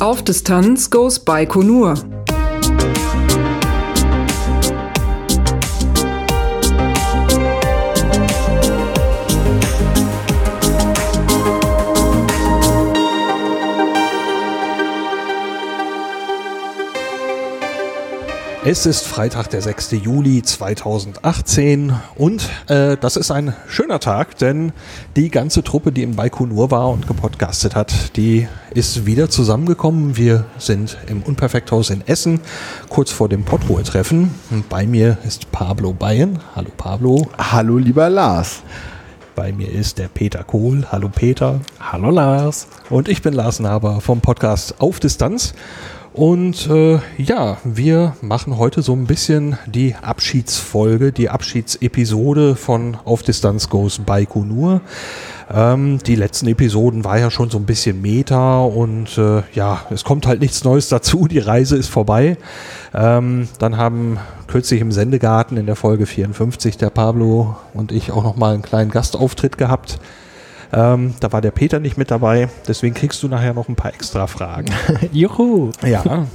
Auf Distanz goes Baikonur. Es ist Freitag, der 6. Juli 2018 und äh, das ist ein schöner Tag, denn die ganze Truppe, die in Baikonur war und gepodcastet hat, die ist wieder zusammengekommen. Wir sind im Unperfekthaus in Essen, kurz vor dem Potruhe-Treffen. Bei mir ist Pablo Bayen. Hallo Pablo. Hallo lieber Lars. Bei mir ist der Peter Kohl. Hallo Peter. Hallo Lars. Und ich bin Lars Naber vom Podcast Auf Distanz. Und äh, ja, wir machen heute so ein bisschen die Abschiedsfolge, die Abschiedsepisode von Auf Distanz Goes Baikonur. Ähm, die letzten Episoden war ja schon so ein bisschen Meta und äh, ja, es kommt halt nichts Neues dazu, die Reise ist vorbei. Ähm, dann haben kürzlich im Sendegarten in der Folge 54 der Pablo und ich auch nochmal einen kleinen Gastauftritt gehabt. Ähm, da war der Peter nicht mit dabei, deswegen kriegst du nachher noch ein paar extra Fragen. Juhu! Ja.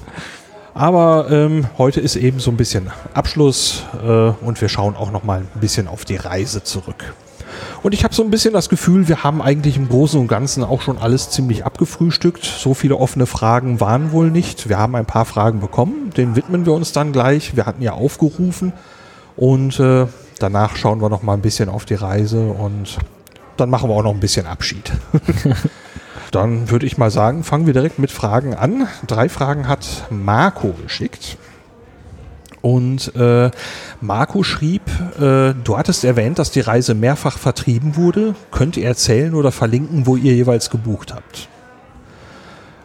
Aber ähm, heute ist eben so ein bisschen Abschluss äh, und wir schauen auch noch mal ein bisschen auf die Reise zurück. Und ich habe so ein bisschen das Gefühl, wir haben eigentlich im Großen und Ganzen auch schon alles ziemlich abgefrühstückt. So viele offene Fragen waren wohl nicht. Wir haben ein paar Fragen bekommen, denen widmen wir uns dann gleich. Wir hatten ja aufgerufen und äh, danach schauen wir noch mal ein bisschen auf die Reise und dann machen wir auch noch ein bisschen Abschied. dann würde ich mal sagen, fangen wir direkt mit Fragen an. Drei Fragen hat Marco geschickt. Und äh, Marco schrieb, äh, du hattest erwähnt, dass die Reise mehrfach vertrieben wurde. Könnt ihr erzählen oder verlinken, wo ihr jeweils gebucht habt?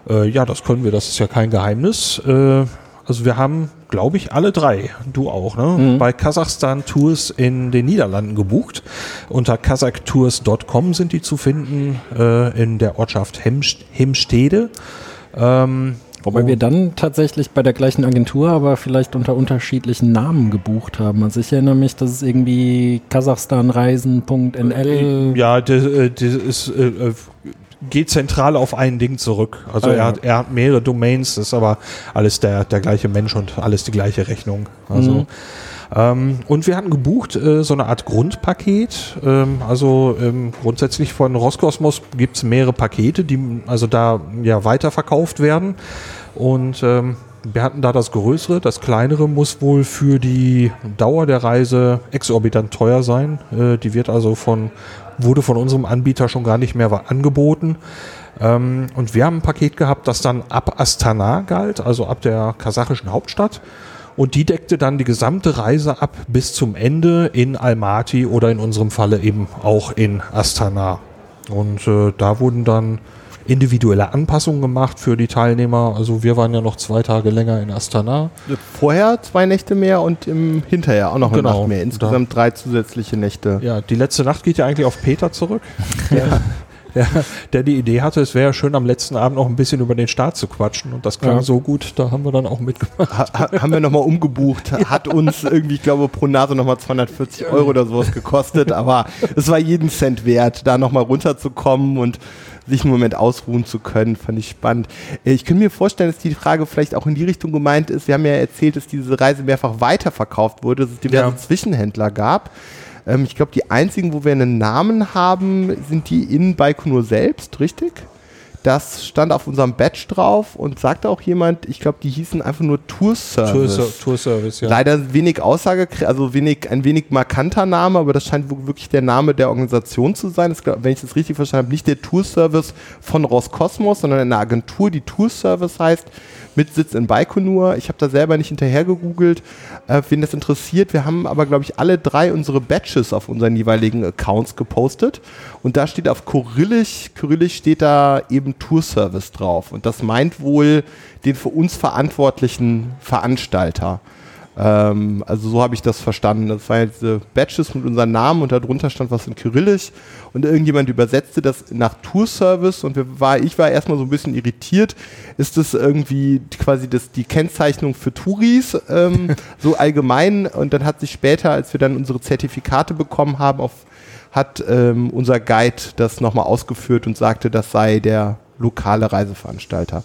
Äh, ja, das können wir, das ist ja kein Geheimnis. Also wir haben, glaube ich, alle drei, du auch, ne? Mhm. bei Kasachstan Tours in den Niederlanden gebucht. Unter kasachtours.com sind die zu finden äh, in der Ortschaft Hemst Hemstede. Ähm, Wobei wir dann tatsächlich bei der gleichen Agentur, aber vielleicht unter unterschiedlichen Namen gebucht haben. Also ich erinnere mich, dass es irgendwie kasachstanreisen.nl. Ja, das, äh, das ist äh, äh, geht zentral auf ein Ding zurück. Also ah, er, hat, er hat mehrere Domains, das ist aber alles der, der gleiche Mensch und alles die gleiche Rechnung. Also mhm. ähm, und wir hatten gebucht äh, so eine Art Grundpaket. Ähm, also ähm, grundsätzlich von Roskosmos gibt es mehrere Pakete, die also da ja weiterverkauft werden. Und ähm, wir hatten da das Größere, das Kleinere muss wohl für die Dauer der Reise exorbitant teuer sein. Äh, die wird also von wurde von unserem Anbieter schon gar nicht mehr angeboten. Ähm, und wir haben ein Paket gehabt, das dann ab Astana galt, also ab der kasachischen Hauptstadt. Und die deckte dann die gesamte Reise ab bis zum Ende in Almaty oder in unserem Falle eben auch in Astana. Und äh, da wurden dann individuelle Anpassungen gemacht für die Teilnehmer. Also wir waren ja noch zwei Tage länger in Astana. Vorher zwei Nächte mehr und im hinterher auch noch eine genau. Nacht mehr. Insgesamt drei zusätzliche Nächte. Ja, die letzte Nacht geht ja eigentlich auf Peter zurück. ja. der, der die Idee hatte, es wäre ja schön am letzten Abend noch ein bisschen über den Start zu quatschen und das klang ja. so gut, da haben wir dann auch mitgemacht. Ha, haben wir nochmal umgebucht, ja. hat uns irgendwie, ich glaube, pro Nase nochmal 240 Euro oder sowas gekostet, aber es war jeden Cent wert, da nochmal runterzukommen und sich einen Moment ausruhen zu können, fand ich spannend. Äh, ich könnte mir vorstellen, dass die Frage vielleicht auch in die Richtung gemeint ist. Wir haben ja erzählt, dass diese Reise mehrfach weiterverkauft wurde, dass es diverse ja. Zwischenhändler gab. Ähm, ich glaube, die einzigen, wo wir einen Namen haben, sind die in Baikonur selbst, richtig? Das stand auf unserem Badge drauf und sagte auch jemand, ich glaube, die hießen einfach nur Tour Service. Tour, Tour Service, ja. Leider wenig Aussage, also wenig, ein wenig markanter Name, aber das scheint wirklich der Name der Organisation zu sein. Das, wenn ich das richtig verstanden habe, nicht der Tour Service von Roskosmos, sondern eine Agentur, die Tour Service heißt mit Sitz in Baikonur. Ich habe da selber nicht hinterher gegoogelt, äh, wen das interessiert. Wir haben aber, glaube ich, alle drei unsere Badges auf unseren jeweiligen Accounts gepostet. Und da steht auf Kyrillisch, Kyrillisch steht da eben Tour Service drauf. Und das meint wohl den für uns verantwortlichen Veranstalter. Ähm, also so habe ich das verstanden. Das waren jetzt diese Badges mit unseren Namen und darunter stand was in Kyrillisch und irgendjemand übersetzte das nach Tour-Service und wir war, ich war erstmal so ein bisschen irritiert. Ist das irgendwie quasi das, die Kennzeichnung für Touris ähm, so allgemein und dann hat sich später, als wir dann unsere Zertifikate bekommen haben, auf hat ähm, unser Guide das nochmal ausgeführt und sagte, das sei der lokale Reiseveranstalter.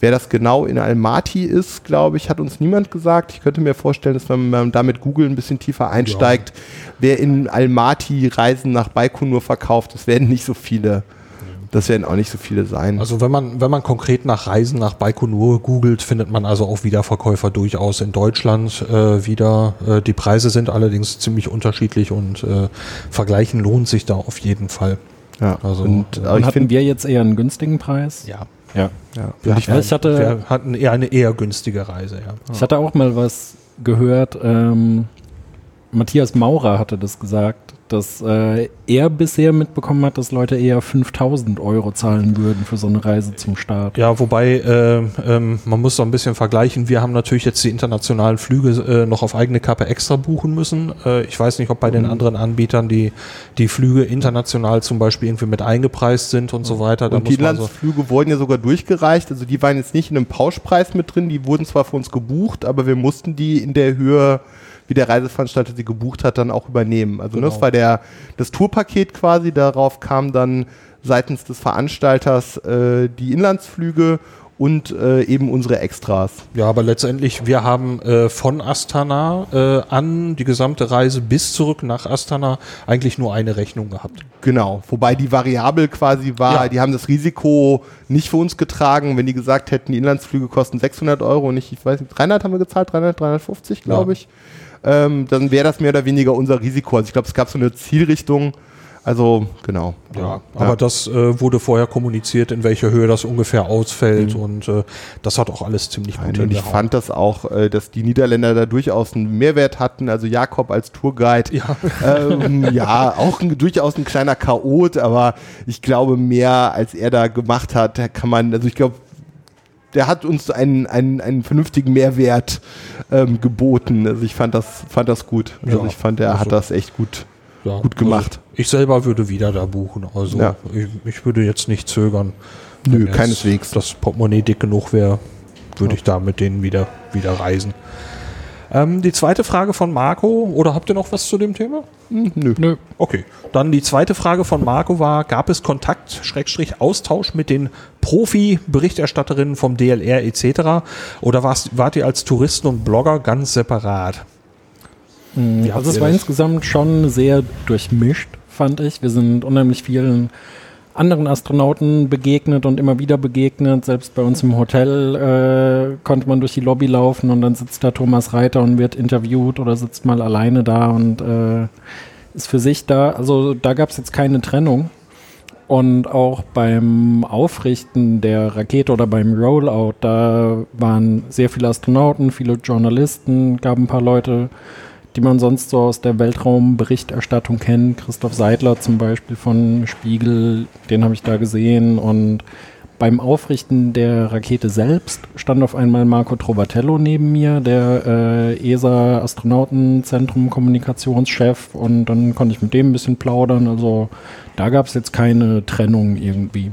Wer das genau in Almaty ist, glaube ich, hat uns niemand gesagt. Ich könnte mir vorstellen, dass wenn man da mit Google ein bisschen tiefer einsteigt, ja. wer in Almaty Reisen nach Baikonur verkauft, das werden nicht so viele. Das werden auch nicht so viele sein. Also wenn man, wenn man konkret nach Reisen nach Baikonur googelt, findet man also auch Wiederverkäufer durchaus in Deutschland äh, wieder. Äh, die Preise sind allerdings ziemlich unterschiedlich und äh, vergleichen lohnt sich da auf jeden Fall. Ja, also, und, äh, und hatten wir jetzt eher einen günstigen Preis? Ja. Ja. ja. Ich, ja, ich hatte, wir hatten eher eine eher günstige Reise, ja. Ich hatte auch mal was gehört, ähm, Matthias Maurer hatte das gesagt, dass äh, er bisher mitbekommen hat, dass Leute eher 5000 Euro zahlen würden für so eine Reise zum Start. Ja, wobei äh, ähm, man muss so ein bisschen vergleichen. Wir haben natürlich jetzt die internationalen Flüge äh, noch auf eigene Kappe extra buchen müssen. Äh, ich weiß nicht, ob bei den mhm. anderen Anbietern die, die Flüge international zum Beispiel irgendwie mit eingepreist sind und so weiter. Da und die Inlandsflüge so wurden ja sogar durchgereicht. Also die waren jetzt nicht in einem Pauschpreis mit drin. Die wurden zwar für uns gebucht, aber wir mussten die in der Höhe wie der Reiseveranstalter sie gebucht hat, dann auch übernehmen. Also genau. das war der, das Tourpaket quasi, darauf kam dann seitens des Veranstalters äh, die Inlandsflüge und äh, eben unsere Extras. Ja, aber letztendlich, wir haben äh, von Astana äh, an die gesamte Reise bis zurück nach Astana eigentlich nur eine Rechnung gehabt. Genau, wobei die variabel quasi war, ja. die haben das Risiko nicht für uns getragen, wenn die gesagt hätten, die Inlandsflüge kosten 600 Euro und nicht, ich weiß nicht, 300 haben wir gezahlt, 300, 350 glaube ja. ich ähm, dann wäre das mehr oder weniger unser Risiko. Also ich glaube, es gab so eine Zielrichtung. Also genau. Ja, ja. aber das äh, wurde vorher kommuniziert, in welcher Höhe das ungefähr ausfällt mhm. und äh, das hat auch alles ziemlich gut Und ich fand das auch, äh, dass die Niederländer da durchaus einen Mehrwert hatten. Also Jakob als Tourguide, ja, ähm, ja auch ein, durchaus ein kleiner Chaot, aber ich glaube mehr als er da gemacht hat, kann man, also ich glaube der hat uns einen, einen, einen vernünftigen Mehrwert ähm, geboten. Also ich fand das, fand das gut. Also ja, ich fand, er also, hat das echt gut, ja, gut gemacht. Also ich selber würde wieder da buchen. Also ja. ich, ich, würde jetzt nicht zögern. Nö, keineswegs. Das Portemonnaie dick genug wäre, würde ich da mit denen wieder, wieder reisen. Ähm, die zweite Frage von Marco, oder habt ihr noch was zu dem Thema? Hm, nö. Nö. Okay. Dann die zweite Frage von Marco war, gab es Kontakt, Schrägstrich, Austausch mit den Profi-Berichterstatterinnen vom DLR etc. Oder wart ihr als Touristen und Blogger ganz separat? Hm, also es war das? insgesamt schon sehr durchmischt, fand ich. Wir sind unheimlich vielen anderen Astronauten begegnet und immer wieder begegnet. Selbst bei uns im Hotel äh, konnte man durch die Lobby laufen und dann sitzt da Thomas Reiter und wird interviewt oder sitzt mal alleine da und äh, ist für sich da. Also da gab es jetzt keine Trennung. Und auch beim Aufrichten der Rakete oder beim Rollout, da waren sehr viele Astronauten, viele Journalisten, gab ein paar Leute, die man sonst so aus der Weltraumberichterstattung kennt. Christoph Seidler zum Beispiel von Spiegel, den habe ich da gesehen. Und beim Aufrichten der Rakete selbst stand auf einmal Marco Trovatello neben mir, der äh, ESA-Astronautenzentrum Kommunikationschef. Und dann konnte ich mit dem ein bisschen plaudern. Also da gab es jetzt keine Trennung irgendwie.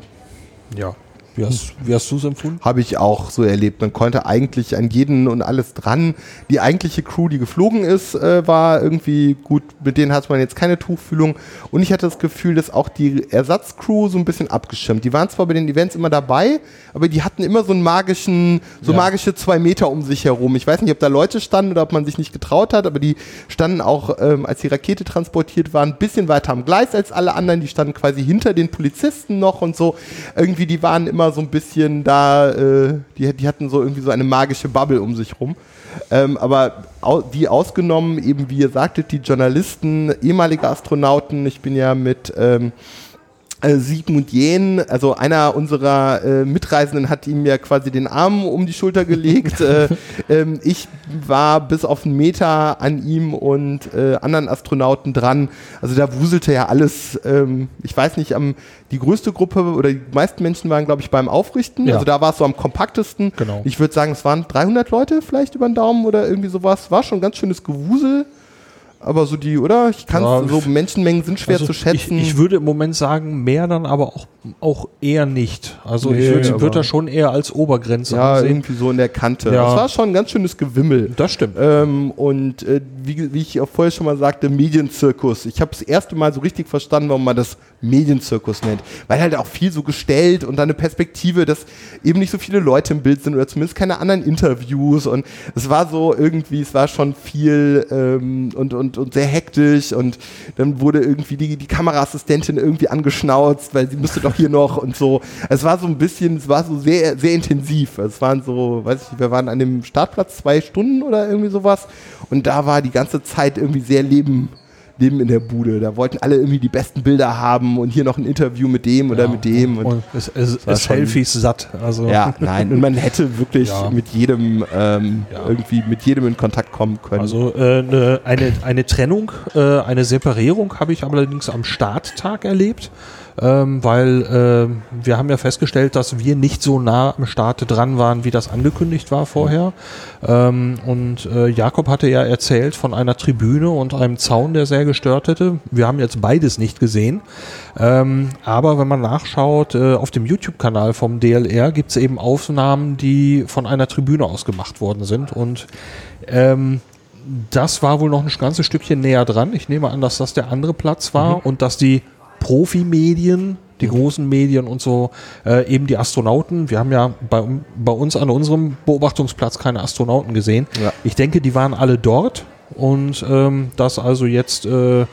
Ja, wie hast, wie hast du es empfunden? Habe ich auch so erlebt. Man konnte eigentlich an jeden und alles dran. Die eigentliche Crew, die geflogen ist, äh, war irgendwie gut. Mit denen hat man jetzt keine Tuchfühlung. Und ich hatte das Gefühl, dass auch die Ersatzcrew so ein bisschen abgeschirmt. Die waren zwar bei den Events immer dabei, aber die hatten immer so einen magischen, so ja. magische zwei Meter um sich herum. Ich weiß nicht, ob da Leute standen oder ob man sich nicht getraut hat, aber die standen auch, ähm, als die Rakete transportiert war, ein bisschen weiter am Gleis als alle anderen. Die standen quasi hinter den Polizisten noch und so. Irgendwie, die waren immer immer so ein bisschen da, äh, die, die hatten so irgendwie so eine magische Bubble um sich rum. Ähm, aber die ausgenommen, eben wie ihr sagtet, die Journalisten, ehemalige Astronauten, ich bin ja mit ähm, äh, Sigmund Jähn, also einer unserer äh, Mitreisenden hat ihm ja quasi den Arm um die Schulter gelegt. äh, ähm, ich war bis auf einen Meter an ihm und äh, anderen Astronauten dran. Also da wuselte ja alles. Ähm, ich weiß nicht, am, die größte Gruppe oder die meisten Menschen waren, glaube ich, beim Aufrichten. Ja. Also da war es so am kompaktesten. Genau. Ich würde sagen, es waren 300 Leute vielleicht über den Daumen oder irgendwie sowas. War schon ein ganz schönes Gewusel aber so die, oder? Ich kann ja, so Menschenmengen sind schwer also zu schätzen. Ich, ich, würde im Moment sagen, mehr dann aber auch auch eher nicht. Also Nee, ich würde würd das schon eher als Obergrenze Ja, ansehen. irgendwie so in der Kante. Ja. Das war schon ein ganz schönes Gewimmel. Das stimmt. Ähm, und äh, wie, wie ich auch vorher schon mal sagte, Medienzirkus. Ich habe das erste Mal so richtig verstanden, warum man das Medienzirkus nennt. Weil halt auch viel so gestellt und dann eine Perspektive, dass eben nicht so viele Leute im Bild sind oder zumindest keine anderen Interviews. Und es war so irgendwie, es war schon viel ähm, und, und, und sehr hektisch. Und dann wurde irgendwie die, die Kameraassistentin irgendwie angeschnauzt, weil sie müsste doch hier noch und so. Es war so ein bisschen, es war so sehr, sehr intensiv. Es waren so, weiß ich wir waren an dem Startplatz zwei Stunden oder irgendwie sowas. Und da war die ganze Zeit irgendwie sehr Leben, Leben in der Bude. Da wollten alle irgendwie die besten Bilder haben und hier noch ein Interview mit dem oder mit dem. Und Und es, es, es Selfies satt. Also ja, nein. Und man hätte wirklich Ja. mit jedem ähm, Ja. irgendwie mit jedem in Kontakt kommen können. Also äh, ne, eine, eine Trennung, äh, eine Separierung habe ich allerdings am Starttag erlebt, ähm, weil ähm, wir haben ja festgestellt, dass wir nicht so nah am Start dran waren, wie das angekündigt war vorher. Ähm, und äh, Jakob hatte ja erzählt von einer Tribüne und einem Zaun, der sehr gestört hätte. Wir haben jetzt beides nicht gesehen. Ähm, aber wenn man nachschaut, äh, auf dem YouTube-Kanal vom DLR gibt es eben Aufnahmen, die von einer Tribüne aus gemacht worden sind. Und ähm, das war wohl noch ein ganzes Stückchen näher dran. Ich nehme an, dass das der andere Platz war und dass die Profimedien, die großen Medien und so, äh, eben die Astronauten, wir haben ja bei, bei uns an unserem Beobachtungsplatz keine Astronauten gesehen. Ja. Ich denke, die waren alle dort und ähm, dass also jetzt äh,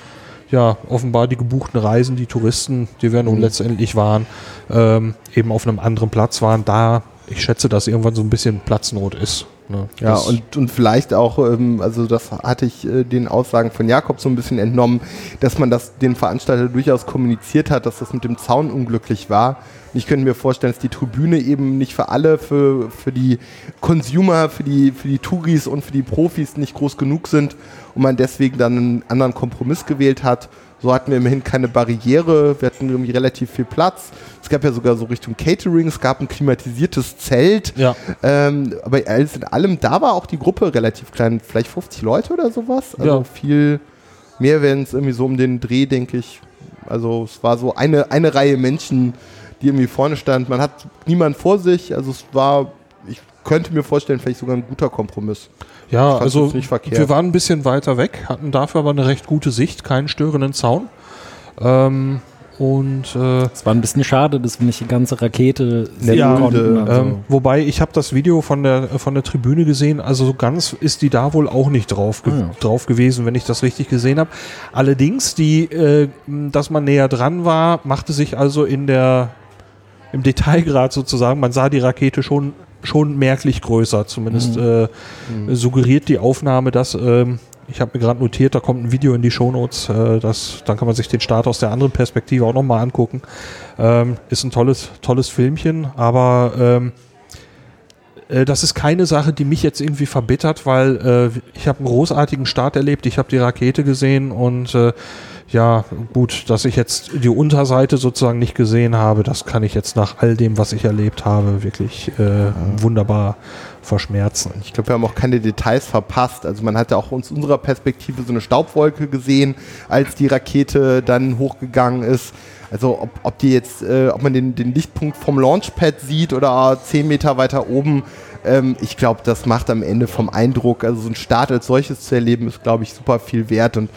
ja offenbar die gebuchten Reisen, die Touristen, die wir nun letztendlich waren, ähm, eben auf einem anderen Platz waren, da ich schätze, dass irgendwann so ein bisschen Platznot ist. Ne? Ja, Das- und, und vielleicht auch, ähm, also das hatte ich äh, den Aussagen von Jakob so ein bisschen entnommen, dass man das den Veranstalter durchaus kommuniziert hat, dass das mit dem Zaun unglücklich war. Und ich könnte mir vorstellen, dass die Tribüne eben nicht für alle, für, für die Consumer, für die, für die Touris und für die Profis nicht groß genug sind und man deswegen dann einen anderen Kompromiss gewählt hat. So hatten wir immerhin keine Barriere, wir hatten irgendwie relativ viel Platz. Es gab ja sogar so Richtung Catering, es gab ein klimatisiertes Zelt. Ja. Ähm, aber alles in allem, da war auch die Gruppe relativ klein, vielleicht 50 Leute oder sowas. Also Ja. viel mehr werden es irgendwie so um den Dreh, denke ich. Also es war so eine, eine Reihe Menschen, die irgendwie vorne stand. Man hat niemand vor sich. Also es war, ich könnte mir vorstellen, vielleicht sogar ein guter Kompromiss. Ja, also jetzt nicht verkehrt. wir waren ein bisschen weiter weg, hatten dafür aber eine recht gute Sicht, keinen störenden Zaun. Ähm, und äh, Es war ein bisschen schade, dass wir nicht die ganze Rakete sehen Mulde, konnten. Also, ähm, wobei ich habe das Video von der von der Tribüne gesehen, also so ganz ist die da wohl auch nicht drauf, ge Ah, ja. drauf gewesen, wenn ich das richtig gesehen habe. Allerdings, die, äh, dass man näher dran war, machte sich also in der im Detailgrad sozusagen, man sah die Rakete schon schon merklich größer, zumindest äh, suggeriert die Aufnahme, dass ähm, ich habe mir gerade notiert, da kommt ein Video in die Shownotes, äh, das, dann kann man sich den Start aus der anderen Perspektive auch nochmal angucken. Ähm, ist ein tolles, tolles Filmchen, aber ähm, äh, das ist keine Sache, die mich jetzt irgendwie verbittert, weil äh, ich habe einen großartigen Start erlebt, ich habe die Rakete gesehen und äh, ja, gut, dass ich jetzt die Unterseite sozusagen nicht gesehen habe, das kann ich jetzt nach all dem, was ich erlebt habe, wirklich äh, wunderbar verschmerzen. Ich glaube, wir haben auch keine Details verpasst. Also man hatte auch aus unserer Perspektive so eine Staubwolke gesehen, als die Rakete dann hochgegangen ist. Also ob, ob die jetzt, äh, ob man den, den Lichtpunkt vom Launchpad sieht oder zehn Meter weiter oben, ähm, ich glaube, das macht am Ende vom Eindruck, also so ein Start als solches zu erleben, ist, glaube ich, super viel wert und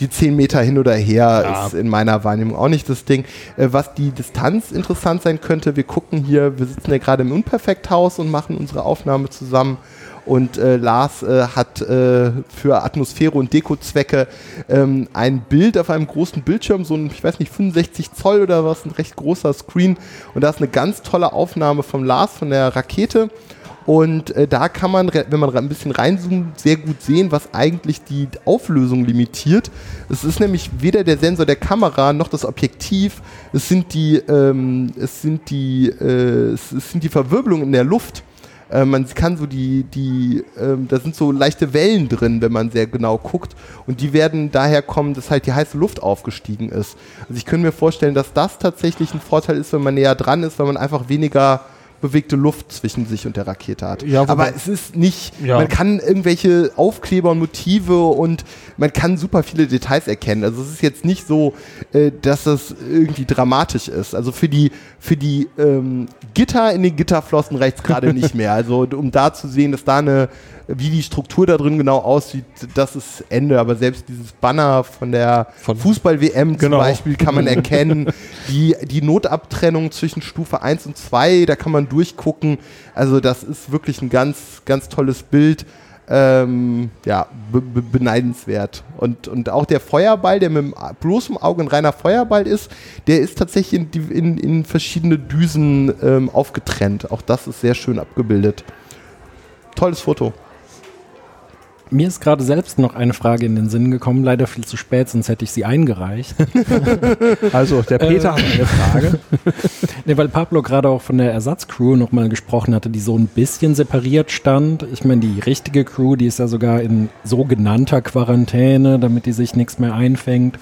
die 10 Meter hin oder her Ja. ist in meiner Wahrnehmung auch nicht das Ding. Äh, was die Distanz interessant sein könnte, wir gucken hier, wir sitzen ja gerade im Unperfekthaus und machen unsere Aufnahme zusammen. Und äh, Lars äh, hat äh, für Atmosphäre und Dekozwecke ähm, ein Bild auf einem großen Bildschirm, so ein, ich weiß nicht, 65 Zoll oder was, ein recht großer Screen. Und da ist eine ganz tolle Aufnahme vom Lars von der Rakete. Und äh, da kann man, wenn man ein bisschen reinzoomt, sehr gut sehen, was eigentlich die Auflösung limitiert. Es ist nämlich weder der Sensor der Kamera noch das Objektiv. Es sind die, ähm, es sind die, äh, es sind die Verwirbelungen in der Luft. Äh, man kann so die, die, ähm, da sind so leichte Wellen drin, wenn man sehr genau guckt. Und die werden daher kommen, dass halt die heiße Luft aufgestiegen ist. Also ich könnte mir vorstellen, dass das tatsächlich ein Vorteil ist, wenn man näher dran ist, weil man einfach weniger bewegte Luft zwischen sich und der Rakete hat. Ja, Aber es ist nicht, Ja. man kann irgendwelche Aufkleber und Motive und man kann super viele Details erkennen. Also es ist jetzt nicht so, äh, dass das irgendwie dramatisch ist. Also für die, für die ähm, Gitter in den Gitterflossen reicht es gerade nicht mehr. Also um da zu sehen, dass da eine, wie die Struktur da drin genau aussieht, das ist Ende. Aber selbst dieses Banner von der Fußball-WM zum Genau. Beispiel kann man erkennen. die, die Notabtrennung zwischen Stufe 1 und 2, da kann man durchgucken. Also das ist wirklich ein ganz, ganz tolles Bild. Ähm, ja, be be beneidenswert. Und, und auch der Feuerball, der mit dem bloßem Auge ein reiner Feuerball ist, der ist tatsächlich in, in, in verschiedene Düsen ähm, aufgetrennt. Auch das ist sehr schön abgebildet. Tolles Foto. Mir ist gerade selbst noch eine Frage in den Sinn gekommen, leider viel zu spät, sonst hätte ich sie eingereicht. Also, der Peter hat eine Frage. ne, weil Pablo gerade auch von der Ersatzcrew nochmal gesprochen hatte, die so ein bisschen separiert stand. Ich meine, die richtige Crew, die ist ja sogar in sogenannter Quarantäne, damit die sich nichts mehr einfängt.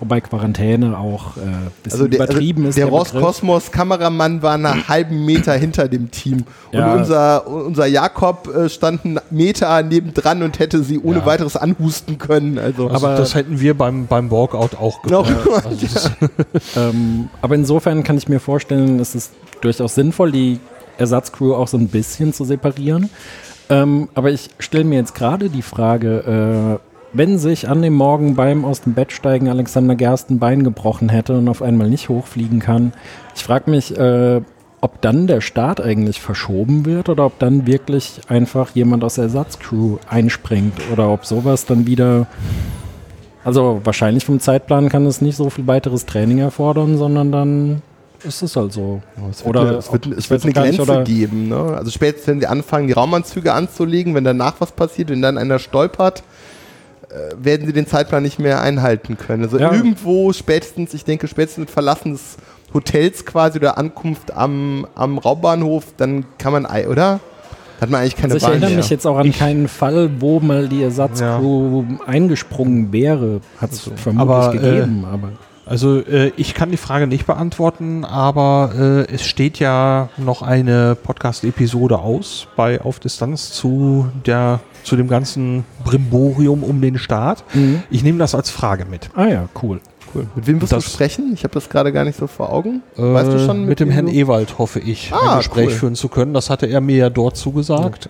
Wobei Quarantäne auch äh, bisschen Also der, übertrieben also ist. der Begriff. Roskosmos-Kameramann war einen halben Meter hinter dem Team. Ja. Und unser, unser Jakob äh, stand einen Meter nebendran und hätte sie ohne Ja. weiteres anhusten können. Also, Also Aber- das hätten wir beim, beim Walkout auch gemacht. Also das- Ähm, aber insofern kann ich mir vorstellen, es ist durchaus sinnvoll, die Ersatzcrew auch so ein bisschen zu separieren. Ähm, aber ich stelle mir jetzt gerade die Frage, äh, wenn sich an dem Morgen beim aus dem Bett steigen Alexander Gerst ein Bein gebrochen hätte und auf einmal nicht hochfliegen kann, ich frage mich, äh, ob dann der Start eigentlich verschoben wird oder ob dann wirklich einfach jemand aus der Ersatzcrew einspringt oder ob sowas dann wieder also wahrscheinlich vom Zeitplan kann es nicht so viel weiteres Training erfordern, sondern dann ist es halt so. es wird, Oder eine, es wird, es wird eine nicht, Grenze oder- geben. Ne? Also spätestens, wenn sie anfangen, die Raumanzüge anzulegen, wenn danach was passiert, wenn dann einer stolpert, werden sie den Zeitplan nicht mehr einhalten können. Also Ja. irgendwo spätestens, ich denke spätestens mit Verlassen des Hotels quasi oder Ankunft am, am Raumbahnhof, dann kann man, ei- oder? Hat man eigentlich keine Also ich Wahl erinnere mehr. mich jetzt auch an keinen Fall, wo mal die Ersatzcrew eingesprungen wäre. Hat es vermutlich aber, äh, gegeben, aber Also äh, ich kann die Frage nicht beantworten, aber äh, es steht ja noch eine Podcast-Episode aus bei Auf Distanz zu der zu dem ganzen Brimborium um den Start. Mhm. Ich nehme das als Frage mit. ah ja, cool. Cool. Mit wem wirst du sprechen? Ich habe das gerade gar nicht so vor Augen. weißt du Äh, schon? mit dem wem Herrn Ewald hoffe ich, Ah, ein Gespräch cool. führen zu können. Das hatte er mir ja dort zugesagt.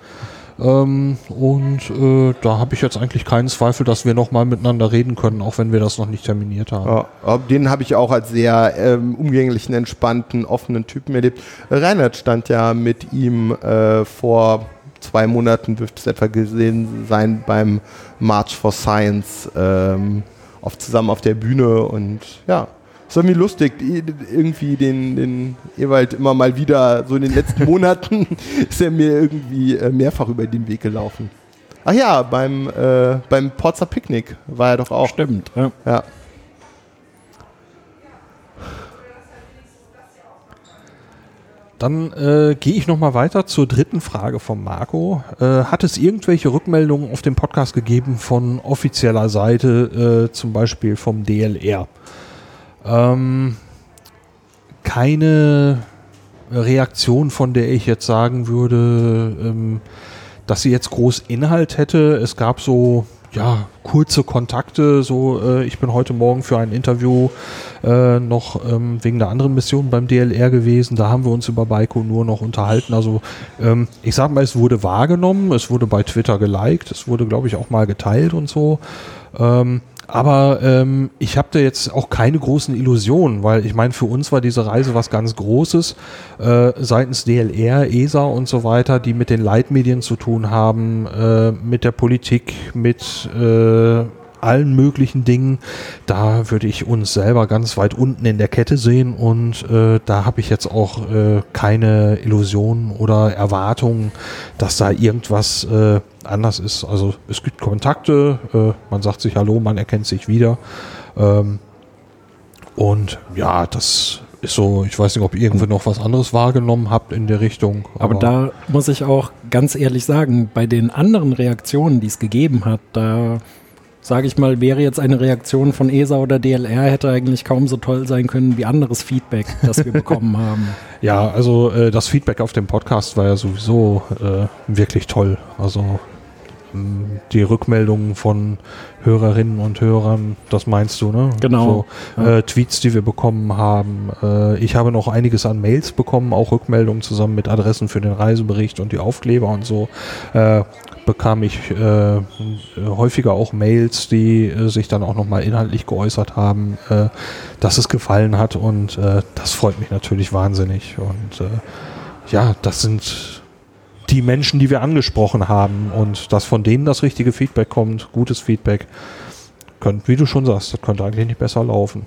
Ähm, und äh, da habe ich jetzt eigentlich keinen Zweifel, dass wir nochmal miteinander reden können, auch wenn wir das noch nicht terminiert haben. Ja, den habe ich auch als sehr ähm, umgänglichen, entspannten, offenen Typen erlebt. Reinhard stand ja mit ihm äh, vor zwei Monaten, dürfte es etwa gesehen sein, beim March for Science ähm, auf, zusammen auf der Bühne und ja. War mir lustig, irgendwie den, den Ewald immer mal wieder, so in den letzten Monaten, ist er mir irgendwie äh, mehrfach über den Weg gelaufen. Ach ja, beim, äh, beim Porzer Picknick war er doch auch. Stimmt. Ja. Ja. Dann äh, gehe ich nochmal weiter zur dritten Frage von Marco. Äh, hat es irgendwelche Rückmeldungen auf dem Podcast gegeben von offizieller Seite, äh, zum Beispiel vom DLR? Ähm, keine Reaktion, von der ich jetzt sagen würde, ähm, dass sie jetzt groß Inhalt hätte. Es gab so ja kurze Kontakte. So, äh, ich bin heute Morgen für ein Interview äh, noch ähm, wegen der anderen Mission beim DLR gewesen. Da haben wir uns über Baiko nur noch unterhalten. Also ähm, ich sag mal, es wurde wahrgenommen, es wurde bei Twitter geliked, es wurde, glaube ich, auch mal geteilt und so. Ähm, aber ähm, ich habe da jetzt auch keine großen Illusionen, weil ich meine, für uns war diese Reise was ganz Großes äh, seitens DLR, ESA und so weiter, die mit den Leitmedien zu tun haben, äh, mit der Politik, mit äh, allen möglichen Dingen. Da würde ich uns selber ganz weit unten in der Kette sehen und äh, da habe ich jetzt auch äh, keine Illusionen oder Erwartungen, dass da irgendwas äh, anders ist. Also es gibt Kontakte, äh, man sagt sich Hallo, man erkennt sich wieder. Ähm, und ja, das ist so, ich weiß nicht, ob ihr irgendwie noch was anderes wahrgenommen habt in der Richtung. Aber da muss ich auch ganz ehrlich sagen, bei den anderen Reaktionen, die es gegeben hat, da sage ich mal, wäre jetzt eine Reaktion von ESA oder DLR, hätte eigentlich kaum so toll sein können wie anderes Feedback, das wir bekommen haben. Ja, also äh, das Feedback auf dem Podcast war ja sowieso äh, wirklich toll. Also die Rückmeldungen von Hörerinnen und Hörern, das meinst du, ne? Genau. So, äh, Tweets, die wir bekommen haben. Äh, ich habe noch einiges an Mails bekommen, auch Rückmeldungen zusammen mit Adressen für den Reisebericht und die Aufkleber und so. Äh, bekam ich äh, häufiger auch Mails, die äh, sich dann auch nochmal inhaltlich geäußert haben, äh, dass es gefallen hat und das freut mich natürlich wahnsinnig. Und ja, das sind die Menschen, die wir angesprochen haben und dass von denen das richtige Feedback kommt, gutes Feedback, könnte, wie du schon sagst, das könnte eigentlich nicht besser laufen.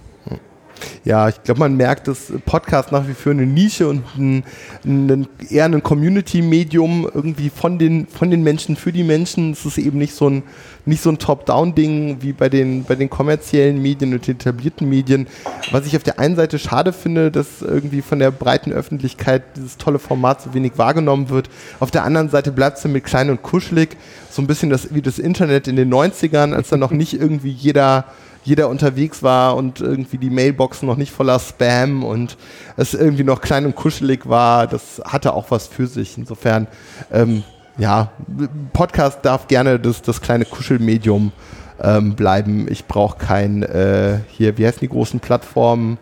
Ja, ich glaube, man merkt, dass Podcast nach wie vor eine Nische und ein, ein, eher ein Community-Medium irgendwie von den, von den Menschen für die Menschen. Es ist eben nicht so ein, nicht so ein Top-Down-Ding wie bei den, bei den kommerziellen Medien und etablierten Medien. Was ich auf der einen Seite schade finde, dass irgendwie von der breiten Öffentlichkeit dieses tolle Format so wenig wahrgenommen wird. Auf der anderen Seite bleibt es mit klein und kuschelig. So ein bisschen das, wie das Internet in den 90ern, als dann noch nicht irgendwie jeder jeder unterwegs war und irgendwie die Mailboxen noch nicht voller Spam und es irgendwie noch klein und kuschelig war, das hatte auch was für sich. Insofern, ähm, ja, Podcast darf gerne das, das kleine Kuschelmedium ähm, bleiben. Ich brauche kein, äh, hier, wie heißen die großen Plattformen?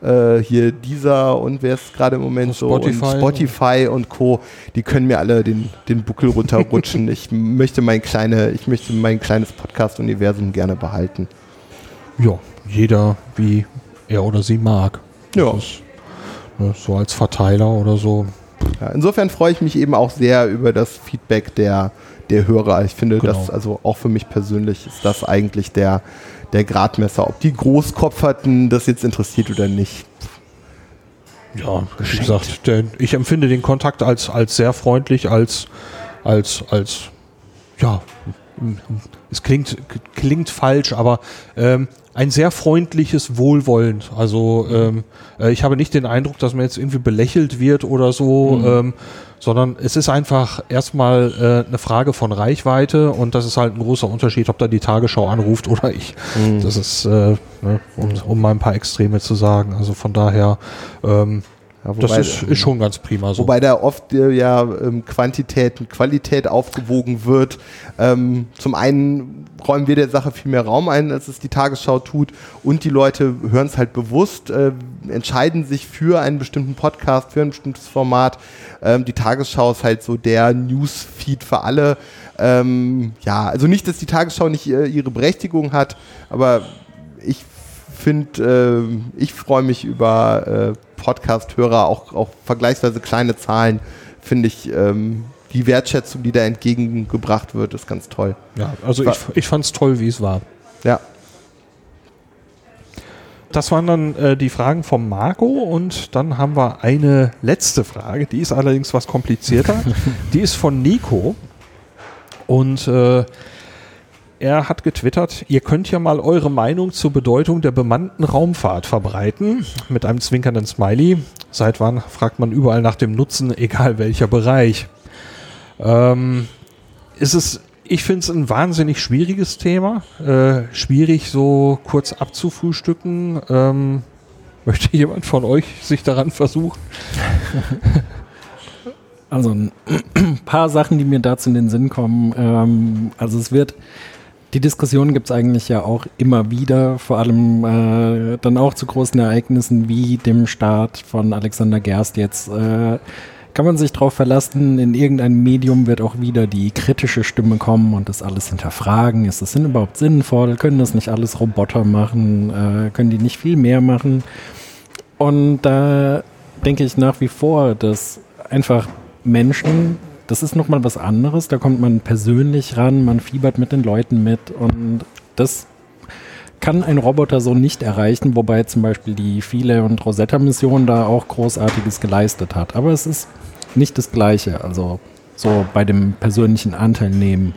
Äh, hier dieser und wer ist gerade im Moment Spotify. so und Spotify und Co. Die können mir alle den, den Buckel runterrutschen. ich möchte mein kleine, ich möchte mein kleines Podcast-Universum gerne behalten ja, jeder wie er oder sie mag. Ja. Ist, ne, so als Verteiler oder so. Ja, insofern freue ich mich eben auch sehr über das Feedback der, der Hörer. Ich finde, genau. das, also auch für mich persönlich ist das eigentlich der, der Gradmesser, ob die Großkopferten das jetzt interessiert oder nicht. Ja, wie gesagt, der, ich empfinde den Kontakt als, als sehr freundlich, als, als, als, ja, es klingt, klingt falsch, aber ähm, ein sehr freundliches Wohlwollen. Also ähm, äh, ich habe nicht den Eindruck, dass man jetzt irgendwie belächelt wird oder so, mhm. ähm, sondern es ist einfach erstmal äh, eine Frage von Reichweite und das ist halt ein großer Unterschied, ob da die Tagesschau anruft oder ich. Mhm. Das ist, äh, ne, um, um mal ein paar Extreme zu sagen. Also von daher ähm, ja, wobei, das ist, ist, schon ganz prima so. Wobei da oft äh, ja ähm, Quantität und Qualität aufgewogen wird. Ähm, zum einen räumen wir der Sache viel mehr Raum ein, als es die Tagesschau tut. Und die Leute hören es halt bewusst, äh, entscheiden sich für einen bestimmten Podcast, für ein bestimmtes Format. Ähm, die Tagesschau ist halt so der Newsfeed für alle. Ähm, ja, also nicht, dass die Tagesschau nicht äh, ihre Berechtigung hat, aber ich finde, äh, ich freue mich über äh, Podcast-Hörer, auch, auch vergleichsweise kleine Zahlen, finde ich, ähm, die Wertschätzung, die da entgegengebracht wird, ist ganz toll. Ja, also ich, ich fand es toll, wie es war. Ja. Das waren dann äh, die Fragen vom Marco und dann haben wir eine letzte Frage, die ist allerdings was komplizierter. die ist von Nico und äh, er hat getwittert, ihr könnt ja mal eure Meinung zur Bedeutung der bemannten Raumfahrt verbreiten. Mit einem zwinkernden Smiley. Seit wann fragt man überall nach dem Nutzen, egal welcher Bereich. Ähm, ist es, ich finde es ein wahnsinnig schwieriges Thema. Äh, schwierig so kurz abzufrühstücken. Ähm, möchte jemand von euch sich daran versuchen? Also ein paar Sachen, die mir dazu in den Sinn kommen. Ähm, also es wird die Diskussion gibt es eigentlich ja auch immer wieder, vor allem äh, dann auch zu großen Ereignissen wie dem Start von Alexander Gerst jetzt. Äh, kann man sich darauf verlassen, in irgendeinem Medium wird auch wieder die kritische Stimme kommen und das alles hinterfragen. Ist das denn überhaupt sinnvoll? Können das nicht alles Roboter machen? Äh, können die nicht viel mehr machen? Und da denke ich nach wie vor, dass einfach Menschen das ist nochmal was anderes. Da kommt man persönlich ran, man fiebert mit den Leuten mit und das kann ein Roboter so nicht erreichen, wobei zum Beispiel die Philae und Rosetta-Mission da auch Großartiges geleistet hat. Aber es ist nicht das Gleiche, also so bei dem persönlichen Anteil nehmen.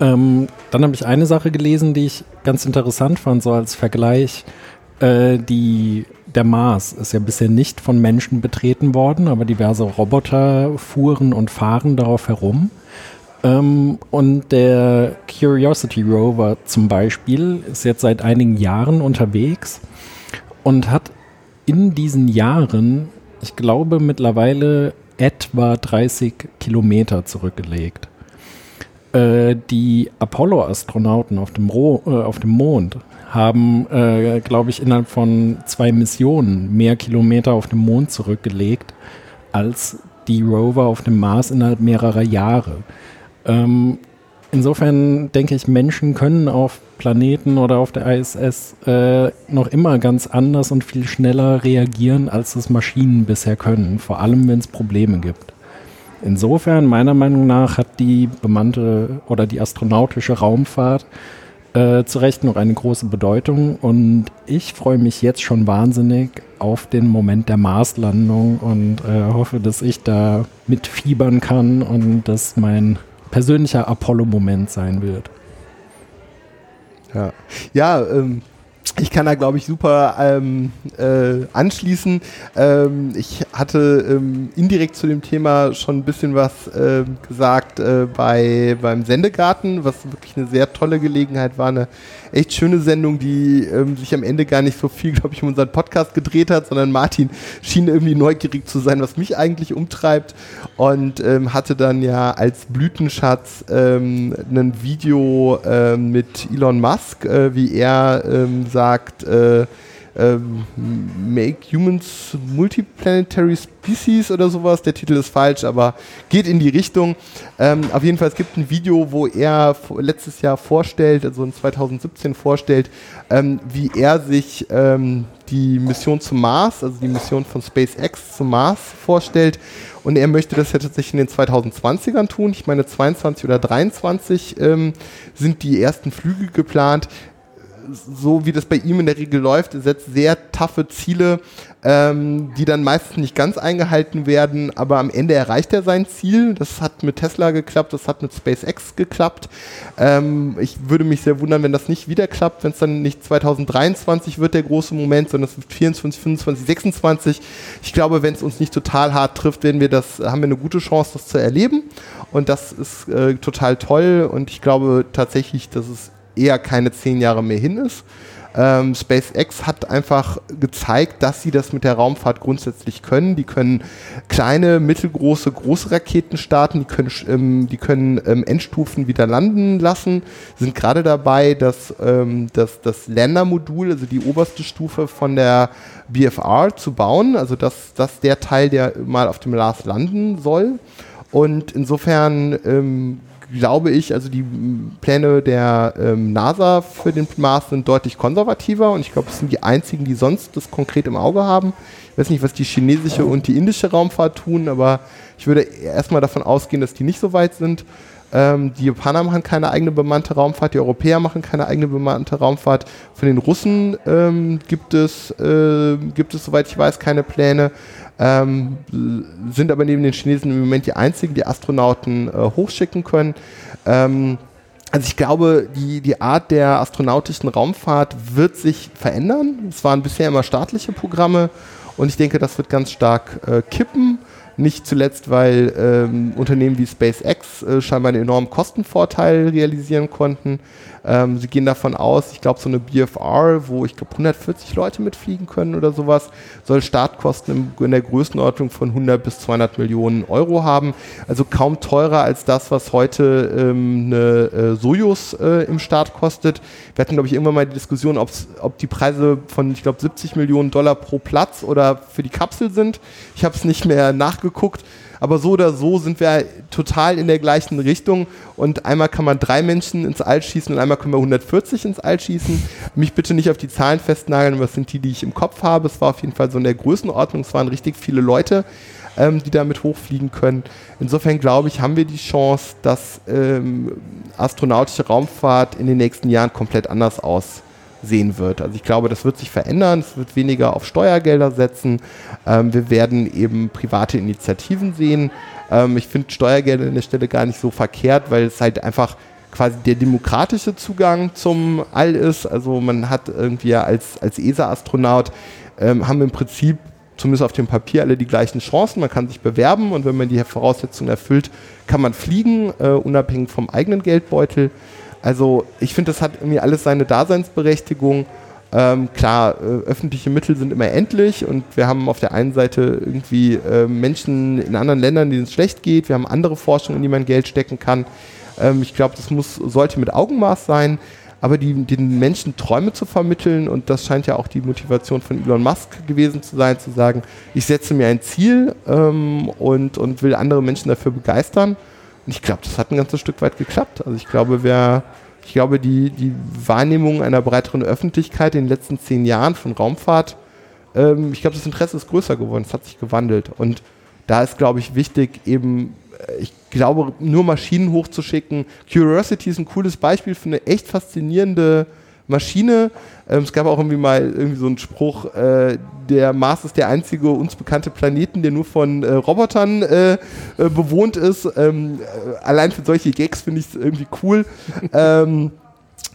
Ähm, dann habe ich eine Sache gelesen, die ich ganz interessant fand, so als Vergleich. Äh, die, der Mars ist ja bisher nicht von Menschen betreten worden, aber diverse Roboter fuhren und fahren darauf herum. Ähm, und der Curiosity Rover zum Beispiel ist jetzt seit einigen Jahren unterwegs und hat in diesen Jahren, ich glaube mittlerweile etwa 30 Kilometer zurückgelegt. Äh, die Apollo-Astronauten auf, dem äh, auf dem Mond haben, äh, glaube ich, innerhalb von zwei Missionen mehr Kilometer auf dem Mond zurückgelegt als die Rover auf dem Mars innerhalb mehrerer Jahre. Ähm, insofern denke ich, Menschen können auf Planeten oder auf der ISS äh, noch immer ganz anders und viel schneller reagieren, als das Maschinen bisher können, vor allem wenn es Probleme gibt. Insofern, meiner Meinung nach, hat die bemannte oder die astronautische Raumfahrt äh, zu Recht noch eine große Bedeutung und ich freue mich jetzt schon wahnsinnig auf den Moment der Marslandung und äh, hoffe, dass ich da mitfiebern kann und dass mein persönlicher Apollo-Moment sein wird. Ja, ja ähm, ich kann da, glaube ich, super ähm, äh, anschließen. Ähm, ich hatte ähm, indirekt zu dem Thema schon ein bisschen was äh, gesagt äh, bei, beim Sendegarten, was wirklich eine sehr tolle Gelegenheit war, eine echt schöne Sendung, die ähm, sich am Ende gar nicht so viel, glaube ich, um unseren Podcast gedreht hat, sondern Martin schien irgendwie neugierig zu sein, was mich eigentlich umtreibt und ähm, hatte dann ja als Blütenschatz ähm, ein Video ähm, mit Elon Musk, äh, wie er ähm, sagt, äh, ähm, Make Humans Multiplanetary Species oder sowas. Der Titel ist falsch, aber geht in die Richtung. Ähm, auf jeden Fall, es gibt ein Video, wo er letztes Jahr vorstellt, also in 2017 vorstellt, ähm, wie er sich ähm, die Mission zum Mars, also die Mission von SpaceX zum Mars vorstellt. Und er möchte das ja tatsächlich in den 2020ern tun. Ich meine, 22 oder 23 ähm, sind die ersten Flüge geplant so wie das bei ihm in der Regel läuft, setzt sehr taffe Ziele, ähm, die dann meistens nicht ganz eingehalten werden, aber am Ende erreicht er sein Ziel. Das hat mit Tesla geklappt, das hat mit SpaceX geklappt. Ähm, ich würde mich sehr wundern, wenn das nicht wieder klappt, wenn es dann nicht 2023 wird, der große Moment, sondern es wird 24, 25, 26. Ich glaube, wenn es uns nicht total hart trifft, werden wir das, haben wir eine gute Chance, das zu erleben. Und das ist äh, total toll und ich glaube tatsächlich, dass es eher keine zehn Jahre mehr hin ist. Ähm, SpaceX hat einfach gezeigt, dass sie das mit der Raumfahrt grundsätzlich können. Die können kleine, mittelgroße, große Raketen starten, die können, ähm, die können ähm, Endstufen wieder landen lassen, sind gerade dabei, dass ähm, das, das Ländermodul, also die oberste Stufe von der BFR zu bauen, also das, das der Teil, der mal auf dem Mars landen soll. Und insofern ähm, glaube ich, also die Pläne der ähm, NASA für den Mars sind deutlich konservativer und ich glaube, es sind die einzigen, die sonst das konkret im Auge haben. Ich weiß nicht, was die chinesische und die indische Raumfahrt tun, aber ich würde erstmal davon ausgehen, dass die nicht so weit sind. Ähm, die Japaner machen keine eigene bemannte Raumfahrt, die Europäer machen keine eigene bemannte Raumfahrt. Von den Russen ähm, gibt, es, äh, gibt es, soweit ich weiß, keine Pläne ähm, sind aber neben den Chinesen im Moment die einzigen, die Astronauten äh, hochschicken können. Ähm, also ich glaube, die, die Art der astronautischen Raumfahrt wird sich verändern. Es waren bisher immer staatliche Programme und ich denke, das wird ganz stark äh, kippen. Nicht zuletzt, weil ähm, Unternehmen wie SpaceX äh, scheinbar einen enormen Kostenvorteil realisieren konnten. Ähm, sie gehen davon aus, ich glaube, so eine BFR, wo ich glaube 140 Leute mitfliegen können oder sowas, soll Startkosten in, der Größenordnung von 100 bis 200 Millionen Euro haben. Also kaum teurer als das, was heute ähm, eine äh, Sojus äh, im Start kostet. Wir hatten, glaube ich, irgendwann mal die Diskussion, ob die Preise von, ich glaube, 70 Millionen Dollar pro Platz oder für die Kapsel sind. Ich habe es nicht mehr nachgeguckt. Aber so oder so sind wir total in der gleichen Richtung. Und einmal kann man drei Menschen ins All schießen und einmal können wir 140 ins All schießen. Mich bitte nicht auf die Zahlen festnageln, aber sind die, die ich im Kopf habe. Es war auf jeden Fall so in der Größenordnung. Es waren richtig viele Leute, ähm, die damit hochfliegen können. Insofern glaube ich, haben wir die Chance, dass ähm, astronautische Raumfahrt in den nächsten Jahren komplett anders aussieht sehen wird. Also ich glaube, das wird sich verändern. Es wird weniger auf Steuergelder setzen. Ähm, wir werden eben private Initiativen sehen. Ähm, ich finde Steuergelder an der Stelle gar nicht so verkehrt, weil es halt einfach quasi der demokratische Zugang zum All ist. Also man hat irgendwie als, als ESA-Astronaut ähm, haben im Prinzip zumindest auf dem Papier alle die gleichen Chancen. Man kann sich bewerben und wenn man die Voraussetzungen erfüllt, kann man fliegen, äh, unabhängig vom eigenen Geldbeutel. Also ich finde, das hat irgendwie alles seine Daseinsberechtigung. Ähm, klar, äh, öffentliche Mittel sind immer endlich und wir haben auf der einen Seite irgendwie äh, Menschen in anderen Ländern, denen es schlecht geht. Wir haben andere Forschung, in die man Geld stecken kann. Ähm, ich glaube, das muss, sollte mit Augenmaß sein aber die, den Menschen Träume zu vermitteln und das scheint ja auch die Motivation von Elon Musk gewesen zu sein, zu sagen, ich setze mir ein Ziel ähm, und, und will andere Menschen dafür begeistern. Ich glaube, das hat ein ganzes Stück weit geklappt. Also ich glaube, wer, ich glaube, die, die Wahrnehmung einer breiteren Öffentlichkeit in den letzten zehn Jahren von Raumfahrt, ähm, ich glaube, das Interesse ist größer geworden, es hat sich gewandelt. Und da ist, glaube ich, wichtig, eben ich glaube, nur Maschinen hochzuschicken. Curiosity ist ein cooles Beispiel für eine echt faszinierende Maschine. Ähm, es gab auch irgendwie mal irgendwie so einen Spruch, äh, der Mars ist der einzige uns bekannte Planeten, der nur von äh, Robotern äh, äh bewohnt ist. Ähm, äh, allein für solche Gags finde ich es irgendwie cool. ähm,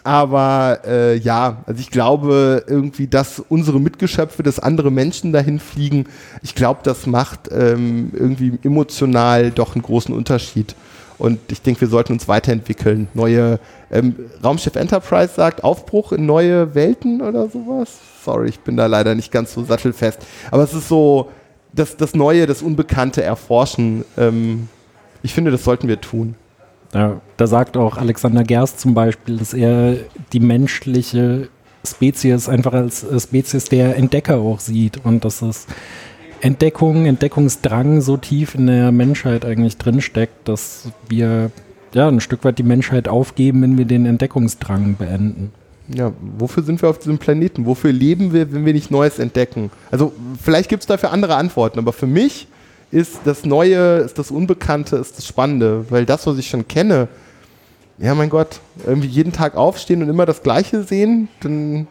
aber äh, ja, also ich glaube irgendwie, dass unsere Mitgeschöpfe, dass andere Menschen dahin fliegen, ich glaube, das macht ähm, irgendwie emotional doch einen großen Unterschied. Und ich denke, wir sollten uns weiterentwickeln. Neue ähm, Raumschiff Enterprise sagt Aufbruch in neue Welten oder sowas. Sorry, ich bin da leider nicht ganz so sattelfest. Aber es ist so, das, das Neue, das Unbekannte erforschen. Ähm, ich finde, das sollten wir tun. Da, da sagt auch Alexander Gerst zum Beispiel, dass er die menschliche Spezies einfach als Spezies der Entdecker auch sieht und dass es Entdeckung, Entdeckungsdrang so tief in der Menschheit eigentlich drinsteckt, dass wir ja ein Stück weit die Menschheit aufgeben, wenn wir den Entdeckungsdrang beenden. Ja, wofür sind wir auf diesem Planeten? Wofür leben wir, wenn wir nicht Neues entdecken? Also vielleicht gibt es dafür andere Antworten, aber für mich ist das Neue, ist das Unbekannte, ist das Spannende. Weil das, was ich schon kenne, ja, mein Gott, irgendwie jeden Tag aufstehen und immer das Gleiche sehen, dann,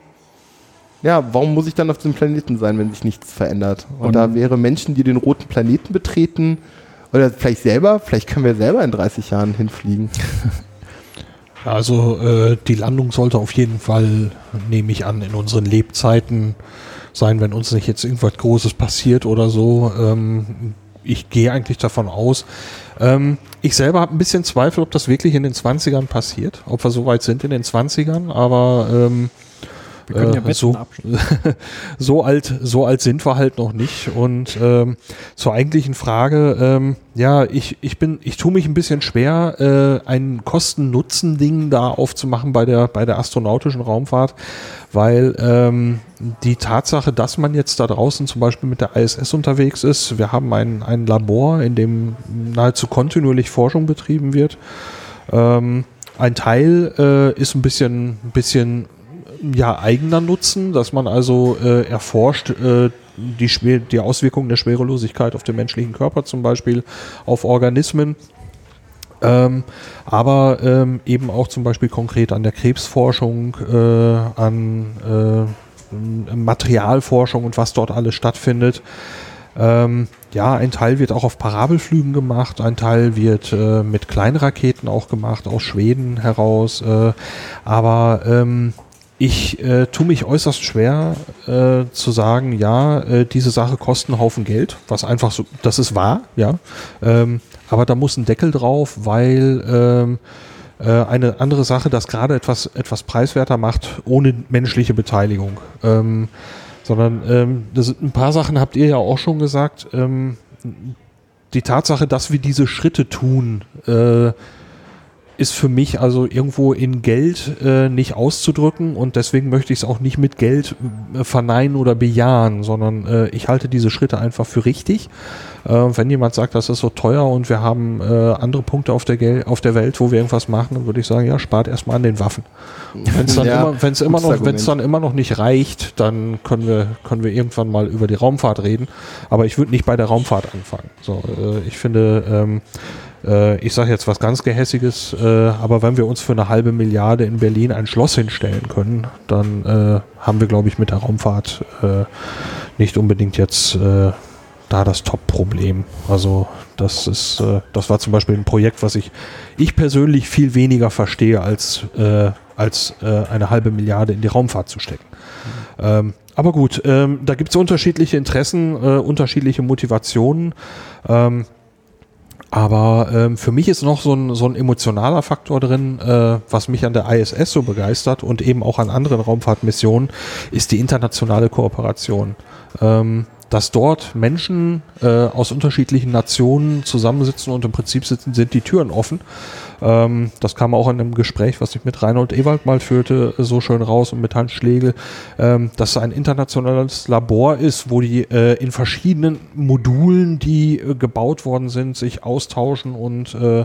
ja, warum muss ich dann auf diesem Planeten sein, wenn sich nichts verändert? Und, und da wäre Menschen, die den roten Planeten betreten, oder vielleicht selber, vielleicht können wir selber in 30 Jahren hinfliegen. Also äh, die Landung sollte auf jeden Fall, nehme ich an, in unseren Lebzeiten sein, wenn uns nicht jetzt irgendwas Großes passiert oder so. Ähm, ich gehe eigentlich davon aus. Ähm, ich selber habe ein bisschen Zweifel, ob das wirklich in den 20ern passiert, ob wir so weit sind in den 20ern, aber ähm, wir können ja äh, so, so alt, so alt sind wir halt noch nicht. Und ähm, zur eigentlichen Frage, ähm, ja, ich, ich bin, ich tue mich ein bisschen schwer, äh, ein Kosten-Nutzen-Ding da aufzumachen bei der, bei der astronautischen Raumfahrt, weil ähm, die Tatsache, dass man jetzt da draußen zum Beispiel mit der ISS unterwegs ist, wir haben ein, ein Labor, in dem nahezu kontinuierlich Forschung betrieben wird. Ähm, ein Teil äh, ist ein bisschen, ein bisschen ja, eigener Nutzen, dass man also äh, erforscht äh, die, die Auswirkungen der Schwerelosigkeit auf den menschlichen Körper zum Beispiel, auf Organismen. Ähm, aber ähm, eben auch zum Beispiel konkret an der Krebsforschung, äh, an äh, Materialforschung und was dort alles stattfindet. Ähm, ja, ein Teil wird auch auf Parabelflügen gemacht, ein Teil wird äh, mit Kleinraketen auch gemacht, aus Schweden heraus. Äh, aber ähm, ich äh, tue mich äußerst schwer äh, zu sagen, ja, äh, diese Sache kostet einen Haufen Geld, was einfach so, das ist wahr, ja. Ähm, aber da muss ein Deckel drauf, weil ähm, äh, eine andere Sache das gerade etwas, etwas preiswerter macht, ohne menschliche Beteiligung. Ähm, sondern ähm, das, ein paar Sachen habt ihr ja auch schon gesagt. Ähm, die Tatsache, dass wir diese Schritte tun, äh, ist für mich also irgendwo in Geld äh, nicht auszudrücken und deswegen möchte ich es auch nicht mit Geld äh, verneinen oder bejahen, sondern äh, ich halte diese Schritte einfach für richtig. Äh, wenn jemand sagt, das ist so teuer und wir haben äh, andere Punkte auf der, Gel auf der Welt, wo wir irgendwas machen, dann würde ich sagen, ja, spart erstmal an den Waffen. Wenn es dann, ja, immer, wenn's immer, noch, wenn's dann immer noch nicht reicht, dann können wir, können wir irgendwann mal über die Raumfahrt reden. Aber ich würde nicht bei der Raumfahrt anfangen. So, äh, ich finde, ähm, äh, ich sage jetzt was ganz Gehässiges, äh, aber wenn wir uns für eine halbe Milliarde in Berlin ein Schloss hinstellen können, dann äh, haben wir, glaube ich, mit der Raumfahrt äh, nicht unbedingt jetzt äh, da das Top-Problem. Also das ist, äh, das war zum Beispiel ein Projekt, was ich, ich persönlich viel weniger verstehe, als, als eine halbe Milliarde in die Raumfahrt zu stecken. Ähm, aber gut, ähm, da gibt es unterschiedliche Interessen, äh, unterschiedliche Motivationen. Ähm, aber ähm, für mich ist noch so ein, so ein emotionaler Faktor drin, äh, was mich an der ISS so begeistert und eben auch an anderen Raumfahrtmissionen, ist die internationale Kooperation. Ähm, dass dort Menschen äh, aus unterschiedlichen Nationen zusammensitzen und im Prinzip sitzen, sind die Türen offen. Ähm, das kam auch in einem Gespräch, was ich mit Reinhold Ewald mal führte, so schön raus und mit Hans Schlegel, ähm, dass es ein internationales Labor ist, wo die äh, in verschiedenen Modulen, die äh, gebaut worden sind, sich austauschen und äh,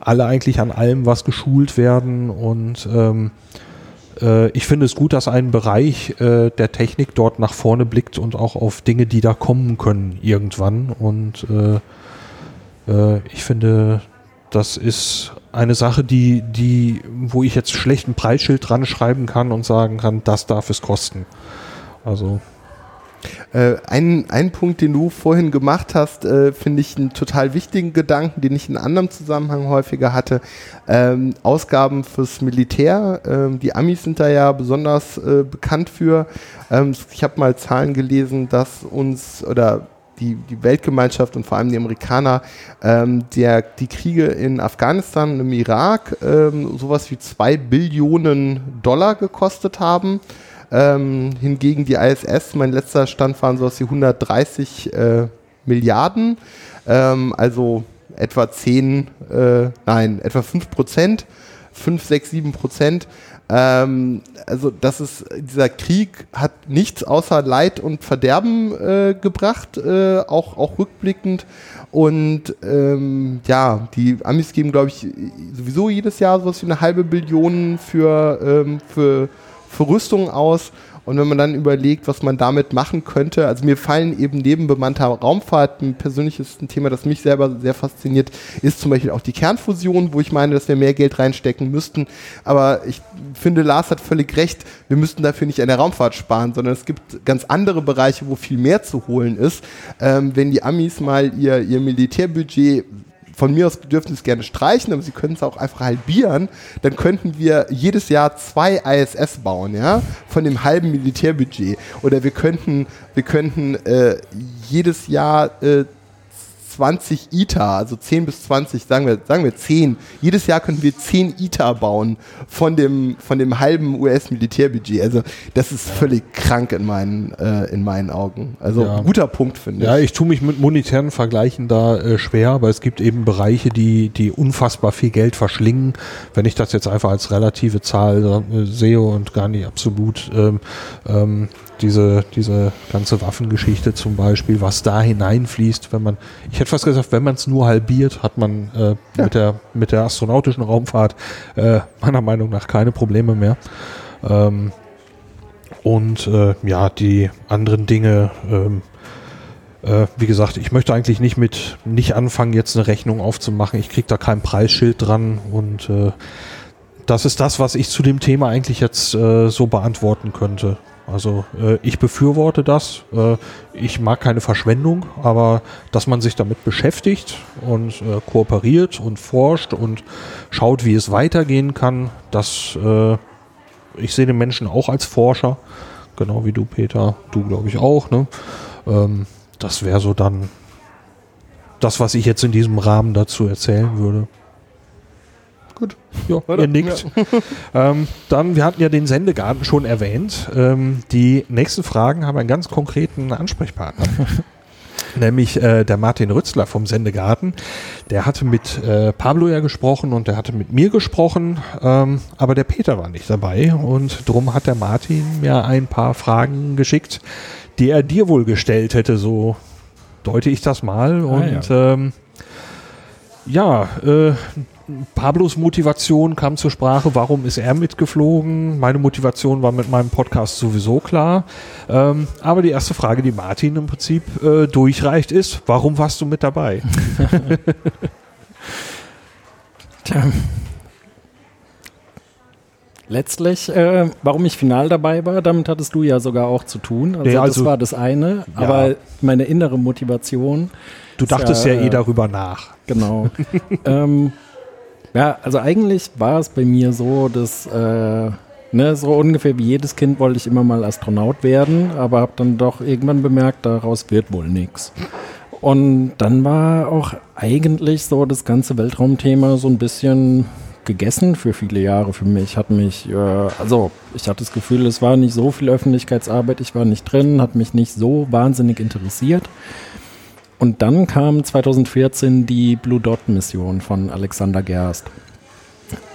alle eigentlich an allem was geschult werden und ähm, äh, ich finde es gut, dass ein Bereich äh, der Technik dort nach vorne blickt und auch auf Dinge, die da kommen können irgendwann. Und äh, ich finde, das ist eine Sache, die, die, wo ich jetzt schlecht ein Preisschild dran schreiben kann und sagen kann, das darf es kosten. Also äh, ein, ein Punkt, den du vorhin gemacht hast, äh, finde ich einen total wichtigen Gedanken, den ich in anderem Zusammenhang häufiger hatte. Ähm, Ausgaben fürs Militär. Ähm, die Amis sind da ja besonders äh, bekannt für. Ähm, ich habe mal Zahlen gelesen, dass uns oder die, die Weltgemeinschaft und vor allem die Amerikaner ähm, der, die Kriege in Afghanistan und im Irak ähm, sowas wie zwei Billionen Dollar gekostet haben. Ähm, hingegen die ISS, mein letzter Stand waren so aus die 130 äh, Milliarden, ähm, also etwa 10, äh, nein, etwa 5 Prozent, 5, 6, 7 Prozent. Ähm, also das ist, dieser Krieg hat nichts außer Leid und Verderben äh, gebracht, äh, auch, auch rückblickend. Und ähm, ja, die Amis geben, glaube ich, sowieso jedes Jahr sowas wie eine halbe Billion für, ähm, für für Rüstung aus. Und wenn man dann überlegt, was man damit machen könnte, also mir fallen eben neben bemannter Raumfahrt ein persönliches Thema, das mich selber sehr fasziniert, ist zum Beispiel auch die Kernfusion, wo ich meine, dass wir mehr Geld reinstecken müssten. Aber ich finde, Lars hat völlig recht, wir müssten dafür nicht an der Raumfahrt sparen, sondern es gibt ganz andere Bereiche, wo viel mehr zu holen ist. Ähm, wenn die Amis mal ihr, ihr Militärbudget von mir aus dürfen es gerne streichen, aber Sie können es auch einfach halbieren. Dann könnten wir jedes Jahr zwei ISS bauen, ja, von dem halben Militärbudget. Oder wir könnten, wir könnten äh, jedes Jahr äh, 20 ITER, also 10 bis 20, sagen wir, sagen wir 10. Jedes Jahr könnten wir 10 ITER bauen von dem, von dem halben US-Militärbudget. Also das ist völlig krank in meinen, äh, in meinen Augen. Also ja. guter Punkt, finde ich. Ja, ich tue mich mit monetären Vergleichen da äh, schwer, aber es gibt eben Bereiche, die, die unfassbar viel Geld verschlingen. Wenn ich das jetzt einfach als relative Zahl äh, sehe und gar nicht absolut, ähm, ähm, diese, diese ganze Waffengeschichte zum Beispiel, was da hineinfließt, wenn man, ich hätte fast gesagt, wenn man es nur halbiert, hat man äh, ja. mit, der, mit der astronautischen Raumfahrt äh, meiner Meinung nach keine Probleme mehr. Ähm, und äh, ja, die anderen Dinge, ähm, äh, wie gesagt, ich möchte eigentlich nicht mit, nicht anfangen, jetzt eine Rechnung aufzumachen. Ich kriege da kein Preisschild dran und äh, das ist das, was ich zu dem Thema eigentlich jetzt äh, so beantworten könnte. Also äh, ich befürworte das. Äh, ich mag keine Verschwendung, aber dass man sich damit beschäftigt und äh, kooperiert und forscht und schaut, wie es weitergehen kann, das äh, ich sehe den Menschen auch als Forscher, genau wie du, Peter, du glaube ich auch. Ne? Ähm, das wäre so dann das, was ich jetzt in diesem Rahmen dazu erzählen würde. Gut. Ja, ihr nickt. Ja. ähm, dann, wir hatten ja den Sendegarten schon erwähnt. Ähm, die nächsten Fragen haben einen ganz konkreten Ansprechpartner. nämlich äh, der Martin Rützler vom Sendegarten. Der hatte mit äh, Pablo ja gesprochen und der hatte mit mir gesprochen, ähm, aber der Peter war nicht dabei und darum hat der Martin mir ein paar Fragen geschickt, die er dir wohl gestellt hätte, so deute ich das mal. Ah, und ja, ähm, ja äh, Pablos Motivation kam zur Sprache, warum ist er mitgeflogen? Meine Motivation war mit meinem Podcast sowieso klar. Ähm, aber die erste Frage, die Martin im Prinzip äh, durchreicht, ist, warum warst du mit dabei? Tja. Letztlich, äh, warum ich final dabei war, damit hattest du ja sogar auch zu tun. Also, nee, also das war das eine, ja. aber meine innere Motivation. Du dachtest ja, ja, eh darüber nach. Genau. ähm, ja, also eigentlich war es bei mir so, dass äh, Ne, so ungefähr wie jedes Kind wollte ich immer mal Astronaut werden, aber habe dann doch irgendwann bemerkt, daraus wird wohl nichts. Und dann war auch eigentlich so das ganze Weltraumthema so ein bisschen gegessen für viele Jahre für mich. Hat mich, äh, also ich hatte das Gefühl, es war nicht so viel Öffentlichkeitsarbeit, ich war nicht drin, hat mich nicht so wahnsinnig interessiert. Und dann kam 2014 die Blue Dot Mission von Alexander Gerst.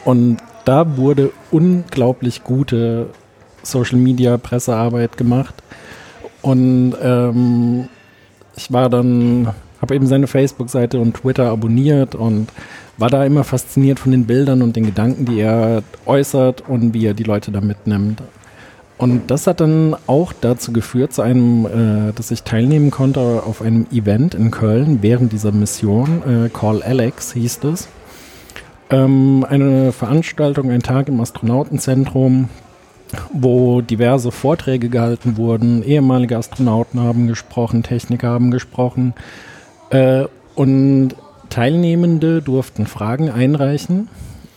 Und da wurde unglaublich gute Social Media Pressearbeit gemacht. Und ähm, ich war dann, habe eben seine Facebook-Seite und Twitter abonniert und war da immer fasziniert von den Bildern und den Gedanken, die er äußert und wie er die Leute da mitnimmt. Und das hat dann auch dazu geführt, zu einem, äh, dass ich teilnehmen konnte auf einem Event in Köln während dieser Mission. Äh, Call Alex hieß es. Ähm, eine Veranstaltung, ein Tag im Astronautenzentrum, wo diverse Vorträge gehalten wurden. Ehemalige Astronauten haben gesprochen, Techniker haben gesprochen. Äh, und Teilnehmende durften Fragen einreichen.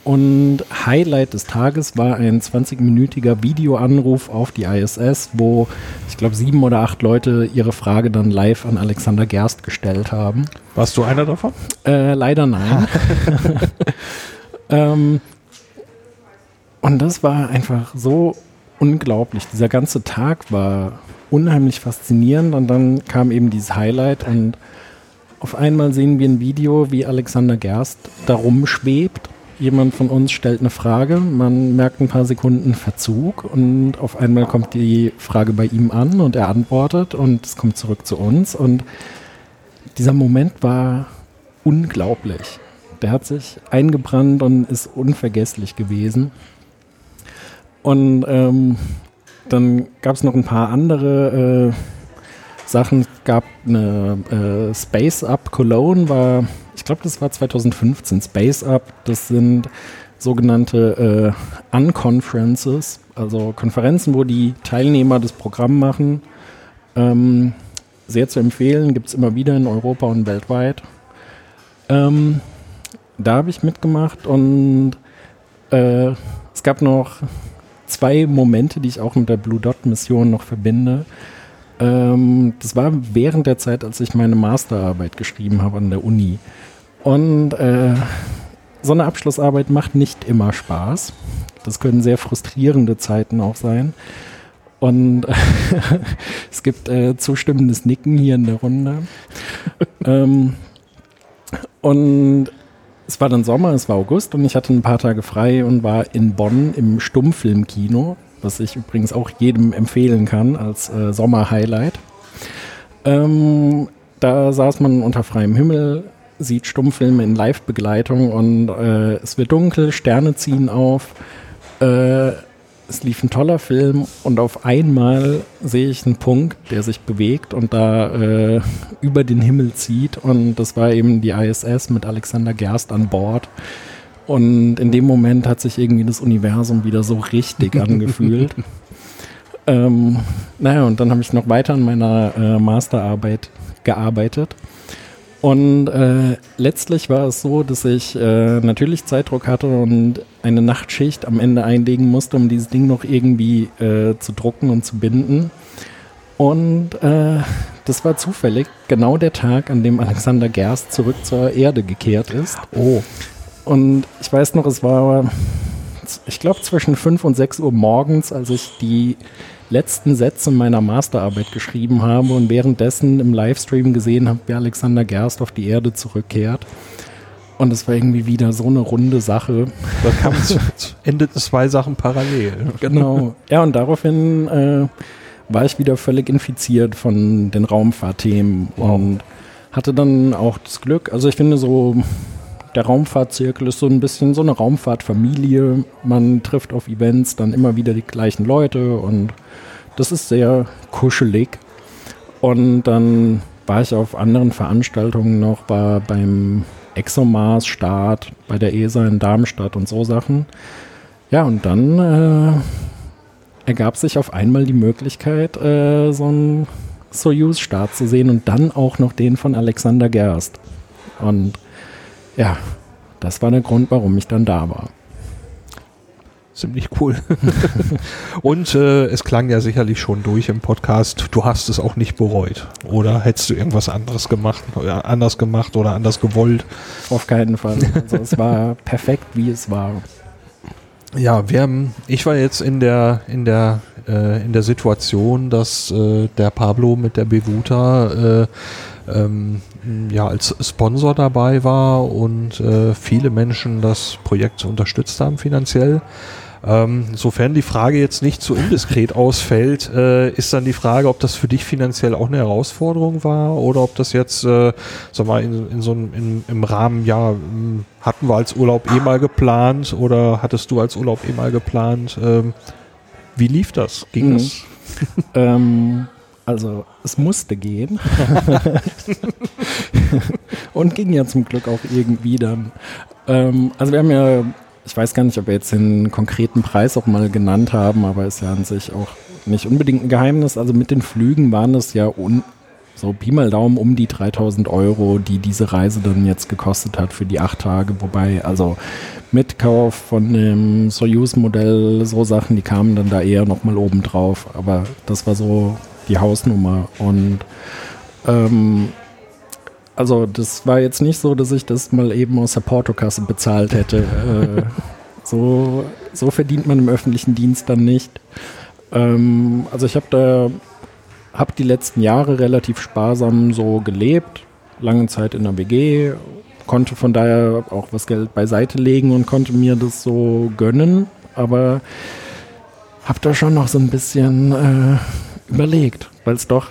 Und Highlight des Tages war ein 20-minütiger Videoanruf auf die ISS, wo ich glaube sieben oder acht Leute ihre Frage dann live an Alexander Gerst gestellt haben. Warst du einer davon? Äh, leider nein. ähm, und das war einfach so unglaublich. Dieser ganze Tag war unheimlich faszinierend und dann kam eben dieses Highlight und auf einmal sehen wir ein Video, wie Alexander Gerst da rumschwebt. Jemand von uns stellt eine Frage, man merkt ein paar Sekunden Verzug und auf einmal kommt die Frage bei ihm an und er antwortet und es kommt zurück zu uns und dieser Moment war unglaublich. Der hat sich eingebrannt und ist unvergesslich gewesen. Und ähm, dann gab es noch ein paar andere äh, Sachen. Es gab eine äh, Space Up Cologne, war, ich glaube, das war 2015. Space Up, das sind sogenannte äh, Unconferences, also Konferenzen, wo die Teilnehmer das Programm machen. Ähm, sehr zu empfehlen, gibt es immer wieder in Europa und weltweit. Ähm, da habe ich mitgemacht und äh, es gab noch zwei Momente, die ich auch mit der Blue Dot Mission noch verbinde. Ähm, das war während der Zeit, als ich meine Masterarbeit geschrieben habe an der Uni. Und äh, so eine Abschlussarbeit macht nicht immer Spaß. Das können sehr frustrierende Zeiten auch sein. Und es gibt äh, zustimmendes Nicken hier in der Runde. ähm, und es war dann Sommer, es war August und ich hatte ein paar Tage frei und war in Bonn im Stummfilmkino was ich übrigens auch jedem empfehlen kann als äh, Sommer-Highlight. Ähm, da saß man unter freiem Himmel, sieht Stummfilme in Live-Begleitung und äh, es wird dunkel, Sterne ziehen auf. Äh, es lief ein toller Film und auf einmal sehe ich einen Punkt, der sich bewegt und da äh, über den Himmel zieht. Und das war eben die ISS mit Alexander Gerst an Bord. Und in dem Moment hat sich irgendwie das Universum wieder so richtig angefühlt. Ähm, naja, und dann habe ich noch weiter an meiner äh, Masterarbeit gearbeitet. Und äh, letztlich war es so, dass ich äh, natürlich Zeitdruck hatte und eine Nachtschicht am Ende einlegen musste, um dieses Ding noch irgendwie äh, zu drucken und zu binden. Und äh, das war zufällig genau der Tag, an dem Alexander Gerst zurück zur Erde gekehrt ist. Oh. Und ich weiß noch, es war, ich glaube, zwischen 5 und 6 Uhr morgens, als ich die letzten Sätze meiner Masterarbeit geschrieben habe und währenddessen im Livestream gesehen habe, wie Alexander Gerst auf die Erde zurückkehrt. Und es war irgendwie wieder so eine runde Sache. Da kamen endeten zwei Sachen parallel. Genau. Ja, und daraufhin äh, war ich wieder völlig infiziert von den Raumfahrtthemen wow. und hatte dann auch das Glück. Also ich finde so der Raumfahrtzirkel ist so ein bisschen so eine Raumfahrtfamilie. Man trifft auf Events dann immer wieder die gleichen Leute und das ist sehr kuschelig. Und dann war ich auf anderen Veranstaltungen noch, war beim ExoMars-Start, bei der ESA in Darmstadt und so Sachen. Ja, und dann äh, ergab sich auf einmal die Möglichkeit, äh, so einen Soyuz-Start zu sehen und dann auch noch den von Alexander Gerst. Und ja, das war der Grund, warum ich dann da war. ziemlich cool. und äh, es klang ja sicherlich schon durch im Podcast. Du hast es auch nicht bereut. Oder hättest du irgendwas anderes gemacht, oder anders gemacht oder anders gewollt? Auf keinen Fall. Also es war perfekt, wie es war. Ja, wir haben, ich war jetzt in der, in der, äh, in der Situation, dass äh, der Pablo mit der Bevuta äh, ähm, ja, als Sponsor dabei war und äh, viele Menschen das Projekt unterstützt haben finanziell. Ähm, sofern die Frage jetzt nicht zu indiskret ausfällt, äh, ist dann die Frage, ob das für dich finanziell auch eine Herausforderung war oder ob das jetzt, äh, sag mal, in, in so einem, in, im Rahmen, ja, hm, hatten wir als Urlaub eh mal geplant oder hattest du als Urlaub eh mal geplant? Ähm, wie lief das? Ging mhm. das? ähm, also es musste gehen. Und ging ja zum Glück auch irgendwie dann. Ähm, also wir haben ja ich weiß gar nicht, ob wir jetzt den konkreten Preis auch mal genannt haben, aber ist ja an sich auch nicht unbedingt ein Geheimnis. Also mit den Flügen waren es ja un so Pi mal Daumen um die 3000 Euro, die diese Reise dann jetzt gekostet hat für die acht Tage. Wobei, also mit Kauf von dem Soyuz-Modell, so Sachen, die kamen dann da eher nochmal oben drauf. Aber das war so die Hausnummer. Und ähm, also das war jetzt nicht so, dass ich das mal eben aus der Portokasse bezahlt hätte. äh, so, so verdient man im öffentlichen Dienst dann nicht. Ähm, also ich habe da habe die letzten Jahre relativ sparsam so gelebt, lange Zeit in der WG, konnte von daher auch was Geld beiseite legen und konnte mir das so gönnen, aber habe da schon noch so ein bisschen äh, überlegt, weil es doch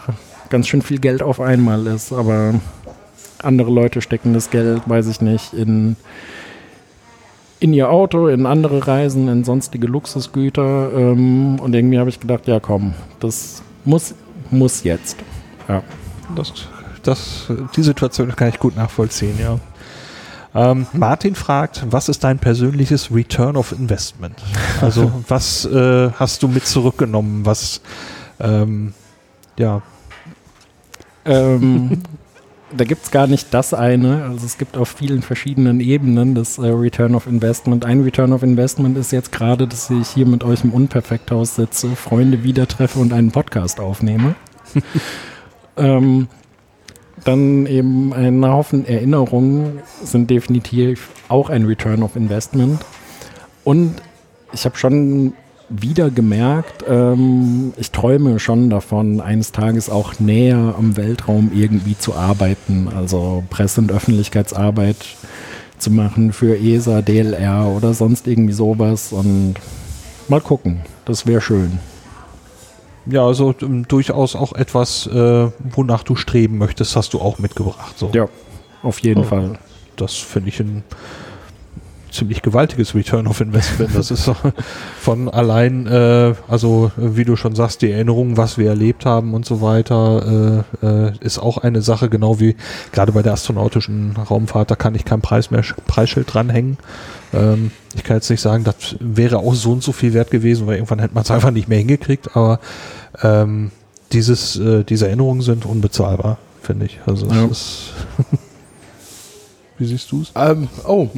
ganz schön viel Geld auf einmal ist, aber andere Leute stecken das Geld, weiß ich nicht, in, in ihr Auto, in andere Reisen, in sonstige Luxusgüter. Ähm, und irgendwie habe ich gedacht, ja komm, das muss, muss jetzt. Ja. Das, das, die Situation kann ich gut nachvollziehen, ja. Ähm, Martin fragt, was ist dein persönliches Return of Investment? Also was äh, hast du mit zurückgenommen? Was ähm, ja. Ähm, da gibt es gar nicht das eine. Also es gibt auf vielen verschiedenen Ebenen das äh, Return of Investment. Ein Return of Investment ist jetzt gerade, dass ich hier mit euch im Unperfekthaus sitze, Freunde wieder treffe und einen Podcast aufnehme. ähm, dann eben ein Haufen Erinnerungen sind definitiv auch ein Return of Investment. Und ich habe schon wieder gemerkt, ähm, ich träume schon davon, eines Tages auch näher am Weltraum irgendwie zu arbeiten, also Presse- und Öffentlichkeitsarbeit zu machen für ESA, DLR oder sonst irgendwie sowas und mal gucken, das wäre schön. Ja, also um, durchaus auch etwas, äh, wonach du streben möchtest, hast du auch mitgebracht. So. Ja, auf jeden oh, Fall. Das finde ich ein ziemlich gewaltiges Return of Investment. Das ist von allein, äh, also wie du schon sagst, die Erinnerung, was wir erlebt haben und so weiter, äh, äh, ist auch eine Sache, genau wie gerade bei der astronautischen Raumfahrt, da kann ich kein Preis mehr, Preisschild dranhängen. Ähm, ich kann jetzt nicht sagen, das wäre auch so und so viel wert gewesen, weil irgendwann hätte man es einfach nicht mehr hingekriegt, aber ähm, dieses, äh, diese Erinnerungen sind unbezahlbar, finde ich. Also ja. es ist Wie siehst du es? Ähm, oh.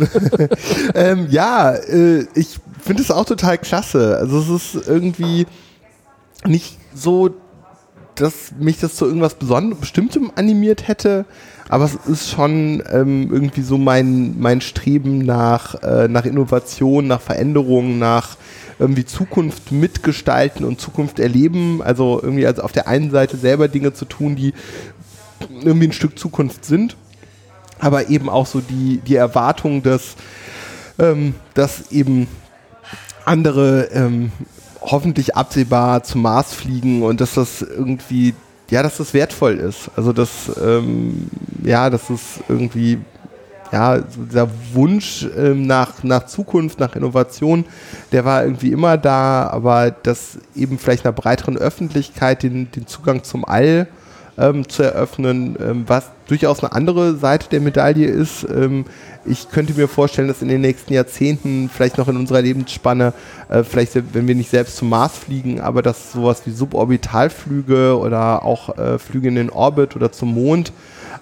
ähm, ja, äh, ich finde es auch total klasse. Also es ist irgendwie nicht so, dass mich das zu irgendwas Besonderem, Bestimmtem animiert hätte, aber es ist schon ähm, irgendwie so mein, mein Streben nach, äh, nach Innovation, nach Veränderung, nach irgendwie Zukunft mitgestalten und Zukunft erleben. Also irgendwie also auf der einen Seite selber Dinge zu tun, die irgendwie ein Stück Zukunft sind aber eben auch so die, die Erwartung, dass, ähm, dass eben andere ähm, hoffentlich absehbar zum Mars fliegen und dass das irgendwie, ja, dass das wertvoll ist. Also dass, ähm, ja, dass es irgendwie, ja, dieser Wunsch ähm, nach, nach Zukunft, nach Innovation, der war irgendwie immer da, aber dass eben vielleicht einer breiteren Öffentlichkeit den, den Zugang zum All ähm, zu eröffnen, ähm, was durchaus eine andere Seite der Medaille ist. Ähm, ich könnte mir vorstellen, dass in den nächsten Jahrzehnten, vielleicht noch in unserer Lebensspanne, äh, vielleicht wenn wir nicht selbst zum Mars fliegen, aber dass sowas wie Suborbitalflüge oder auch äh, Flüge in den Orbit oder zum Mond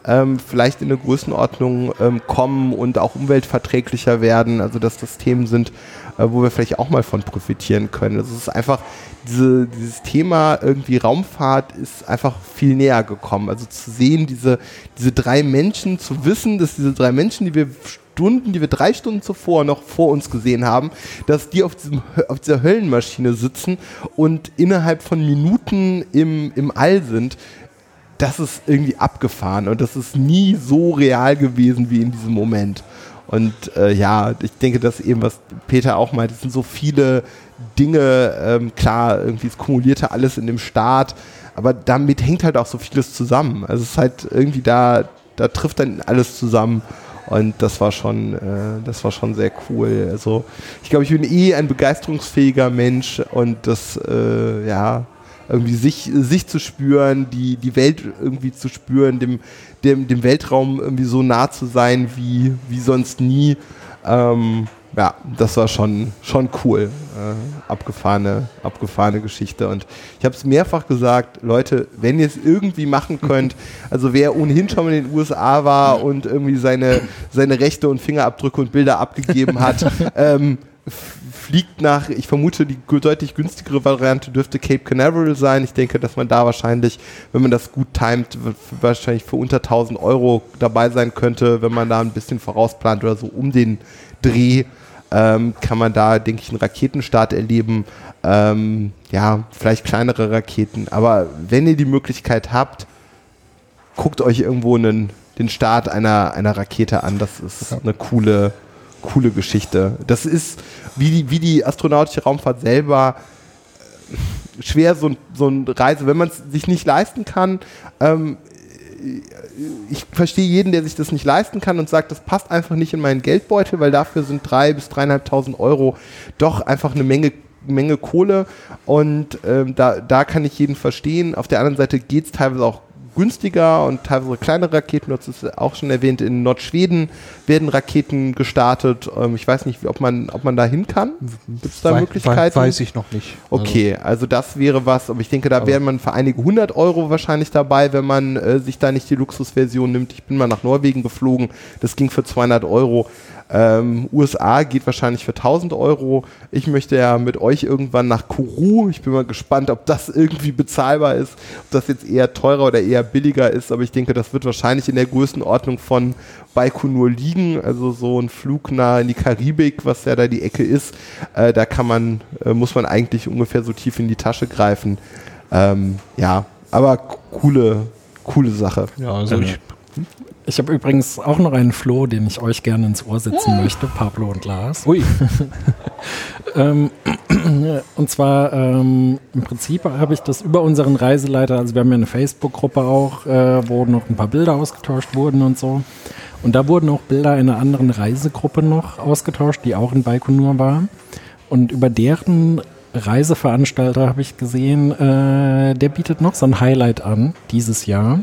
ähm, vielleicht in eine Größenordnung ähm, kommen und auch umweltverträglicher werden. Also dass das Themen sind, wo wir vielleicht auch mal von profitieren können. Also es ist einfach, diese, dieses Thema irgendwie Raumfahrt ist einfach viel näher gekommen. Also zu sehen, diese, diese drei Menschen, zu wissen, dass diese drei Menschen, die wir Stunden, die wir drei Stunden zuvor noch vor uns gesehen haben, dass die auf, diesem, auf dieser Höllenmaschine sitzen und innerhalb von Minuten im, im All sind, das ist irgendwie abgefahren und das ist nie so real gewesen wie in diesem Moment. Und äh, ja, ich denke, dass eben, was Peter auch meint, es sind so viele Dinge, ähm, klar, irgendwie es kumulierte alles in dem Staat, aber damit hängt halt auch so vieles zusammen. Also es ist halt irgendwie da, da trifft dann alles zusammen. Und das war schon, äh, das war schon sehr cool. Also ich glaube, ich bin eh ein begeisterungsfähiger Mensch und das, äh, ja, irgendwie sich, sich zu spüren, die, die Welt irgendwie zu spüren, dem, dem, dem Weltraum irgendwie so nah zu sein wie, wie sonst nie. Ähm, ja, das war schon, schon cool. Äh, abgefahrene, abgefahrene Geschichte. Und ich habe es mehrfach gesagt, Leute, wenn ihr es irgendwie machen könnt, also wer ohnehin schon mal in den USA war und irgendwie seine, seine Rechte und Fingerabdrücke und Bilder abgegeben hat, ähm, fliegt nach, ich vermute, die deutlich günstigere Variante dürfte Cape Canaveral sein. Ich denke, dass man da wahrscheinlich, wenn man das gut timet, wahrscheinlich für unter 1000 Euro dabei sein könnte, wenn man da ein bisschen vorausplant oder so um den Dreh. Ähm, kann man da, denke ich, einen Raketenstart erleben. Ähm, ja, vielleicht kleinere Raketen. Aber wenn ihr die Möglichkeit habt, guckt euch irgendwo einen, den Start einer, einer Rakete an. Das ist eine coole, coole Geschichte. Das ist wie die, wie die astronautische Raumfahrt selber äh, schwer so, so eine Reise, wenn man es sich nicht leisten kann. Ähm, ich verstehe jeden, der sich das nicht leisten kann und sagt, das passt einfach nicht in meinen Geldbeutel, weil dafür sind drei bis dreieinhalbtausend Euro doch einfach eine Menge Menge Kohle und ähm, da, da kann ich jeden verstehen. Auf der anderen Seite geht es teilweise auch günstiger und teilweise kleinere Raketen. Du hast es auch schon erwähnt, in Nordschweden werden Raketen gestartet. Ähm, ich weiß nicht, ob man, ob man da hin kann. Gibt es da We Möglichkeiten? Weiß ich noch nicht. Okay, also, also das wäre was, aber ich denke, da wäre man für einige hundert Euro wahrscheinlich dabei, wenn man äh, sich da nicht die Luxusversion nimmt. Ich bin mal nach Norwegen geflogen, das ging für 200 Euro. Ähm, USA geht wahrscheinlich für 1000 Euro. Ich möchte ja mit euch irgendwann nach Kourou. Ich bin mal gespannt, ob das irgendwie bezahlbar ist, ob das jetzt eher teurer oder eher billiger ist. Aber ich denke, das wird wahrscheinlich in der Größenordnung von Baikonur liegen. Also so ein Flug nah in die Karibik, was ja da die Ecke ist. Äh, da kann man, äh, muss man eigentlich ungefähr so tief in die Tasche greifen. Ähm, ja, aber coole, coole Sache. Ja, also ich ich habe übrigens auch noch einen Floh, den ich euch gerne ins Ohr setzen möchte, Pablo und Lars. Ui. ähm, und zwar ähm, im Prinzip habe ich das über unseren Reiseleiter, also wir haben ja eine Facebook-Gruppe auch, äh, wo noch ein paar Bilder ausgetauscht wurden und so. Und da wurden auch Bilder einer anderen Reisegruppe noch ausgetauscht, die auch in Baikonur war. Und über deren Reiseveranstalter habe ich gesehen, äh, der bietet noch so ein Highlight an dieses Jahr.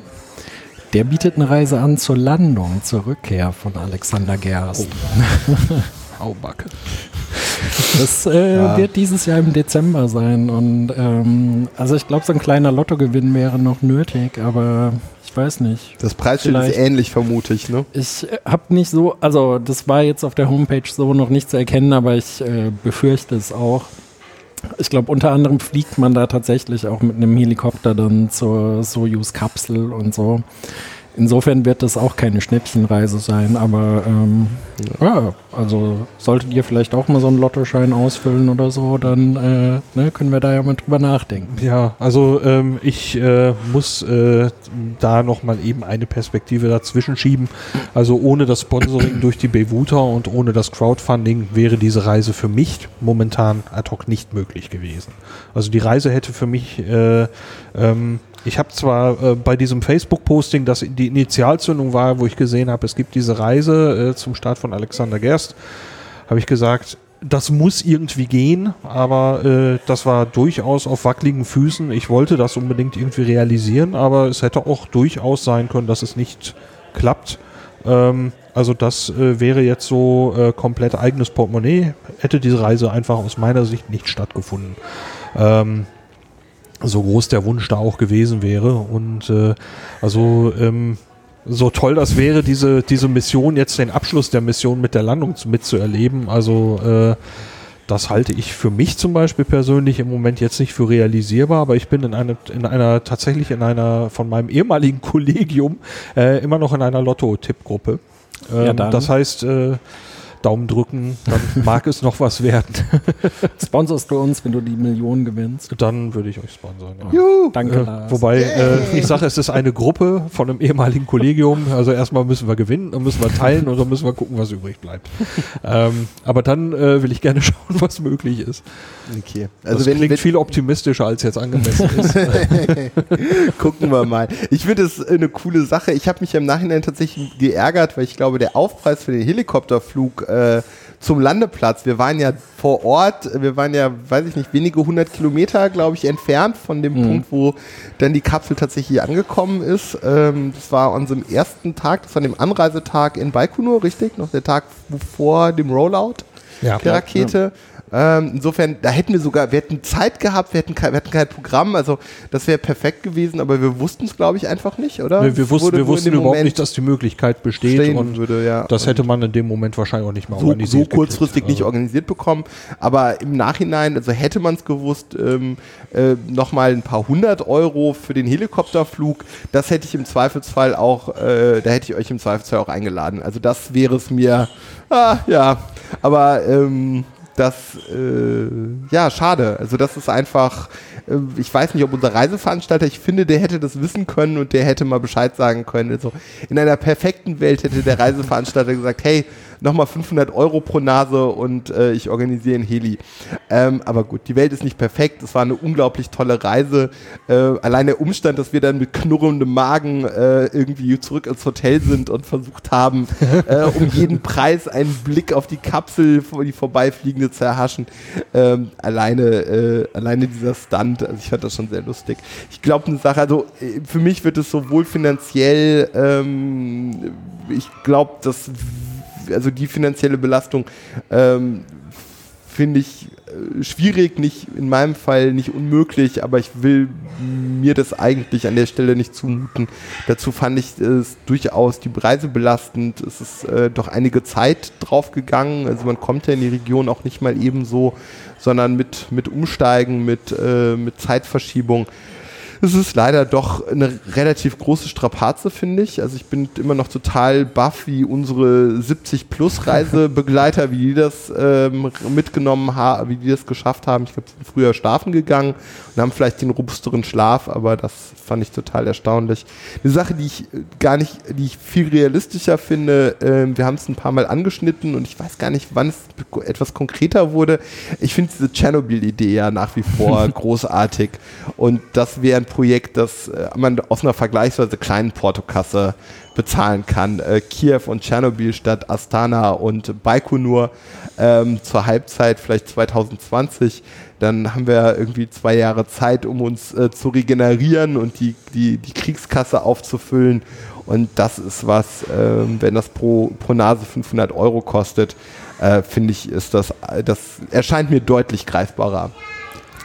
Der bietet eine Reise an zur Landung, zur Rückkehr von Alexander Gerst. Oh. Aubacke. Das äh, ja. wird dieses Jahr im Dezember sein. Und ähm, also ich glaube, so ein kleiner Lottogewinn wäre noch nötig, aber ich weiß nicht. Das Preisschild ist ähnlich, vermute ich, ne? Ich äh, habe nicht so, also das war jetzt auf der Homepage so noch nicht zu erkennen, aber ich äh, befürchte es auch. Ich glaube, unter anderem fliegt man da tatsächlich auch mit einem Helikopter dann zur Soyuz-Kapsel und so. Insofern wird das auch keine Schnäppchenreise sein, aber ähm, ja, also solltet ihr vielleicht auch mal so einen Lottoschein ausfüllen oder so, dann äh, ne, können wir da ja mal drüber nachdenken. Ja, also ähm, ich äh, muss äh, da nochmal eben eine Perspektive dazwischen schieben. Also ohne das Sponsoring durch die Bewuter und ohne das Crowdfunding wäre diese Reise für mich momentan ad hoc nicht möglich gewesen. Also die Reise hätte für mich äh, ähm, ich habe zwar äh, bei diesem Facebook-Posting, das die Initialzündung war, wo ich gesehen habe, es gibt diese Reise äh, zum Start von Alexander Gerst, habe ich gesagt, das muss irgendwie gehen, aber äh, das war durchaus auf wackeligen Füßen. Ich wollte das unbedingt irgendwie realisieren, aber es hätte auch durchaus sein können, dass es nicht klappt. Ähm, also das äh, wäre jetzt so äh, komplett eigenes Portemonnaie, hätte diese Reise einfach aus meiner Sicht nicht stattgefunden. Ähm, so groß der Wunsch da auch gewesen wäre. Und äh, also ähm, so toll das wäre, diese, diese Mission, jetzt den Abschluss der Mission mit der Landung mitzuerleben. Also äh, das halte ich für mich zum Beispiel persönlich im Moment jetzt nicht für realisierbar, aber ich bin in, eine, in einer, tatsächlich in einer von meinem ehemaligen Kollegium äh, immer noch in einer Lotto-Tippgruppe. Ähm, ja, das heißt, äh, Daumen drücken, dann mag es noch was werden. Sponsorst du uns, wenn du die Millionen gewinnst? Dann würde ich euch sponsern. Ja. Juhu. Danke. Äh, wobei, äh, ich sage, es ist eine Gruppe von einem ehemaligen Kollegium. Also erstmal müssen wir gewinnen, dann müssen wir teilen und dann müssen wir gucken, was übrig bleibt. ähm, aber dann äh, will ich gerne schauen, was möglich ist. Okay. Also das wenn, klingt wenn, viel optimistischer, als jetzt angemessen ist. gucken wir mal. Ich finde es eine coole Sache. Ich habe mich im Nachhinein tatsächlich geärgert, weil ich glaube, der Aufpreis für den Helikopterflug äh, zum Landeplatz. Wir waren ja vor Ort, wir waren ja, weiß ich nicht, wenige hundert Kilometer, glaube ich, entfernt von dem mhm. Punkt, wo dann die Kapsel tatsächlich angekommen ist. Ähm, das war an unserem ersten Tag, das war dem Anreisetag in Baikonur, richtig? Noch der Tag vor dem Rollout ja, der Rakete. Ja. Ähm, insofern, da hätten wir sogar, wir hätten Zeit gehabt, wir hätten, kein, wir hätten kein Programm, also das wäre perfekt gewesen, aber wir wussten es, glaube ich, einfach nicht, oder? Nee, wir wussten, wir wussten überhaupt Moment nicht, dass die Möglichkeit besteht und würde, ja. das hätte man in dem Moment wahrscheinlich auch nicht mal so, organisiert. So kurzfristig gekriegt, nicht also. organisiert bekommen, aber im Nachhinein, also hätte man es gewusst, ähm, äh, nochmal ein paar hundert Euro für den Helikopterflug, das hätte ich im Zweifelsfall auch, äh, da hätte ich euch im Zweifelsfall auch eingeladen. Also das wäre es mir, ah, ja, aber ähm, das, äh, ja, schade. Also das ist einfach, äh, ich weiß nicht, ob unser Reiseveranstalter, ich finde, der hätte das wissen können und der hätte mal Bescheid sagen können. Also in einer perfekten Welt hätte der Reiseveranstalter gesagt, hey, nochmal 500 Euro pro Nase und äh, ich organisiere ein Heli. Ähm, aber gut, die Welt ist nicht perfekt. Es war eine unglaublich tolle Reise. Äh, allein der Umstand, dass wir dann mit knurrendem Magen äh, irgendwie zurück ins Hotel sind und versucht haben, äh, um jeden Preis einen Blick auf die Kapsel, die vorbeifliegende zu erhaschen. Ähm, alleine, äh, alleine dieser Stunt, also ich fand das schon sehr lustig. Ich glaube, eine Sache, also äh, für mich wird es sowohl finanziell, ähm, ich glaube, dass also die finanzielle Belastung ähm, finde ich äh, schwierig, nicht in meinem Fall nicht unmöglich, aber ich will mir das eigentlich an der Stelle nicht zumuten. Dazu fand ich es durchaus die Preise belastend. Es ist äh, doch einige Zeit draufgegangen. Also man kommt ja in die Region auch nicht mal ebenso, sondern mit, mit Umsteigen, mit, äh, mit Zeitverschiebung es ist leider doch eine relativ große Strapaze, finde ich. Also ich bin immer noch total baff, wie unsere 70-Plus-Reisebegleiter, wie die das ähm, mitgenommen haben, wie die das geschafft haben. Ich glaube, sie sind früher schlafen gegangen und haben vielleicht den robusteren Schlaf, aber das fand ich total erstaunlich. Eine Sache, die ich gar nicht, die ich viel realistischer finde, äh, wir haben es ein paar Mal angeschnitten und ich weiß gar nicht, wann es etwas konkreter wurde. Ich finde diese Tschernobyl-Idee ja nach wie vor großartig und das wäre ein Projekt, das äh, man aus einer vergleichsweise kleinen Portokasse bezahlen kann. Äh, Kiew und Tschernobyl statt Astana und Baikonur ähm, zur Halbzeit, vielleicht 2020. Dann haben wir irgendwie zwei Jahre Zeit, um uns äh, zu regenerieren und die, die, die Kriegskasse aufzufüllen. Und das ist was, ähm, wenn das pro, pro Nase 500 Euro kostet, äh, finde ich, ist das, das erscheint mir deutlich greifbarer.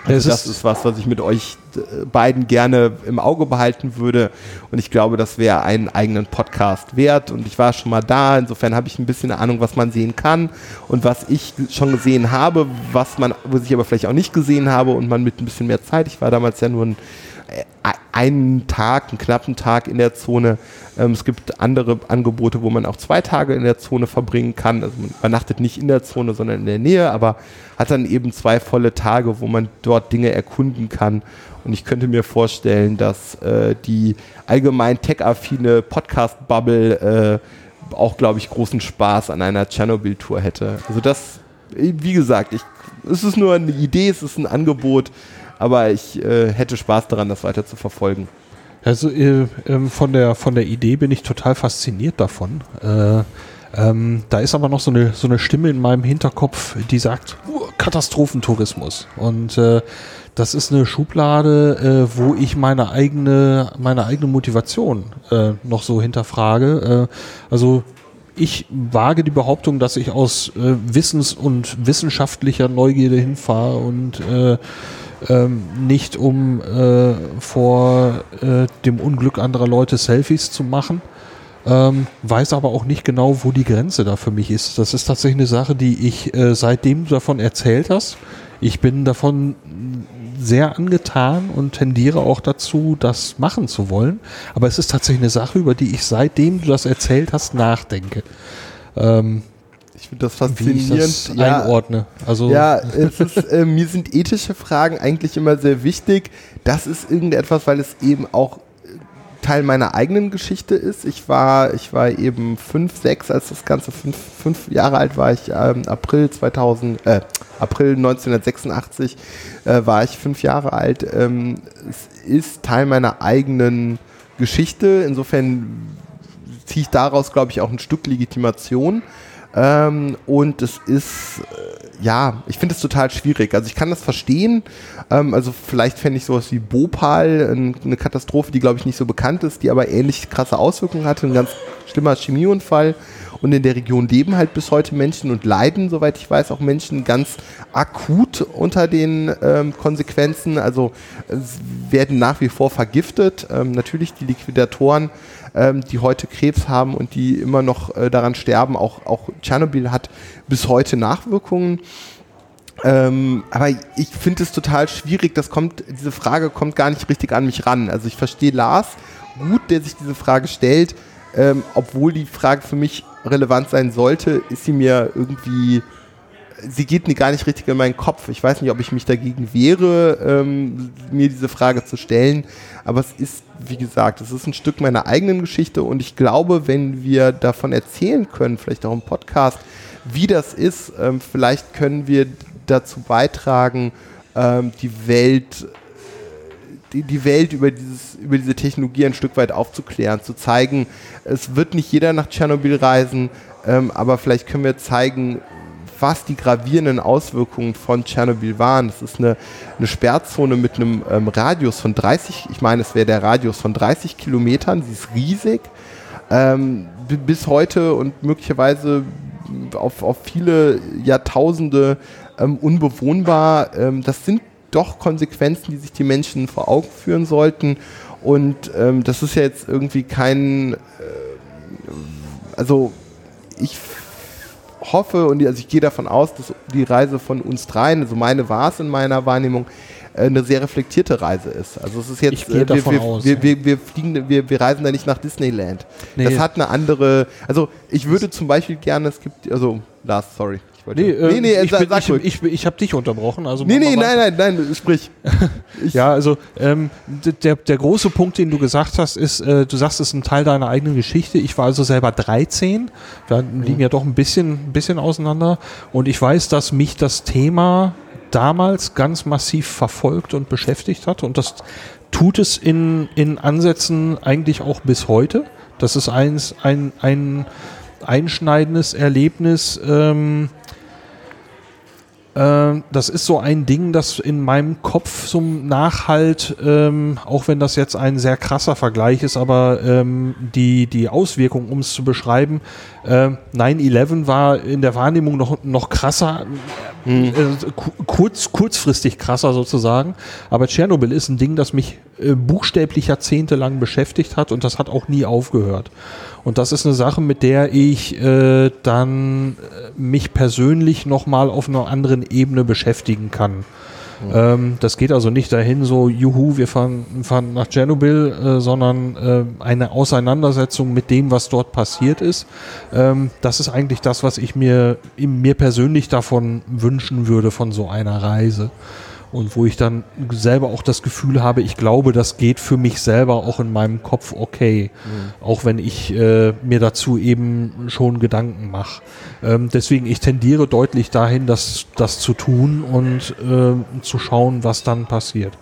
Also das ist was, was ich mit euch äh, beiden gerne im Auge behalten würde. Und ich glaube, das wäre einen eigenen Podcast wert. Und ich war schon mal da. Insofern habe ich ein bisschen eine Ahnung, was man sehen kann und was ich schon gesehen habe, was man, was ich aber vielleicht auch nicht gesehen habe und man mit ein bisschen mehr Zeit. Ich war damals ja nur ein einen Tag, einen knappen Tag in der Zone. Ähm, es gibt andere Angebote, wo man auch zwei Tage in der Zone verbringen kann. Also man übernachtet nicht in der Zone, sondern in der Nähe, aber hat dann eben zwei volle Tage, wo man dort Dinge erkunden kann. Und ich könnte mir vorstellen, dass äh, die allgemein tech-affine Podcast-Bubble äh, auch, glaube ich, großen Spaß an einer Tschernobyl-Tour hätte. Also das, wie gesagt, ich, es ist nur eine Idee, es ist ein Angebot aber ich äh, hätte Spaß daran, das weiter zu verfolgen. Also äh, äh, von, der, von der Idee bin ich total fasziniert davon. Äh, ähm, da ist aber noch so eine, so eine Stimme in meinem Hinterkopf, die sagt, uh, Katastrophentourismus. Und äh, das ist eine Schublade, äh, wo ich meine eigene, meine eigene Motivation äh, noch so hinterfrage. Äh, also ich wage die Behauptung, dass ich aus äh, Wissens- und wissenschaftlicher Neugierde hinfahre und äh, ähm, nicht um äh, vor äh, dem Unglück anderer Leute Selfies zu machen. ähm, weiß aber auch nicht genau, wo die Grenze da für mich ist. Das ist tatsächlich eine Sache, die ich, äh, seitdem du davon erzählt hast, ich bin davon sehr angetan und tendiere auch dazu, das machen zu wollen. Aber es ist tatsächlich eine Sache, über die ich seitdem du das erzählt hast, nachdenke. Ähm, ich finde das faszinierend. Wie ich das ja, einordne. Also ja, es ist, äh, mir sind ethische Fragen eigentlich immer sehr wichtig. Das ist irgendetwas, weil es eben auch Teil meiner eigenen Geschichte ist. Ich war, ich war eben fünf, sechs, als das Ganze fünf, fünf Jahre alt war ich, ähm, April 2000, äh, April 1986 äh, war ich fünf Jahre alt. Ähm, es ist Teil meiner eigenen Geschichte. Insofern ziehe ich daraus, glaube ich, auch ein Stück Legitimation. Ähm, und es ist, äh, ja, ich finde es total schwierig. Also ich kann das verstehen. Ähm, also vielleicht fände ich sowas wie Bhopal, ein, eine Katastrophe, die glaube ich nicht so bekannt ist, die aber ähnlich krasse Auswirkungen hatte. Ein ganz schlimmer Chemieunfall. Und in der Region leben halt bis heute Menschen und leiden, soweit ich weiß, auch Menschen ganz akut unter den ähm, Konsequenzen. Also werden nach wie vor vergiftet. Ähm, natürlich die Liquidatoren ähm, die heute Krebs haben und die immer noch äh, daran sterben. Auch, auch Tschernobyl hat bis heute Nachwirkungen. Ähm, aber ich finde es total schwierig, das kommt, diese Frage kommt gar nicht richtig an mich ran. Also ich verstehe Lars gut, der sich diese Frage stellt, ähm, obwohl die Frage für mich relevant sein sollte, ist sie mir irgendwie sie geht gar nicht richtig in meinen Kopf. Ich weiß nicht, ob ich mich dagegen wehre, ähm, mir diese Frage zu stellen, aber es ist, wie gesagt, es ist ein Stück meiner eigenen Geschichte und ich glaube, wenn wir davon erzählen können, vielleicht auch im Podcast, wie das ist, ähm, vielleicht können wir dazu beitragen, ähm, die Welt die Welt über, dieses, über diese Technologie ein Stück weit aufzuklären, zu zeigen, es wird nicht jeder nach Tschernobyl reisen, ähm, aber vielleicht können wir zeigen, was die gravierenden Auswirkungen von Tschernobyl waren. Es ist eine, eine Sperrzone mit einem ähm, Radius von 30, ich meine, es wäre der Radius von 30 Kilometern, sie ist riesig. Ähm, bis heute und möglicherweise auf, auf viele Jahrtausende ähm, unbewohnbar. Ähm, das sind doch Konsequenzen, die sich die Menschen vor Augen führen sollten. Und ähm, das ist ja jetzt irgendwie kein, äh, also ich hoffe und also ich gehe davon aus, dass die Reise von uns dreien, also meine war es in meiner Wahrnehmung, äh, eine sehr reflektierte Reise ist. Also es ist jetzt, ich gehe äh, davon wir, aus, wir, wir, wir, fliegen, wir, wir reisen da nicht nach Disneyland. Nee. Das hat eine andere, also ich würde zum Beispiel gerne, es gibt, also Lars, sorry. Nee, äh, nee, nee, ich, bin, ich, ich, ich habe dich unterbrochen. Also nee, nee, nein, nein, nein, sprich. ja, also ähm, der, der große Punkt, den du gesagt hast, ist, äh, du sagst, es ist ein Teil deiner eigenen Geschichte. Ich war also selber 13. Wir mhm. liegen ja doch ein bisschen, ein bisschen auseinander. Und ich weiß, dass mich das Thema damals ganz massiv verfolgt und beschäftigt hat. Und das tut es in, in Ansätzen eigentlich auch bis heute. Das ist eins, ein, ein einschneidendes Erlebnis. Ähm, äh, das ist so ein Ding, das in meinem Kopf so nachhalt, ähm, auch wenn das jetzt ein sehr krasser Vergleich ist, aber ähm, die, die Auswirkung, um es zu beschreiben, äh, 9-11 war in der Wahrnehmung noch, noch krasser, mhm. äh, kurz, kurzfristig krasser sozusagen. Aber Tschernobyl ist ein Ding, das mich äh, buchstäblich jahrzehntelang beschäftigt hat und das hat auch nie aufgehört. Und das ist eine Sache, mit der ich äh, dann äh, mich persönlich nochmal auf einer anderen Ebene beschäftigen kann. Mhm. Ähm, das geht also nicht dahin, so, juhu, wir fahren, fahren nach Tschernobyl, äh, sondern äh, eine Auseinandersetzung mit dem, was dort passiert ist. Ähm, das ist eigentlich das, was ich mir, mir persönlich davon wünschen würde, von so einer Reise und wo ich dann selber auch das Gefühl habe, ich glaube, das geht für mich selber auch in meinem Kopf okay, mhm. auch wenn ich äh, mir dazu eben schon Gedanken mache. Ähm, deswegen, ich tendiere deutlich dahin, das, das zu tun und äh, zu schauen, was dann passiert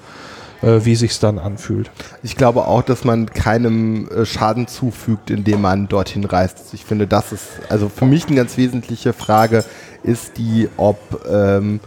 äh, wie sich's dann anfühlt. Ich glaube auch, dass man keinem äh, Schaden zufügt, indem man dorthin reist. Ich finde, das ist also für mich eine ganz wesentliche Frage, ist die, ob ähm,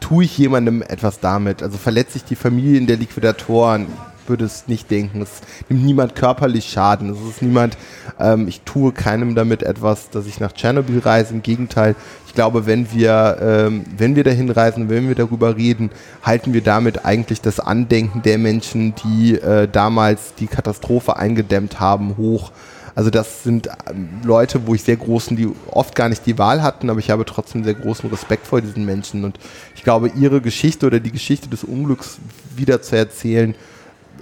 tue ich jemandem etwas damit? Also verletze ich die Familien der Liquidatoren? würde es nicht denken. Es nimmt niemand körperlich Schaden. Es ist niemand, ähm, ich tue keinem damit etwas, dass ich nach Tschernobyl reise. Im Gegenteil, ich glaube, wenn wir, ähm, wenn wir dahin reisen, wenn wir darüber reden, halten wir damit eigentlich das Andenken der Menschen, die äh, damals die Katastrophe eingedämmt haben, hoch. Also das sind ähm, Leute, wo ich sehr großen, die oft gar nicht die Wahl hatten, aber ich habe trotzdem sehr großen Respekt vor diesen Menschen. Und ich glaube, ihre Geschichte oder die Geschichte des Unglücks wieder zu erzählen,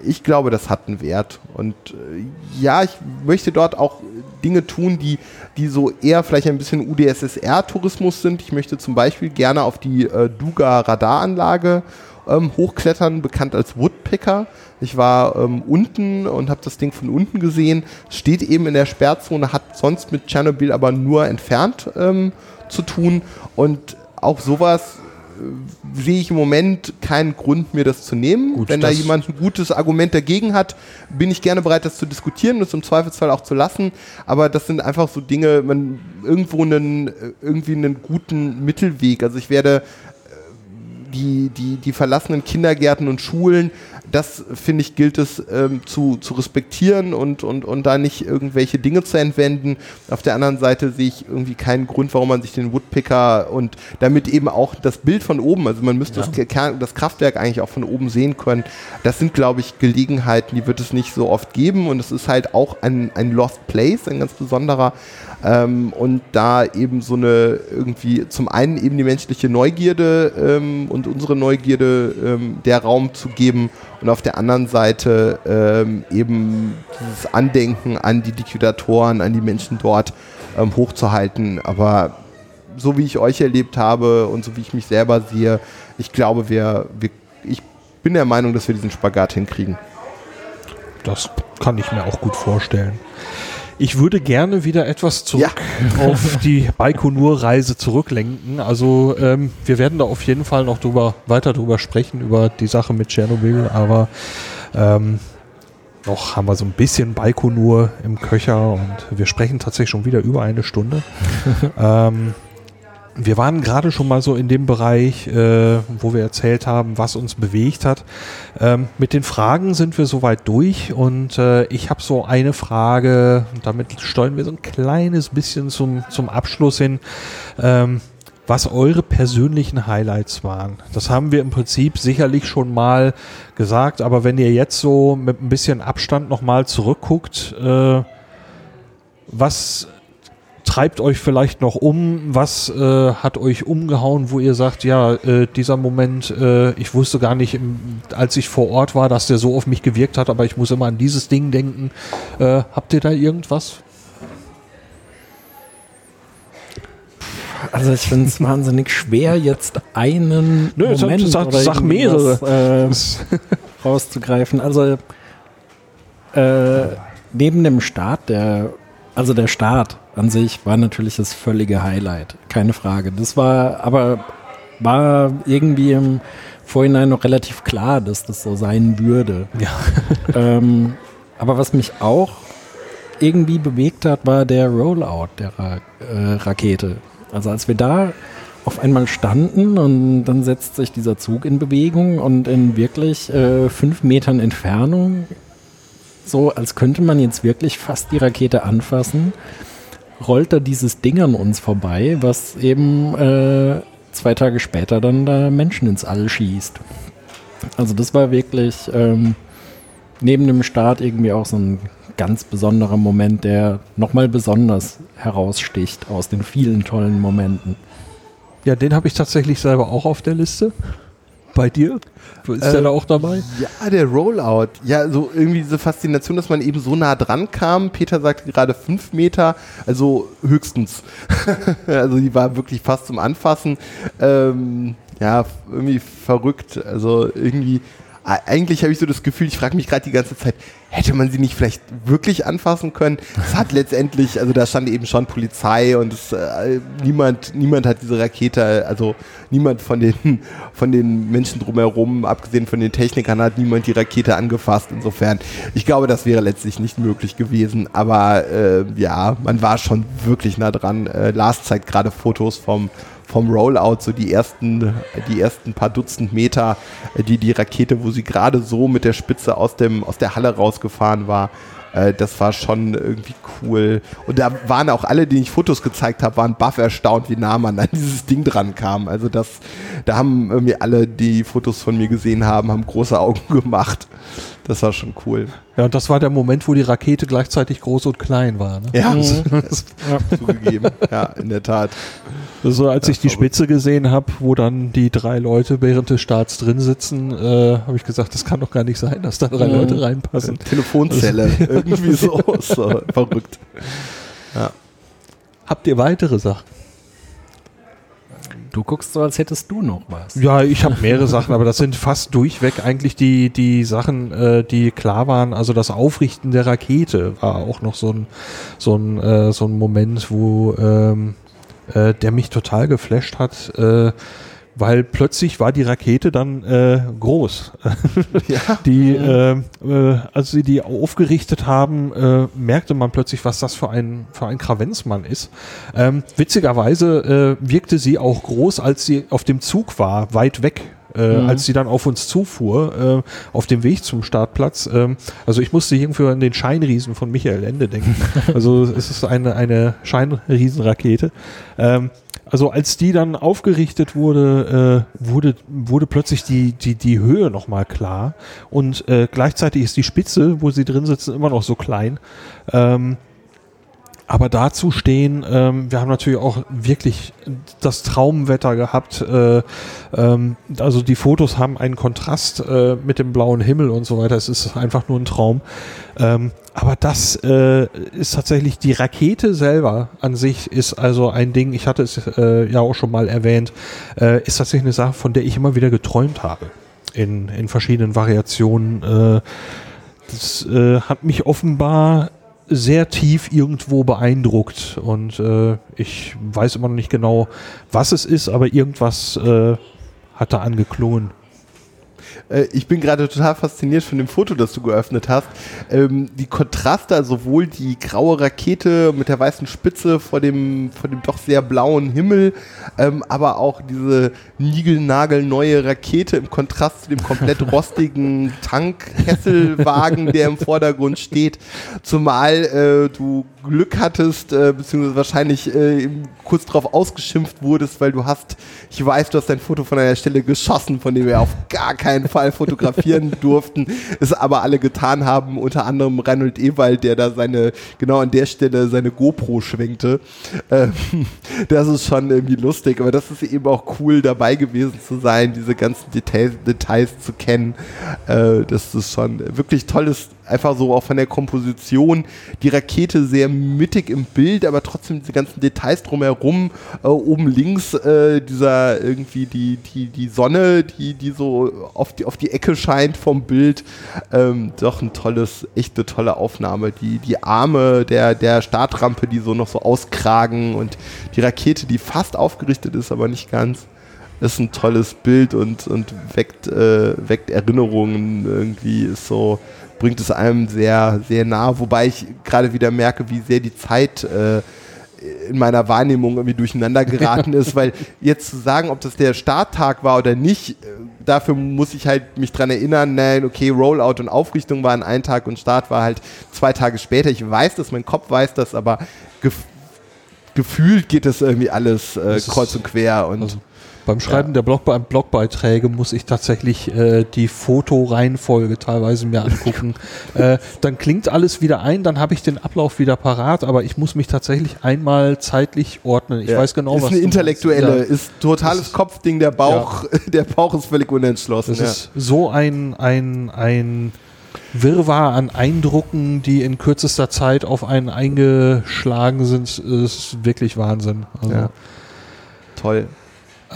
ich glaube, das hat einen Wert. Und äh, ja, ich möchte dort auch Dinge tun, die, die so eher vielleicht ein bisschen UdSSR-Tourismus sind. Ich möchte zum Beispiel gerne auf die äh, Duga Radaranlage ähm, hochklettern, bekannt als Woodpecker. Ich war ähm, unten und habe das Ding von unten gesehen. Steht eben in der Sperrzone, hat sonst mit Tschernobyl aber nur entfernt ähm, zu tun. Und auch sowas äh, sehe ich im Moment keinen Grund, mir das zu nehmen. Gut, Wenn da jemand ein gutes Argument dagegen hat, bin ich gerne bereit, das zu diskutieren und es im Zweifelsfall auch zu lassen. Aber das sind einfach so Dinge, man irgendwo einen, äh, irgendwie einen guten Mittelweg. Also ich werde die, die, die verlassenen Kindergärten und Schulen, das finde ich, gilt es ähm, zu, zu respektieren und, und, und da nicht irgendwelche Dinge zu entwenden. Auf der anderen Seite sehe ich irgendwie keinen Grund, warum man sich den Woodpicker und damit eben auch das Bild von oben, also man müsste ja. das, das Kraftwerk eigentlich auch von oben sehen können. Das sind, glaube ich, Gelegenheiten, die wird es nicht so oft geben und es ist halt auch ein, ein Lost Place, ein ganz besonderer. Ähm, und da eben so eine irgendwie zum einen eben die menschliche Neugierde ähm, und unsere Neugierde ähm, der Raum zu geben und auf der anderen Seite ähm, eben dieses Andenken an die Liquidatoren, an die Menschen dort ähm, hochzuhalten. Aber so wie ich euch erlebt habe und so wie ich mich selber sehe, ich glaube, wir, wir ich bin der Meinung, dass wir diesen Spagat hinkriegen. Das kann ich mir auch gut vorstellen. Ich würde gerne wieder etwas zurück ja. auf die Baikonur-Reise zurücklenken. Also ähm, wir werden da auf jeden Fall noch drüber, weiter drüber sprechen, über die Sache mit Tschernobyl, aber ähm, noch haben wir so ein bisschen Baikonur im Köcher und wir sprechen tatsächlich schon wieder über eine Stunde. ähm, wir waren gerade schon mal so in dem Bereich, äh, wo wir erzählt haben, was uns bewegt hat. Ähm, mit den Fragen sind wir soweit durch und äh, ich habe so eine Frage, damit steuern wir so ein kleines bisschen zum, zum Abschluss hin. Ähm, was eure persönlichen Highlights waren. Das haben wir im Prinzip sicherlich schon mal gesagt, aber wenn ihr jetzt so mit ein bisschen Abstand nochmal zurückguckt, äh, was treibt euch vielleicht noch um? Was äh, hat euch umgehauen, wo ihr sagt, ja, äh, dieser Moment, äh, ich wusste gar nicht, im, als ich vor Ort war, dass der so auf mich gewirkt hat, aber ich muss immer an dieses Ding denken. Äh, habt ihr da irgendwas? Also ich finde es wahnsinnig schwer, jetzt einen Nö, Moment sag, oder sag mehrere äh, rauszugreifen. Also äh, neben dem Start, der also der Start an sich war natürlich das völlige Highlight, keine Frage. Das war aber war irgendwie im Vorhinein noch relativ klar, dass das so sein würde. Ja. ähm, aber was mich auch irgendwie bewegt hat, war der Rollout der Ra äh, Rakete. Also als wir da auf einmal standen und dann setzt sich dieser Zug in Bewegung und in wirklich äh, fünf Metern Entfernung, so als könnte man jetzt wirklich fast die Rakete anfassen, rollt da dieses Ding an uns vorbei, was eben äh, zwei Tage später dann da Menschen ins All schießt. Also das war wirklich ähm, neben dem Start irgendwie auch so ein ganz besonderer Moment, der nochmal besonders heraussticht aus den vielen tollen Momenten. Ja, den habe ich tatsächlich selber auch auf der Liste. Bei dir? Ist äh, der da auch dabei? Ja, der Rollout. Ja, so irgendwie diese Faszination, dass man eben so nah dran kam. Peter sagte gerade fünf Meter, also höchstens. also die war wirklich fast zum Anfassen. Ähm, ja, irgendwie verrückt. Also irgendwie eigentlich habe ich so das Gefühl, ich frage mich gerade die ganze Zeit, hätte man sie nicht vielleicht wirklich anfassen können? Es hat letztendlich, also da stand eben schon Polizei und es, äh, niemand, niemand hat diese Rakete, also niemand von den, von den Menschen drumherum, abgesehen von den Technikern, hat niemand die Rakete angefasst. Insofern, ich glaube, das wäre letztlich nicht möglich gewesen. Aber äh, ja, man war schon wirklich nah dran. Äh, Lars zeigt gerade Fotos vom vom Rollout, so die ersten, die ersten paar Dutzend Meter, die die Rakete, wo sie gerade so mit der Spitze aus, dem, aus der Halle rausgefahren war, äh, das war schon irgendwie cool. Und da waren auch alle, die ich Fotos gezeigt habe, waren baff erstaunt, wie nah man an dieses Ding dran kam. Also das, da haben irgendwie alle, die Fotos von mir gesehen haben, haben große Augen gemacht. Das war schon cool. Ja, und das war der Moment, wo die Rakete gleichzeitig groß und klein war. Ne? Ja, ja. zugegeben. Ja, in der Tat. So, als ich die Spitze gesehen habe, wo dann die drei Leute während des Starts drin sitzen, äh, habe ich gesagt, das kann doch gar nicht sein, dass da drei mhm. Leute reinpassen. Telefonzelle, irgendwie so, so verrückt. Ja. Habt ihr weitere Sachen? Du guckst so, als hättest du noch was. Ja, ich habe mehrere Sachen, aber das sind fast durchweg eigentlich die, die Sachen, äh, die klar waren. Also das Aufrichten der Rakete war auch noch so ein, so ein, äh, so ein Moment, wo ähm, äh, der mich total geflasht hat. Äh, weil plötzlich war die Rakete dann äh, groß. ja. Die, äh, äh, als sie die aufgerichtet haben, äh, merkte man plötzlich, was das für ein für ein Kravenzmann ist. Ähm, witzigerweise äh, wirkte sie auch groß, als sie auf dem Zug war, weit weg. Äh, mhm. als sie dann auf uns zufuhr, äh, auf dem Weg zum Startplatz. Ähm, also ich musste irgendwie an den Scheinriesen von Michael Ende denken. also es ist eine, eine Scheinriesenrakete. Ähm, also als die dann aufgerichtet wurde, äh, wurde, wurde plötzlich die, die, die Höhe nochmal klar und äh, gleichzeitig ist die Spitze, wo sie drin sitzen, immer noch so klein. Ähm, aber dazu stehen, ähm, wir haben natürlich auch wirklich das Traumwetter gehabt. Äh, ähm, also die Fotos haben einen Kontrast äh, mit dem blauen Himmel und so weiter. Es ist einfach nur ein Traum. Ähm, aber das äh, ist tatsächlich die Rakete selber an sich ist also ein Ding. Ich hatte es äh, ja auch schon mal erwähnt. Äh, ist tatsächlich eine Sache, von der ich immer wieder geträumt habe in in verschiedenen Variationen. Äh, das hat mich offenbar sehr tief irgendwo beeindruckt und äh, ich weiß immer noch nicht genau, was es ist, aber irgendwas äh, hat da angeklungen. Äh, ich bin gerade total fasziniert von dem Foto, das du geöffnet hast. Ähm, die Kontraste, also sowohl die graue Rakete mit der weißen Spitze vor dem, vor dem doch sehr blauen Himmel, ähm, aber auch diese niegelnagelneue Rakete im Kontrast zu dem komplett rostigen Tankkesselwagen, der im Vordergrund steht. Zumal äh, du Glück hattest, äh, beziehungsweise wahrscheinlich äh, kurz darauf ausgeschimpft wurdest, weil du hast, ich weiß, du hast dein Foto von einer Stelle geschossen, von dem wir auf gar keinen Fall fotografieren durften, es aber alle getan haben, unter anderem Reinhold Ewald, der da seine, genau an der Stelle seine GoPro schwenkte. Ähm, das ist schon irgendwie lustig, aber das ist eben auch cool, dabei gewesen zu sein, diese ganzen Details, Details zu kennen. Äh, das ist schon wirklich tolles einfach so auch von der Komposition, die Rakete sehr mittig im Bild, aber trotzdem diese ganzen Details drumherum, äh, oben links äh, dieser irgendwie die, die, die Sonne, die, die so auf die, auf die Ecke scheint vom Bild, ähm, doch ein tolles, echt eine tolle Aufnahme. Die, die Arme der, der Startrampe, die so noch so auskragen und die Rakete, die fast aufgerichtet ist, aber nicht ganz ist ein tolles Bild und, und weckt, äh, weckt Erinnerungen irgendwie, ist so, bringt es einem sehr, sehr nah, wobei ich gerade wieder merke, wie sehr die Zeit äh, in meiner Wahrnehmung irgendwie durcheinander geraten ist, weil jetzt zu sagen, ob das der Starttag war oder nicht, äh, dafür muss ich halt mich dran erinnern, nein, okay, Rollout und Aufrichtung waren ein Tag und Start war halt zwei Tage später. Ich weiß das, mein Kopf weiß das, aber gef gefühlt geht das irgendwie alles äh, kreuz und quer und also beim Schreiben ja. der Blog Blogbeiträge muss ich tatsächlich äh, die Fotoreihenfolge teilweise mir angucken. äh, dann klingt alles wieder ein, dann habe ich den Ablauf wieder parat, aber ich muss mich tatsächlich einmal zeitlich ordnen. Ich ja. weiß genau, ist was. Ist eine intellektuelle, ja. ist totales ist, Kopfding. Der Bauch, der Bauch ist völlig unentschlossen. Das ist so ein ein ein Wirrwarr an Eindrucken, die in kürzester Zeit auf einen eingeschlagen sind, ist wirklich Wahnsinn. Also, Toll.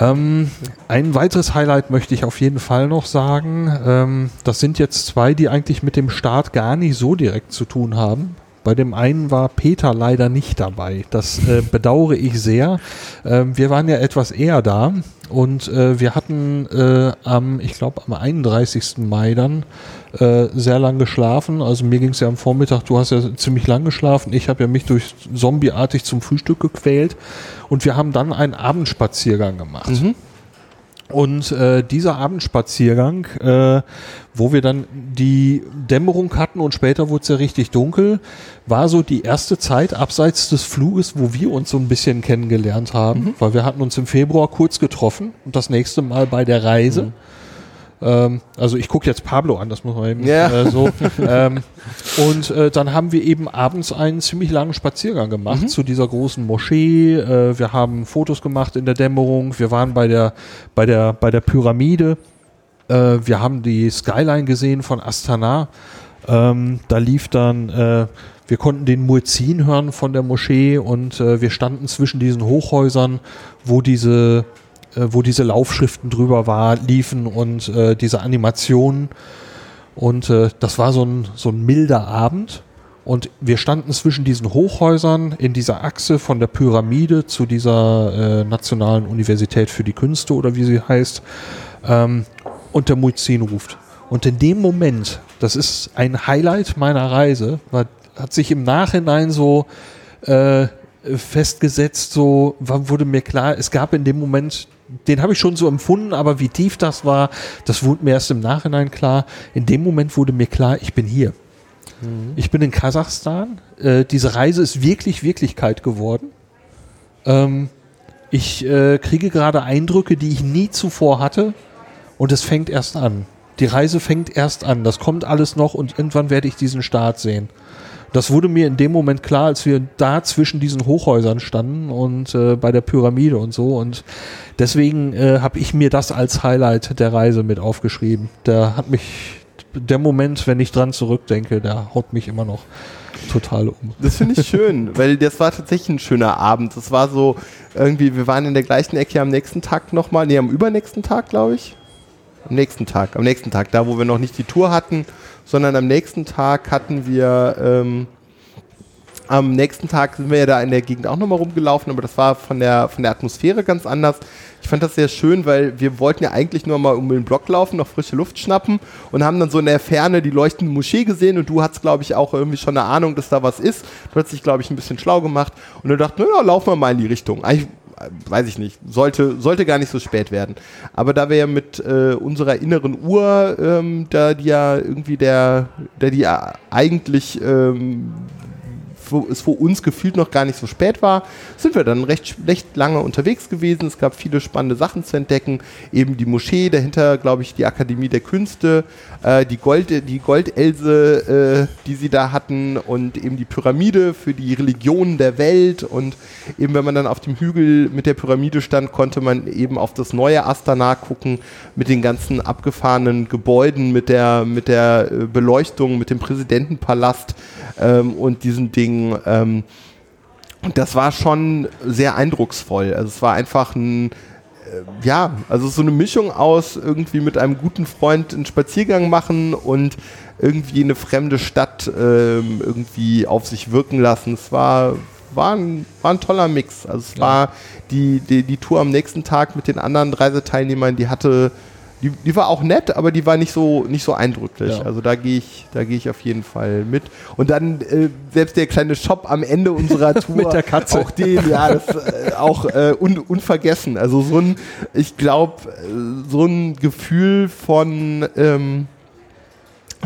Ähm, ein weiteres Highlight möchte ich auf jeden Fall noch sagen. Ähm, das sind jetzt zwei, die eigentlich mit dem Start gar nicht so direkt zu tun haben. Bei dem einen war Peter leider nicht dabei. Das äh, bedauere ich sehr. Ähm, wir waren ja etwas eher da und äh, wir hatten äh, am, ich glaube, am 31. Mai dann äh, sehr lang geschlafen. Also mir ging es ja am Vormittag, du hast ja ziemlich lang geschlafen. Ich habe ja mich durch zombieartig zum Frühstück gequält und wir haben dann einen Abendspaziergang gemacht. Mhm. Und äh, dieser Abendspaziergang, äh, wo wir dann die Dämmerung hatten und später wurde es ja richtig dunkel, war so die erste Zeit abseits des Fluges, wo wir uns so ein bisschen kennengelernt haben, mhm. weil wir hatten uns im Februar kurz getroffen und das nächste Mal bei der Reise. Mhm. Ähm, also ich gucke jetzt Pablo an, das muss man eben Ja. äh, so. ähm, und äh, dann haben wir eben abends einen ziemlich langen Spaziergang gemacht Mhm. zu dieser großen Moschee. Äh, wir haben Fotos gemacht in der Dämmerung. Wir waren bei der bei der bei der Pyramide. Äh, wir haben die Skyline gesehen von Astana. Ähm, da lief dann, äh, wir konnten den Muezzin hören von der Moschee und äh, wir standen zwischen diesen Hochhäusern, wo diese, wo diese Laufschriften drüber war, liefen und äh, diese Animationen. Und äh, das war so ein, so ein milder Abend. Und wir standen zwischen diesen Hochhäusern in dieser Achse von der Pyramide zu dieser äh, Nationalen Universität für die Künste oder wie sie heißt. Ähm, und der Muezzin ruft. Und in dem Moment, das ist ein Highlight meiner Reise, war, hat sich im Nachhinein so äh, festgesetzt, so wurde mir klar, es gab in dem Moment, den habe ich schon so empfunden, aber wie tief das war, das wurde mir erst im Nachhinein klar. In dem Moment wurde mir klar, ich bin hier. Ich bin in Kasachstan. Äh, diese Reise ist wirklich Wirklichkeit geworden. Ähm, ich äh, kriege gerade Eindrücke, die ich nie zuvor hatte. Und es fängt erst an. Die Reise fängt erst an. Das kommt alles noch und irgendwann werde ich diesen Start sehen. Das wurde mir in dem Moment klar, als wir da zwischen diesen Hochhäusern standen und äh, bei der Pyramide und so. Und deswegen äh, habe ich mir das als Highlight der Reise mit aufgeschrieben. Der hat mich, der Moment, wenn ich dran zurückdenke, der haut mich immer noch total um. Das finde ich schön, weil das war tatsächlich ein schöner Abend. Das war so irgendwie, wir waren in der gleichen Ecke am nächsten Tag nochmal, nee, am übernächsten Tag, glaube ich. Am nächsten Tag, am nächsten Tag, da wo wir noch nicht die Tour hatten, sondern am nächsten Tag hatten wir, ähm, am nächsten Tag sind wir ja da in der Gegend auch nochmal rumgelaufen, aber das war von der, von der Atmosphäre ganz anders. Ich fand das sehr schön, weil wir wollten ja eigentlich nur mal um den Block laufen, noch frische Luft schnappen und haben dann so in der Ferne die leuchtende Moschee gesehen und du hattest, glaube ich, auch irgendwie schon eine Ahnung, dass da was ist. Du hast dich, glaube ich, ein bisschen schlau gemacht und du dachten, naja, laufen wir mal in die Richtung. Eigentlich weiß ich nicht, sollte, sollte gar nicht so spät werden. Aber da wir ja mit äh, unserer inneren Uhr, ähm, da die ja irgendwie der, der die ja eigentlich ähm, wo es für uns gefühlt noch gar nicht so spät war, sind wir dann recht, recht lange unterwegs gewesen. Es gab viele spannende Sachen zu entdecken. Eben die Moschee, dahinter, glaube ich, die Akademie der Künste, äh, die, Gold, die Goldelse, äh, die sie da hatten und eben die Pyramide für die Religionen der Welt. Und eben, wenn man dann auf dem Hügel mit der Pyramide stand, konnte man eben auf das neue Astana gucken mit den ganzen abgefahrenen Gebäuden, mit der, mit der äh, Beleuchtung, mit dem Präsidentenpalast ähm, und diesen Dingen. Ähm, und das war schon sehr eindrucksvoll. Also es war einfach ein, äh, ja, also so eine Mischung aus irgendwie mit einem guten Freund einen Spaziergang machen und irgendwie eine fremde Stadt ähm, irgendwie auf sich wirken lassen. Es war, war, ein, war ein toller Mix. Also es war die, die, die Tour am nächsten Tag mit den anderen Reiseteilnehmern, die hatte, die, die war auch nett, aber die war nicht so, nicht so eindrücklich. Ja. Also da gehe ich, da gehe ich auf jeden Fall mit. Und dann äh, selbst der kleine Shop am Ende unserer Tour. Mit der Katze. Auch den, ja, das äh, auch äh, un, unvergessen. Also so ein, ich glaube, so ein Gefühl von, ähm,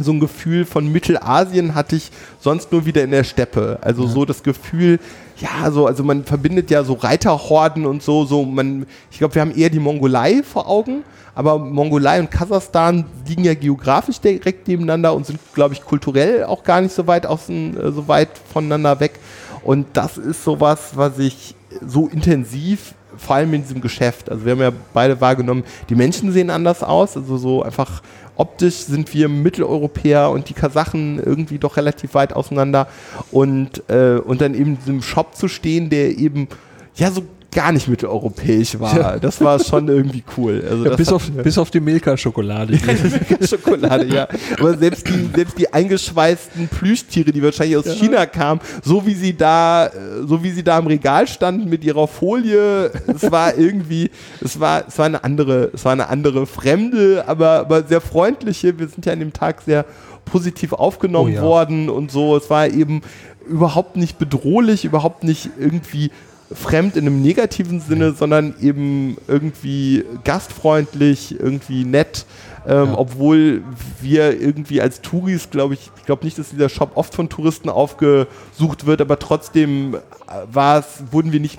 so ein Gefühl von Mittelasien hatte ich sonst nur wieder in der Steppe. Also so das Gefühl, ja, so, also man verbindet ja so Reiterhorden und so, so man, ich glaube, wir haben eher die Mongolei vor Augen, aber Mongolei und Kasachstan liegen ja geografisch direkt nebeneinander und sind, glaube ich, kulturell auch gar nicht so weit außen, äh, so weit voneinander weg. Und das ist sowas, was ich so intensiv, vor allem in diesem Geschäft, also wir haben ja beide wahrgenommen, die Menschen sehen anders aus, also so einfach optisch sind wir Mitteleuropäer und die Kasachen irgendwie doch relativ weit auseinander. Und, äh, und dann eben in diesem Shop zu stehen, der eben ja so gar nicht mitteleuropäisch war. Ja. Das war schon irgendwie cool. Also Ja, bis, auf, bis auf die Milka-Schokolade. Schokolade, ja. Aber selbst die, selbst die eingeschweißten Plüschtiere, die wahrscheinlich aus China kamen, so wie sie da, äh, so wie sie da im Regal standen mit ihrer Folie, es war irgendwie, es war, es war eine andere, es war eine andere fremde, aber, aber sehr freundliche. Wir sind ja an dem Tag sehr positiv aufgenommen Oh worden und so. Es war eben überhaupt nicht bedrohlich, überhaupt nicht irgendwie fremd in einem negativen Sinne, sondern eben irgendwie gastfreundlich, irgendwie nett. Ähm, ja. obwohl wir irgendwie als Touris, glaube ich, ich glaube nicht, dass dieser Shop oft von Touristen aufgesucht wird, aber trotzdem äh, wurden wir nicht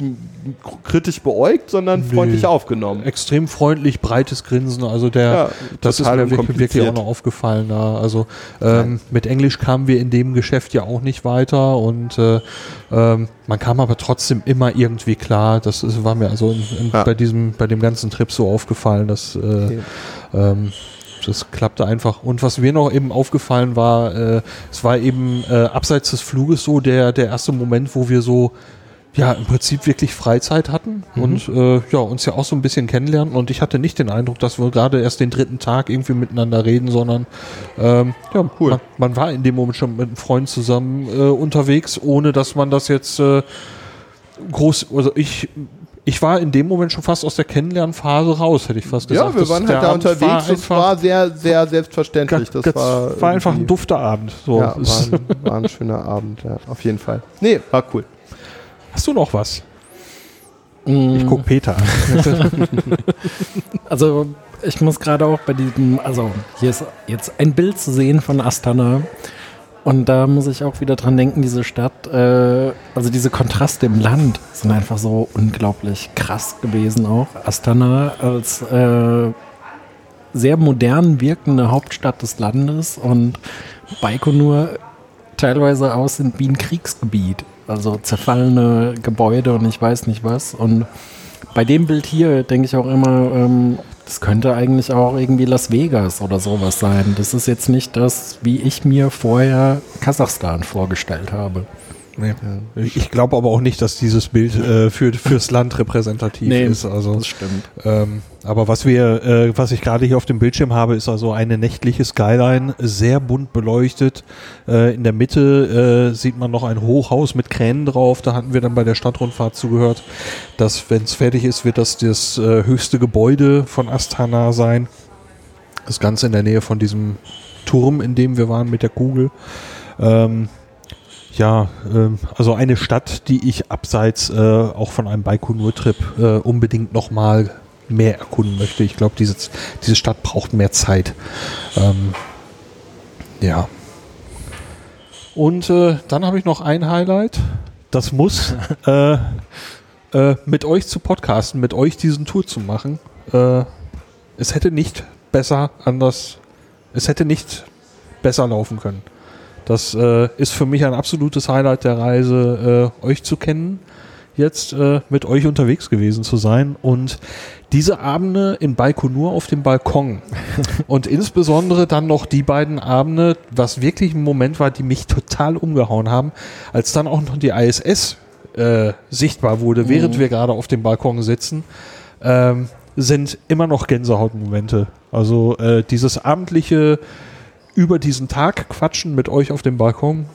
kritisch beäugt, sondern nee. freundlich aufgenommen. Extrem freundlich, breites Grinsen, also der, ja, das ist mir wirklich, wirklich, auch noch aufgefallen da. Also ähm, mit Englisch kamen wir in dem Geschäft ja auch nicht weiter und äh, ähm, man kam aber trotzdem immer irgendwie klar. Das ist, war mir also in, in, ja. bei diesem, bei dem ganzen Trip so aufgefallen, dass äh, okay. Ähm, das klappte einfach. Und was mir noch eben aufgefallen war, äh, es war eben äh, abseits des Fluges so der, der erste Moment, wo wir so ja, im Prinzip wirklich Freizeit hatten mhm. und äh, ja, uns ja auch so ein bisschen kennenlernen. Und ich hatte nicht den Eindruck, dass wir gerade erst den dritten Tag irgendwie miteinander reden, sondern ähm, ja, cool. Man, man, war in dem Moment schon mit einem Freund zusammen äh, unterwegs, ohne dass man das jetzt äh, groß, also ich ich war in dem Moment schon fast aus der Kennenlernphase raus, hätte ich fast gesagt. Ja, wir waren halt da Abend unterwegs und es war sehr, sehr selbstverständlich. Das war, war einfach ein dufter Abend. So. Ja, war ein, war ein schöner Abend, ja, auf jeden Fall. Nee, war cool. Hast du noch was? Mm. Ich gucke Peter an. also ich muss gerade auch bei diesem, also hier ist jetzt ein Bild zu sehen von Astana. Und da muss ich auch wieder dran denken, diese Stadt, äh, also diese Kontraste im Land sind einfach so unglaublich krass gewesen auch. Astana als äh, sehr modern wirkende Hauptstadt des Landes und Baikonur teilweise aussehen wie ein Kriegsgebiet. Also zerfallene Gebäude und ich weiß nicht was. Und bei dem Bild hier denke ich auch immer, ähm, das könnte eigentlich auch irgendwie Las Vegas oder sowas sein. Das ist jetzt nicht das, wie ich mir vorher Kasachstan vorgestellt habe. Nee. Ich glaube aber auch nicht, dass dieses Bild äh, für, fürs Land repräsentativ nee, ist. Also, das stimmt. Ähm, aber was wir, äh, was ich gerade hier auf dem Bildschirm habe, ist also eine nächtliche Skyline, sehr bunt beleuchtet. Äh, in der Mitte äh, sieht man noch ein Hochhaus mit Kränen drauf. Da hatten wir dann bei der Stadtrundfahrt zugehört, dass, wenn es fertig ist, wird das das äh, höchste Gebäude von Astana sein. Das Ganze in der Nähe von diesem Turm, in dem wir waren mit der Kugel. Ähm, ja, ähm, also eine Stadt, die ich abseits äh, auch von einem Baikonur-Trip äh, unbedingt nochmal mehr erkunden möchte. Ich glaube, diese, diese Stadt braucht mehr Zeit. Ähm, ja. Und äh, dann habe ich noch ein Highlight. Das muss äh, äh, mit euch zu podcasten, mit euch diesen Tour zu machen. Äh, es hätte nicht besser anders, es hätte nicht besser laufen können. Das äh, ist für mich ein absolutes Highlight der Reise, äh, euch zu kennen, jetzt äh, mit euch unterwegs gewesen zu sein und diese Abende in Baikonur auf dem Balkon und insbesondere dann noch die beiden Abende, was wirklich ein Moment war, die mich total umgehauen haben, als dann auch noch die ISS äh, sichtbar wurde, während mhm. wir gerade auf dem Balkon sitzen. Ähm, sind immer noch Gänsehautmomente. Also äh, dieses abendliche über diesen Tag quatschen mit euch auf dem Balkon.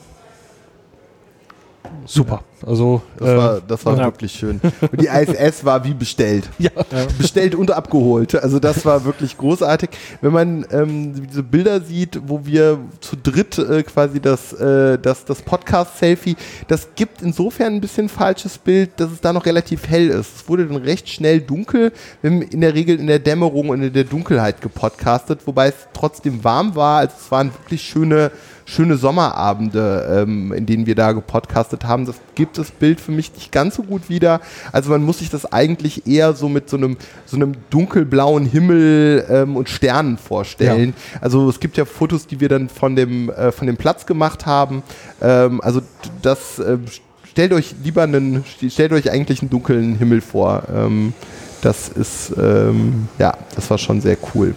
Super. Also das war, das war ja. wirklich schön. Und die ISS war wie bestellt. Ja. Bestellt und abgeholt. Also das war wirklich großartig. Wenn man ähm, diese Bilder sieht, wo wir zu dritt äh, quasi das, äh, das, das Podcast-Selfie, das gibt insofern ein bisschen falsches Bild, dass es da noch relativ hell ist. Es wurde dann recht schnell dunkel. Wir haben in der Regel in der Dämmerung und in der Dunkelheit gepodcastet, wobei es trotzdem warm war. Also es waren wirklich schöne schöne Sommerabende, ähm, in denen wir da gepodcastet haben. Das gibt das Bild für mich nicht ganz so gut wieder. Also man muss sich das eigentlich eher so mit so einem, so einem dunkelblauen Himmel ähm, und Sternen vorstellen. Ja. Also es gibt ja Fotos, die wir dann von dem, äh, von dem Platz gemacht haben. Ähm, also das äh, stellt euch lieber einen, stellt euch eigentlich einen dunklen Himmel vor. Ähm, das ist, ähm, ja, das war schon sehr cool.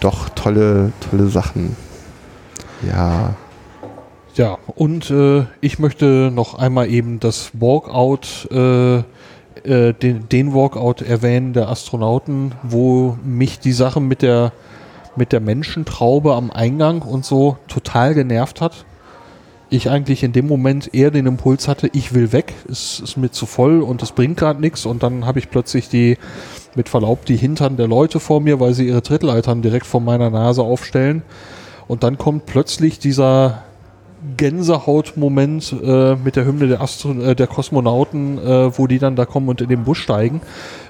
Doch tolle, tolle Sachen. Ja. Ja, und äh, ich möchte noch einmal eben das Walkout, äh, äh, den, den Walkout erwähnen der Astronauten, wo mich die Sache mit der, mit der Menschentraube am Eingang und so total genervt hat. Ich eigentlich in dem Moment eher den Impuls hatte, ich will weg, es ist mir zu voll und es bringt gerade nichts. Und dann habe ich plötzlich die, mit Verlaub, die Hintern der Leute vor mir, weil sie ihre Trittleitern direkt vor meiner Nase aufstellen. Und dann kommt plötzlich dieser, Gänsehaut-Moment äh, mit der Hymne der, Astro äh, der Kosmonauten, äh, wo die dann da kommen und in den Bus steigen.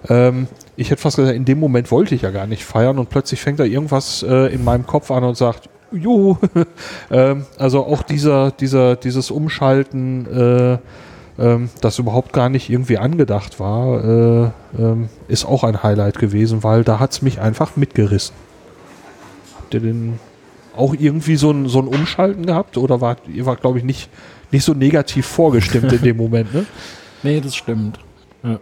Ähm, ich hätte fast gesagt, in dem Moment wollte ich ja gar nicht feiern und plötzlich fängt da irgendwas äh, in meinem Kopf an und sagt, juhu. ähm, also auch dieser, dieser, dieses Umschalten, äh, ähm, das überhaupt gar nicht irgendwie angedacht war, äh, ähm, ist auch ein Highlight gewesen, weil da hat es mich einfach mitgerissen. Habt ihr den auch irgendwie so ein, so ein Umschalten gehabt oder war, ihr wart, glaube ich, nicht, nicht so negativ vorgestimmt in dem Moment, ne? Nee, das stimmt. Ja.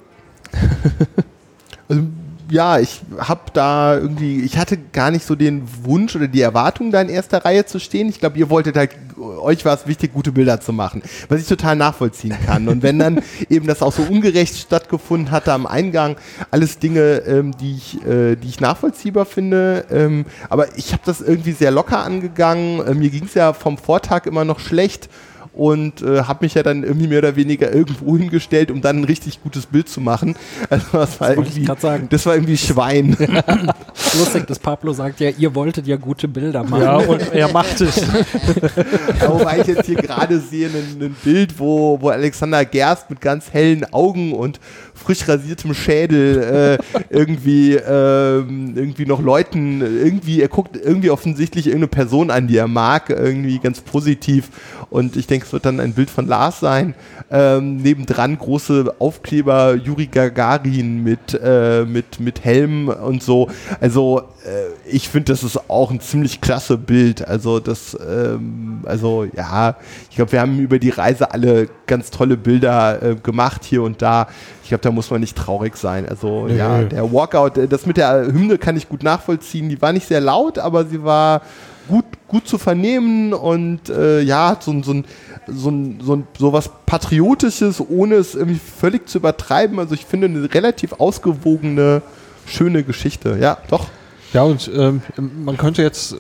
also ja, ich habe da irgendwie, ich hatte gar nicht so den Wunsch oder die Erwartung, da in erster Reihe zu stehen. Ich glaube, ihr wolltet halt, euch war es wichtig, gute Bilder zu machen, was ich total nachvollziehen kann. Und wenn dann eben das auch so ungerecht stattgefunden hatte am Eingang, alles Dinge, ähm, die, ich, äh, die ich nachvollziehbar finde. Ähm, aber ich habe das irgendwie sehr locker angegangen. Äh, mir ging es ja vom Vortag immer noch schlecht und äh, habe mich ja dann irgendwie mehr oder weniger irgendwo hingestellt, um dann ein richtig gutes Bild zu machen. Also das war, das irgendwie, das war irgendwie Schwein. Lustig, dass Pablo sagt ja, ihr wolltet ja gute Bilder machen. Ja, und er macht es. Wobei ich jetzt hier gerade sehe ein, ein Bild, wo, wo Alexander Gerst mit ganz hellen Augen und frisch rasiertem Schädel äh, irgendwie, äh, irgendwie noch Leuten, irgendwie, er guckt irgendwie offensichtlich irgendeine Person an, die er mag, irgendwie ganz positiv. Und ich denke, es wird dann ein Bild von Lars sein. Ähm, nebendran große Aufkleber Juri Gagarin mit, äh, mit, mit Helm und so. Also äh, ich finde, das ist auch ein ziemlich klasse Bild. Also das, ähm, also ja, ich glaube, wir haben über die Reise alle ganz tolle Bilder äh, gemacht hier und da. Ich glaube, da muss man nicht traurig sein. Also nee. ja, der Walkout, äh, das mit der Hymne kann ich gut nachvollziehen. Die war nicht sehr laut, aber sie war gut, gut zu vernehmen und äh, ja, so, so, ein, so, ein, so, ein, so was Patriotisches, ohne es irgendwie völlig zu übertreiben. Also ich finde eine relativ ausgewogene, schöne Geschichte. Ja, doch. Ja, und ähm, man könnte jetzt,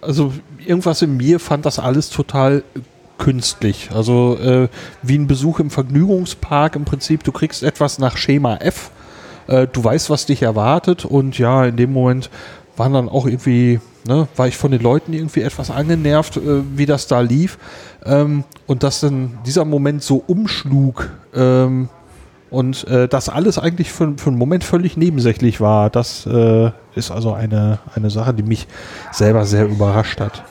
also irgendwas in mir fand das alles total künstlich. Also äh, wie ein Besuch im Vergnügungspark im Prinzip, du kriegst etwas nach Schema F, äh, du weißt, was dich erwartet und ja, in dem Moment waren dann auch irgendwie, ne, war ich von den Leuten irgendwie etwas angenervt, äh, wie das da lief. Ähm, und dass dann dieser Moment so umschlug, ähm, und äh, das alles eigentlich für, für einen Moment völlig nebensächlich war. Das äh, ist also eine, eine Sache, die mich selber sehr überrascht hat.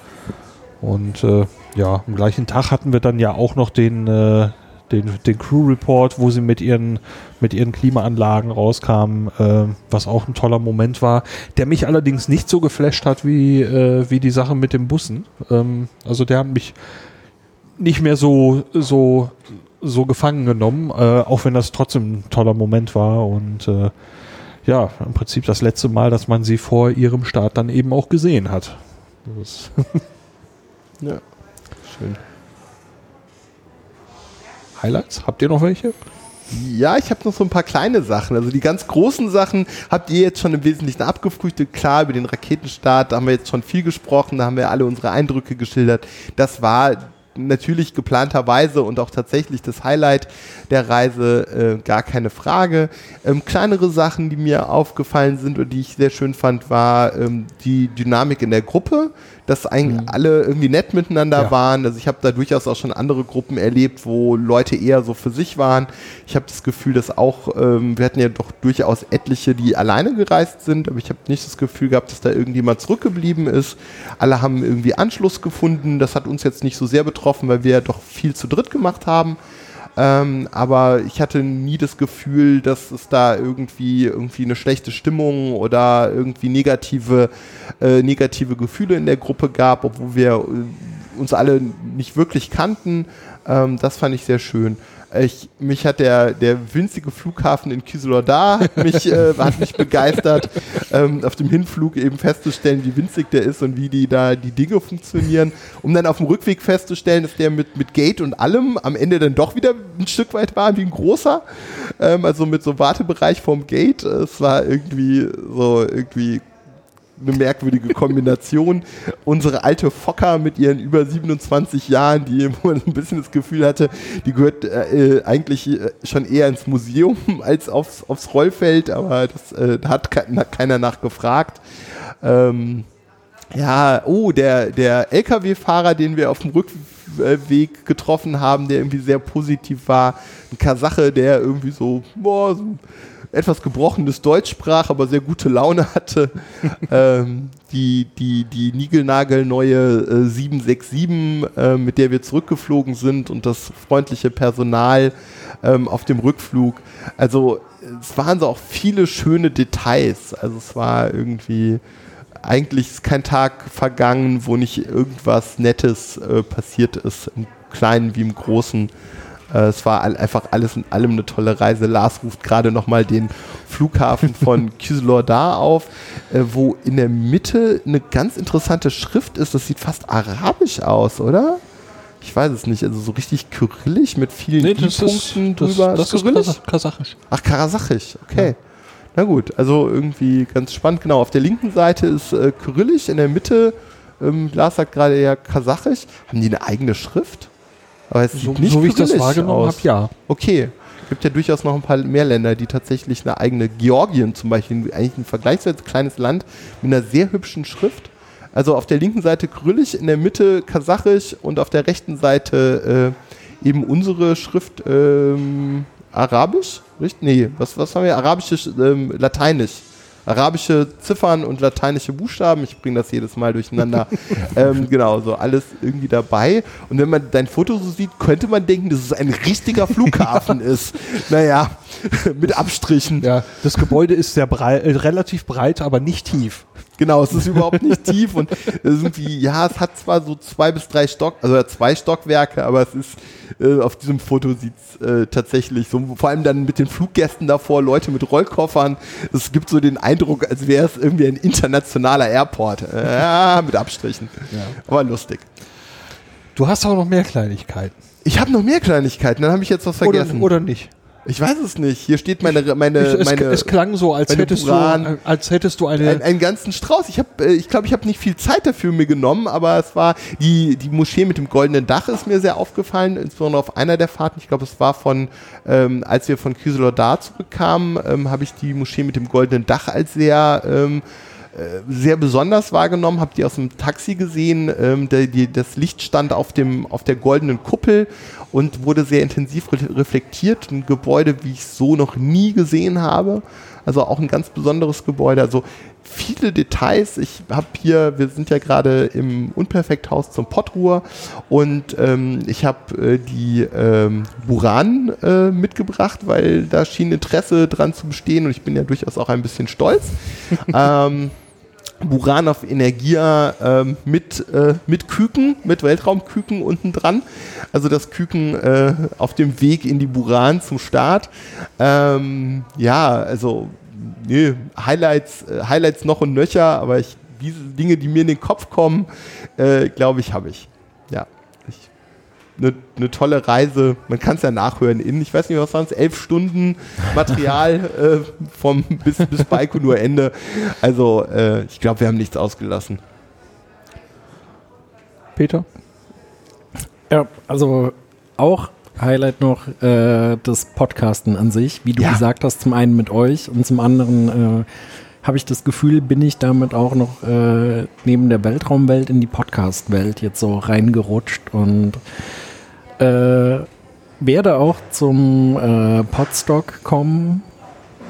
Und äh, ja, am gleichen Tag hatten wir dann ja auch noch den, äh, den, den Crew Report, wo sie mit ihren, mit ihren Klimaanlagen rauskamen, äh, was auch ein toller Moment war, der mich allerdings nicht so geflasht hat wie, äh, wie die Sache mit den Bussen. Ähm, also der hat mich nicht mehr so, so so gefangen genommen, äh, auch wenn das trotzdem ein toller Moment war und äh, ja, im Prinzip das letzte Mal, dass man sie vor ihrem Start dann eben auch gesehen hat. ja, schön. Highlights? Habt ihr noch welche? Ja, ich habe noch so ein paar kleine Sachen. Also die ganz großen Sachen habt ihr jetzt schon im Wesentlichen abgefrühstückt. Klar, über den Raketenstart, da haben wir jetzt schon viel gesprochen, da haben wir alle unsere Eindrücke geschildert. Das war natürlich geplanterweise und auch tatsächlich das Highlight der Reise, äh, gar keine Frage. Ähm, kleinere Sachen, die mir aufgefallen sind und die ich sehr schön fand, war ähm, die Dynamik in der Gruppe dass eigentlich mhm. alle irgendwie nett miteinander ja. waren. Also ich habe da durchaus auch schon andere Gruppen erlebt, wo Leute eher so für sich waren. Ich habe das Gefühl, dass auch, ähm, wir hatten ja doch durchaus etliche, die alleine gereist sind, aber ich habe nicht das Gefühl gehabt, dass da irgendjemand zurückgeblieben ist. Alle haben irgendwie Anschluss gefunden. Das hat uns jetzt nicht so sehr betroffen, weil wir ja doch viel zu dritt gemacht haben. Ähm, aber ich hatte nie das Gefühl, dass es da irgendwie, irgendwie eine schlechte Stimmung oder irgendwie negative, äh, negative Gefühle in der Gruppe gab, obwohl wir äh, uns alle nicht wirklich kannten. Ähm, das fand ich sehr schön. Ich, mich hat der, der winzige Flughafen in Kieselorda hat mich, äh, hat mich begeistert, ähm, auf dem Hinflug eben festzustellen, wie winzig der ist und wie die da die Dinge funktionieren, um dann auf dem Rückweg festzustellen, dass der mit, mit Gate und allem am Ende dann doch wieder ein Stück weit war, wie ein großer, ähm, also mit so Wartebereich vorm Gate. Es war irgendwie so irgendwie eine merkwürdige Kombination. Unsere alte Fokker mit ihren über 27 Jahren, die man ein bisschen das Gefühl hatte, die gehört äh, eigentlich äh, schon eher ins Museum als aufs, aufs Rollfeld, aber das, äh, da hat keiner nachgefragt. Ähm, Ja, oh, der, der LKW-Fahrer, den wir auf dem Rückweg getroffen haben, der irgendwie sehr positiv war. Ein Kasache, der irgendwie so, boah, so etwas gebrochenes Deutsch sprach, aber sehr gute Laune hatte. ähm, die, die, die niegelnagelneue äh, 767, äh, mit der wir zurückgeflogen sind und das freundliche Personal ähm, auf dem Rückflug. Also es waren so auch viele schöne Details. Also es war irgendwie, eigentlich ist kein Tag vergangen, wo nicht irgendwas Nettes äh, passiert ist, im Kleinen wie im Großen. Äh, es war einfach alles in allem eine tolle Reise. Lars ruft gerade nochmal den Flughafen von Kyslordar auf, äh, wo in der Mitte eine ganz interessante Schrift ist. Das sieht fast arabisch aus, oder? Ich weiß es nicht, also so richtig kyrillisch mit vielen Nee, Punkten ist, das, drüber. das ist kyrillisch? Kas- kasachisch. Ach, karasachisch, okay. Na gut, also irgendwie ganz spannend. Genau, auf der linken Seite ist äh, kyrillisch, in der Mitte, ähm, Lars sagt gerade eher kasachisch. Haben die eine eigene Schrift? Aber es So, sieht nicht so wie ich das wahrgenommen habe, ja. Okay. Gibt ja durchaus noch ein paar mehr Länder, die tatsächlich eine eigene, Georgien zum Beispiel, eigentlich ein vergleichsweise kleines Land mit einer sehr hübschen Schrift. Also auf der linken Seite Kyrillisch, in der Mitte Kasachisch und auf der rechten Seite äh, eben unsere Schrift ähm, Arabisch. Richtig? Nee, was, was haben wir? Arabische, ähm, Lateinisch. Arabische Ziffern und lateinische Buchstaben. Ich bringe das jedes Mal durcheinander. ähm, genau, so alles irgendwie dabei. Und wenn man dein Foto so sieht, könnte man denken, dass es ein richtiger Flughafen ist. Naja, mit Abstrichen. Ja, das Gebäude ist sehr brei äh, relativ breit, aber nicht tief. Genau, es ist überhaupt nicht tief und irgendwie, ja, es hat zwar so zwei bis drei Stock, also zwei Stockwerke, aber es ist, äh, auf diesem Foto sieht es äh, tatsächlich so, vor allem dann mit den Fluggästen davor, Leute mit Rollkoffern, es gibt so den Eindruck, als wäre es irgendwie ein internationaler Airport. Ja, mit Abstrichen. Aber lustig. Du hast aber noch mehr Kleinigkeiten. Ich habe noch mehr Kleinigkeiten, dann habe ich jetzt was vergessen. Oder, oder nicht? Ich weiß es nicht. Hier steht meine, meine, Ich, es, meine es klang so, als hättest, Buran- du, als hättest du eine. einen, einen ganzen Strauß. Ich habe, äh, ich glaube, ich habe nicht viel Zeit dafür mir genommen, aber es war die die Moschee mit dem goldenen Dach ist mir sehr aufgefallen, insbesondere auf einer der Fahrten. Ich glaube, es war von, ähm, als wir von Kyselodar zurückkamen, ähm, habe ich die Moschee mit dem goldenen Dach als sehr ähm, äh, sehr besonders wahrgenommen, habe die aus dem Taxi gesehen. Ähm, der, die, das Licht stand auf, dem, auf der goldenen Kuppel und wurde sehr intensiv re reflektiert. Ein Gebäude, wie ich es so noch nie gesehen habe. Also auch ein ganz besonderes Gebäude. Also viele Details. Ich habe hier, wir sind ja gerade im Unperfekthaus zum Pottruhr und ähm, ich habe äh, die ähm, Buran äh, mitgebracht, weil da schien Interesse dran zu bestehen und ich bin ja durchaus auch ein bisschen stolz. ähm, Buran auf Energia ähm, mit, äh, mit Küken, mit Weltraumküken unten dran. Also das Küken äh, auf dem Weg in die Buran zum Start. Ähm, ja, also nee, Highlights, äh, Highlights noch und nöcher, aber ich, diese Dinge, die mir in den Kopf kommen, äh, glaube ich, habe ich. Eine ne tolle Reise. Man kann es ja nachhören in, ich weiß nicht, was waren es, elf Stunden Material äh, vom bis, bis Baikonur Ende. Also äh, ich glaube, wir haben nichts ausgelassen. Peter? Ja, also auch Highlight noch äh, das Podcasten an sich, wie du Ja. gesagt hast, zum einen mit euch und zum anderen äh, habe ich das Gefühl, bin ich damit auch noch äh, neben der Weltraumwelt in die Podcast-Welt jetzt so reingerutscht und äh, werde auch zum äh, Podstock kommen.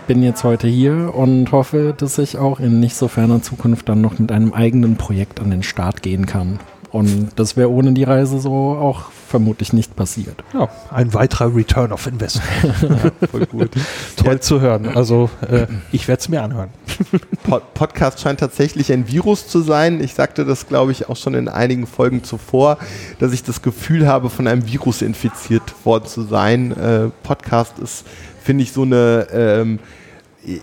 Bin jetzt heute hier und hoffe, dass ich auch in nicht so ferner Zukunft dann noch mit einem eigenen Projekt an den Start gehen kann. Und das wäre ohne die Reise so auch vermutlich nicht passiert. Ja, ein weiterer Return of Investment. Voll gut. Toll zu hören. Also, äh, ich werde es mir anhören. Pod Podcast scheint tatsächlich ein Virus zu sein. Ich sagte das, glaube ich, auch schon in einigen Folgen zuvor, dass ich das Gefühl habe, von einem Virus infiziert worden zu sein. Äh, Podcast ist, finde ich, so eine ähm,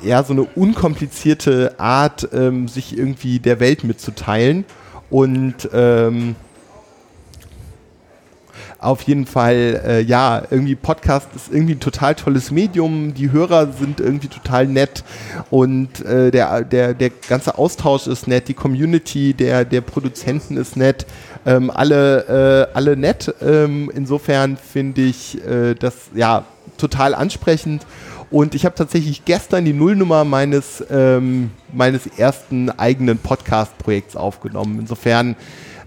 eher so eine unkomplizierte Art, ähm, sich irgendwie der Welt mitzuteilen. Und ähm, auf jeden Fall, äh, ja, irgendwie Podcast ist irgendwie ein total tolles Medium. Die Hörer sind irgendwie total nett und äh, der, der, der ganze Austausch ist nett. Die Community der, der Produzenten ist nett. Ähm, alle, äh, alle nett. Ähm, insofern finde ich äh, das ja total ansprechend Und ich habe tatsächlich gestern die Nullnummer meines, ähm, meines ersten eigenen Podcast-Projekts aufgenommen. Insofern,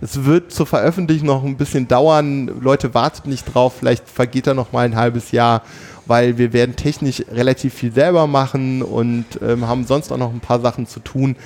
es wird zur Veröffentlichung noch ein bisschen dauern. Leute, wartet nicht drauf, vielleicht vergeht da noch mal ein halbes Jahr weil wir werden technisch relativ viel selber machen und ähm, haben sonst auch noch ein paar Sachen zu tun.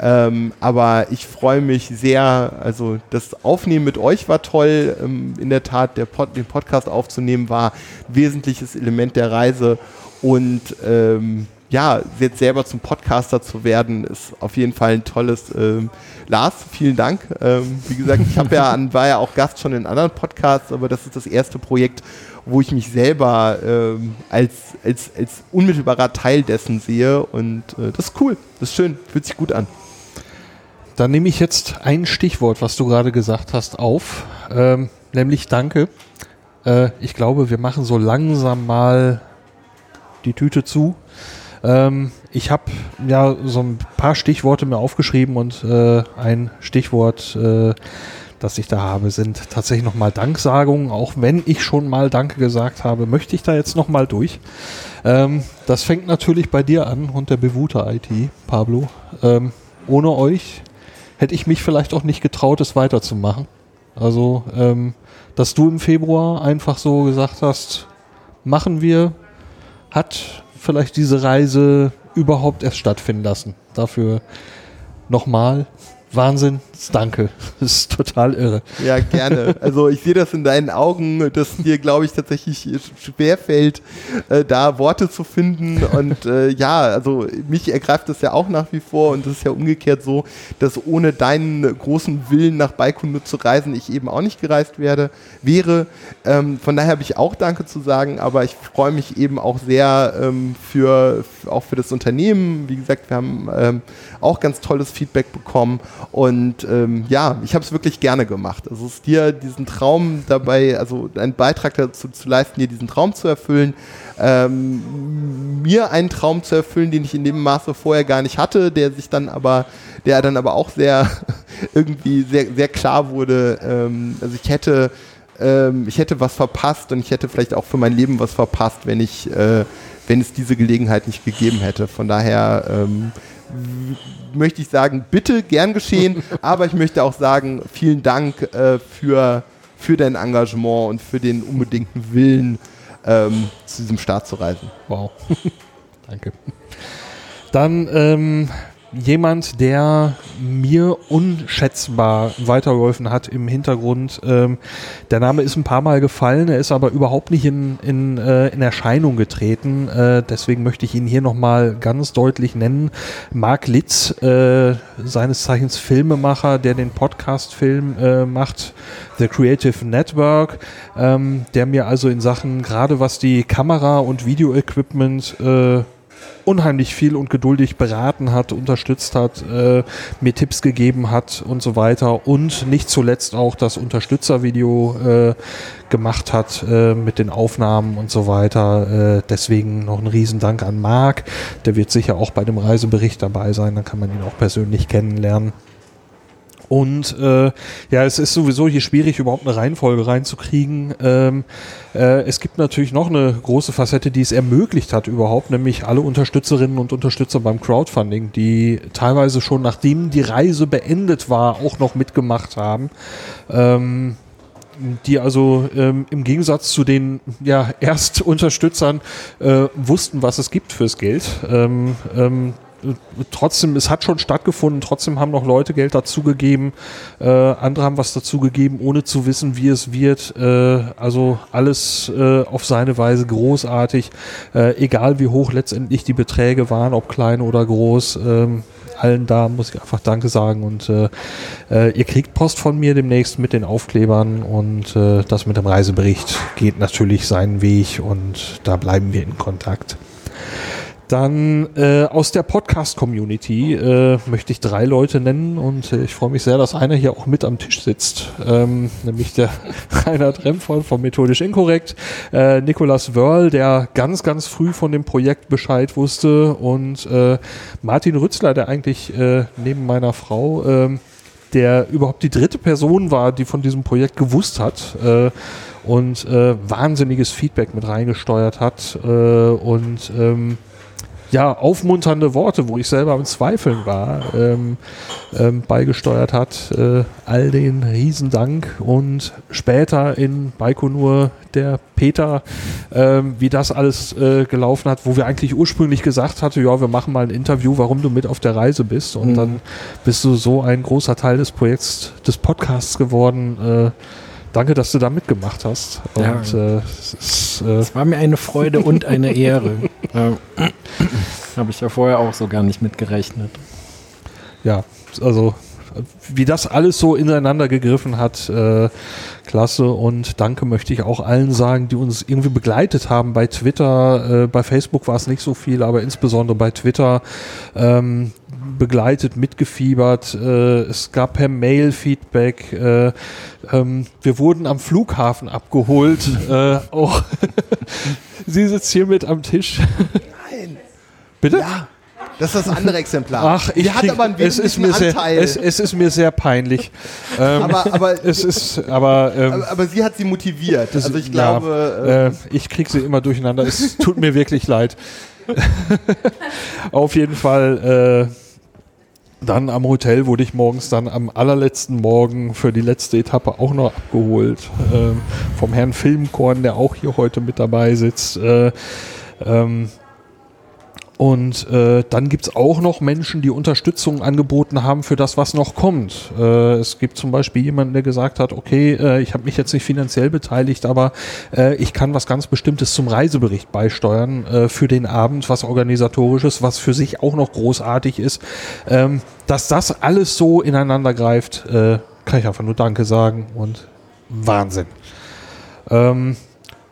Ähm, aber ich freue mich sehr, also das Aufnehmen mit euch war toll. Ähm, in der Tat, der Pod, den Podcast aufzunehmen war ein wesentliches Element der Reise und ähm, ja, jetzt selber zum Podcaster zu werden, ist auf jeden Fall ein tolles. Ähm, Lars, vielen Dank. Ähm, wie gesagt, ich ja an, war ja auch Gast schon in anderen Podcasts, aber das ist das erste Projekt, wo ich mich selber ähm, als, als, als unmittelbarer Teil dessen sehe. Und äh, das ist cool, das ist schön, fühlt sich gut an. Dann nehme ich jetzt ein Stichwort, was du gerade gesagt hast, auf, ähm, nämlich Danke. Äh, ich glaube, wir machen so langsam mal die Tüte zu. Ähm, ich habe ja so ein paar Stichworte mir aufgeschrieben und äh, ein Stichwort äh, das ich da habe, sind tatsächlich nochmal Danksagungen. Auch wenn ich schon mal Danke gesagt habe, möchte ich da jetzt nochmal durch. Ähm, das fängt natürlich bei dir an und der Bewuter IT, Pablo. Ähm, ohne euch hätte ich mich vielleicht auch nicht getraut, es weiterzumachen. Also, ähm, dass du im Februar einfach so gesagt hast, machen wir, hat vielleicht diese Reise überhaupt erst stattfinden lassen. Dafür nochmal Wahnsinn, danke. Das ist total irre. Ja, gerne. Also ich sehe das in deinen Augen, dass dir, glaube ich, tatsächlich schwerfällt, äh, da Worte zu finden. Und äh, ja, also mich ergreift das ja auch nach wie vor und es ist ja umgekehrt so, dass ohne deinen großen Willen nach Baikonur zu reisen, ich eben auch nicht gereist werde, wäre. Ähm, von daher habe ich auch Danke zu sagen, aber ich freue mich eben auch sehr ähm, für, auch für das Unternehmen. Wie gesagt, wir haben ähm, auch ganz tolles Feedback bekommen und ähm, ja, ich habe es wirklich gerne gemacht. Also es ist dir diesen Traum dabei, also einen Beitrag dazu zu leisten, dir diesen Traum zu erfüllen, ähm, mir einen Traum zu erfüllen, den ich in dem Maße vorher gar nicht hatte, der sich dann aber, der dann aber auch sehr irgendwie sehr, sehr klar wurde. Ähm, also ich hätte ähm, ich hätte was verpasst und ich hätte vielleicht auch für mein Leben was verpasst, wenn ich, äh, wenn es diese Gelegenheit nicht gegeben hätte. Von daher ähm, möchte ich sagen, bitte gern geschehen, aber ich möchte auch sagen, vielen Dank äh, für, für dein Engagement und für den unbedingten Willen, ähm, zu diesem Start zu reisen. Wow. Danke. Dann ähm, jemand, der mir unschätzbar weitergeholfen hat im Hintergrund. Ähm, der Name ist ein paar Mal gefallen, er ist aber überhaupt nicht in, in, äh, in Erscheinung getreten. Äh, deswegen möchte ich ihn hier nochmal ganz deutlich nennen. Marc Litz, äh, seines Zeichens Filmemacher, der den Podcast-Film äh, macht, The Creative Network, ähm, der mir also in Sachen, gerade was die Kamera und Video-Equipment äh, unheimlich viel und geduldig beraten hat, unterstützt hat, äh, mir Tipps gegeben hat und so weiter und nicht zuletzt auch das Unterstützervideo äh, gemacht hat äh, mit den Aufnahmen und so weiter. Äh, deswegen noch ein Riesendank an Marc. Der wird sicher auch bei dem Reisebericht dabei sein, dann kann man ihn auch persönlich kennenlernen. Und äh, ja, es ist sowieso hier schwierig, überhaupt eine Reihenfolge reinzukriegen. Ähm, äh, es gibt natürlich noch eine große Facette, die es ermöglicht hat überhaupt, nämlich alle Unterstützerinnen und Unterstützer beim Crowdfunding, die teilweise schon nachdem die Reise beendet war, auch noch mitgemacht haben. Ähm, die also ähm, im Gegensatz zu den ja, Erstunterstützern äh, wussten, was es gibt fürs Geld. Ähm, ähm, trotzdem, es hat schon stattgefunden, trotzdem haben noch Leute Geld dazugegeben, äh, andere haben was dazugegeben, ohne zu wissen, wie es wird. Äh, also alles äh, auf seine Weise großartig, äh, egal wie hoch letztendlich die Beträge waren, ob klein oder groß. Ähm, allen da muss ich einfach Danke sagen und äh, äh, ihr kriegt Post von mir demnächst mit den Aufklebern und das mit dem Reisebericht geht natürlich seinen Weg und da bleiben wir in Kontakt. Dann äh, aus der Podcast-Community äh, möchte ich drei Leute nennen und äh, ich freue mich sehr, dass einer hier auch mit am Tisch sitzt, ähm, nämlich der Reinhard Remvoll von Methodisch Inkorrekt, äh, Nikolas Wörl, der ganz, ganz früh von dem Projekt Bescheid wusste und äh, Martin Rützler, der eigentlich äh, neben meiner Frau äh, der überhaupt die dritte Person war, die von diesem Projekt gewusst hat. Äh, und äh, wahnsinniges Feedback mit reingesteuert hat äh, und ähm, ja, aufmunternde Worte, wo ich selber im Zweifeln war, ähm, ähm, beigesteuert hat. Äh, all den Riesendank und später in Baikonur der Peter, ähm, wie das alles äh, gelaufen hat, wo wir eigentlich ursprünglich gesagt hatten, ja, wir machen mal ein Interview, warum du mit auf der Reise bist und mhm. dann bist du so ein großer Teil des Projekts, des Podcasts geworden. Äh, Danke, dass du da mitgemacht hast. Und, ja. äh, es, äh es, war mir eine Freude und eine Ehre. Habe ich ja vorher auch so gar nicht mitgerechnet. Ja, also wie das alles so ineinander gegriffen hat, äh, klasse. Und danke möchte ich auch allen sagen, die uns irgendwie begleitet haben bei Twitter. Äh, bei Facebook war es nicht so viel, aber insbesondere bei Twitter. Ähm, begleitet, mitgefiebert. Äh, es gab per Mail Feedback. Äh, ähm, wir wurden am Flughafen abgeholt. äh, auch Sie sitzt hier mit am Tisch. Nein. Bitte? Ja. Das ist das andere Exemplar. Ach, ich hat krieg, aber einen es ist mir Anteil. Sehr, es, es, ist mir sehr peinlich. ähm, aber, aber, es ist, aber, ähm, aber, aber, sie hat sie motiviert. Also ich glaube. Ja, äh, ich kriege sie immer durcheinander. Es tut mir wirklich leid. Auf jeden Fall. Äh, dann am Hotel wurde ich morgens dann am allerletzten Morgen für die letzte Etappe auch noch abgeholt. Äh, vom Herrn Filmkorn, der auch hier heute mit dabei sitzt. Äh, ähm, und äh, dann gibt es auch noch Menschen, die Unterstützung angeboten haben für das, was noch kommt. Äh, es gibt zum Beispiel jemanden, der gesagt hat, okay, äh, ich habe mich jetzt nicht finanziell beteiligt, aber äh, ich kann was ganz Bestimmtes zum Reisebericht beisteuern äh, für den Abend, was organisatorisches, was für sich auch noch großartig ist. Ähm, dass das alles so ineinander greift, äh, kann ich einfach nur Danke sagen und Wahnsinn. Ähm,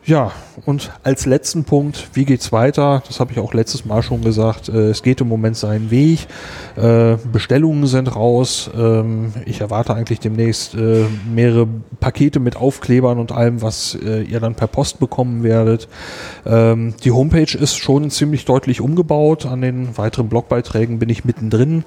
ja, und als letzten Punkt, wie geht's weiter? Das habe ich auch letztes Mal schon gesagt. Äh, es geht im Moment seinen Weg. Äh, Bestellungen sind raus. Ähm, ich erwarte eigentlich demnächst äh, mehrere Pakete mit Aufklebern und allem, was ihr dann per Post bekommen werdet. Ähm, die Homepage ist schon ziemlich deutlich umgebaut. An den weiteren Blogbeiträgen bin ich mittendrin.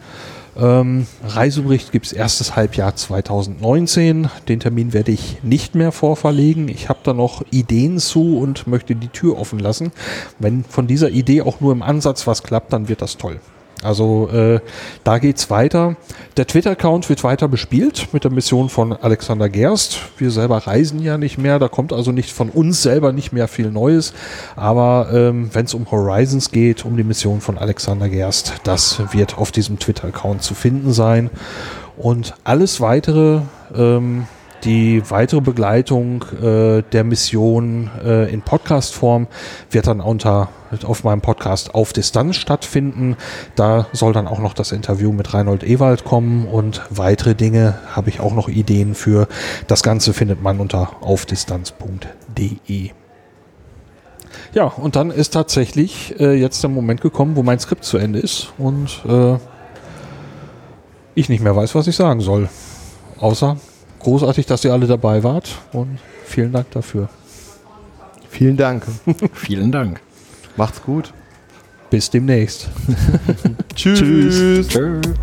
Ähm, Reisebericht gibt es erstes Halbjahr 2019. Den Termin werde ich nicht mehr vorverlegen. Ich habe da noch Ideen zu und möchte die Tür offen lassen. Wenn von dieser Idee auch nur im Ansatz was klappt, dann wird das toll. Also äh, da geht's weiter. Der Twitter-Account wird weiter bespielt mit der Mission von Alexander Gerst. Wir selber reisen ja nicht mehr, da kommt also nicht von uns selber nicht mehr viel Neues. Aber ähm, wenn es um Horizons geht, um die Mission von Alexander Gerst, das wird auf diesem Twitter-Account zu finden sein. Und alles weitere ähm, die weitere Begleitung äh, der Mission äh, in Podcast-Form wird dann unter auf meinem Podcast auf Distanz stattfinden. Da soll dann auch noch das Interview mit Reinhold Ewald kommen und weitere Dinge habe ich auch noch Ideen für. Das Ganze findet man unter aufdistanz.de. Ja, und dann ist tatsächlich äh, jetzt der Moment gekommen, wo mein Skript zu Ende ist und äh, ich nicht mehr weiß, was ich sagen soll. Außer großartig, dass ihr alle dabei wart und vielen Dank dafür. Vielen Dank. vielen Dank. Macht's gut. Bis demnächst. Tschüss. Tschüss. Tschüss.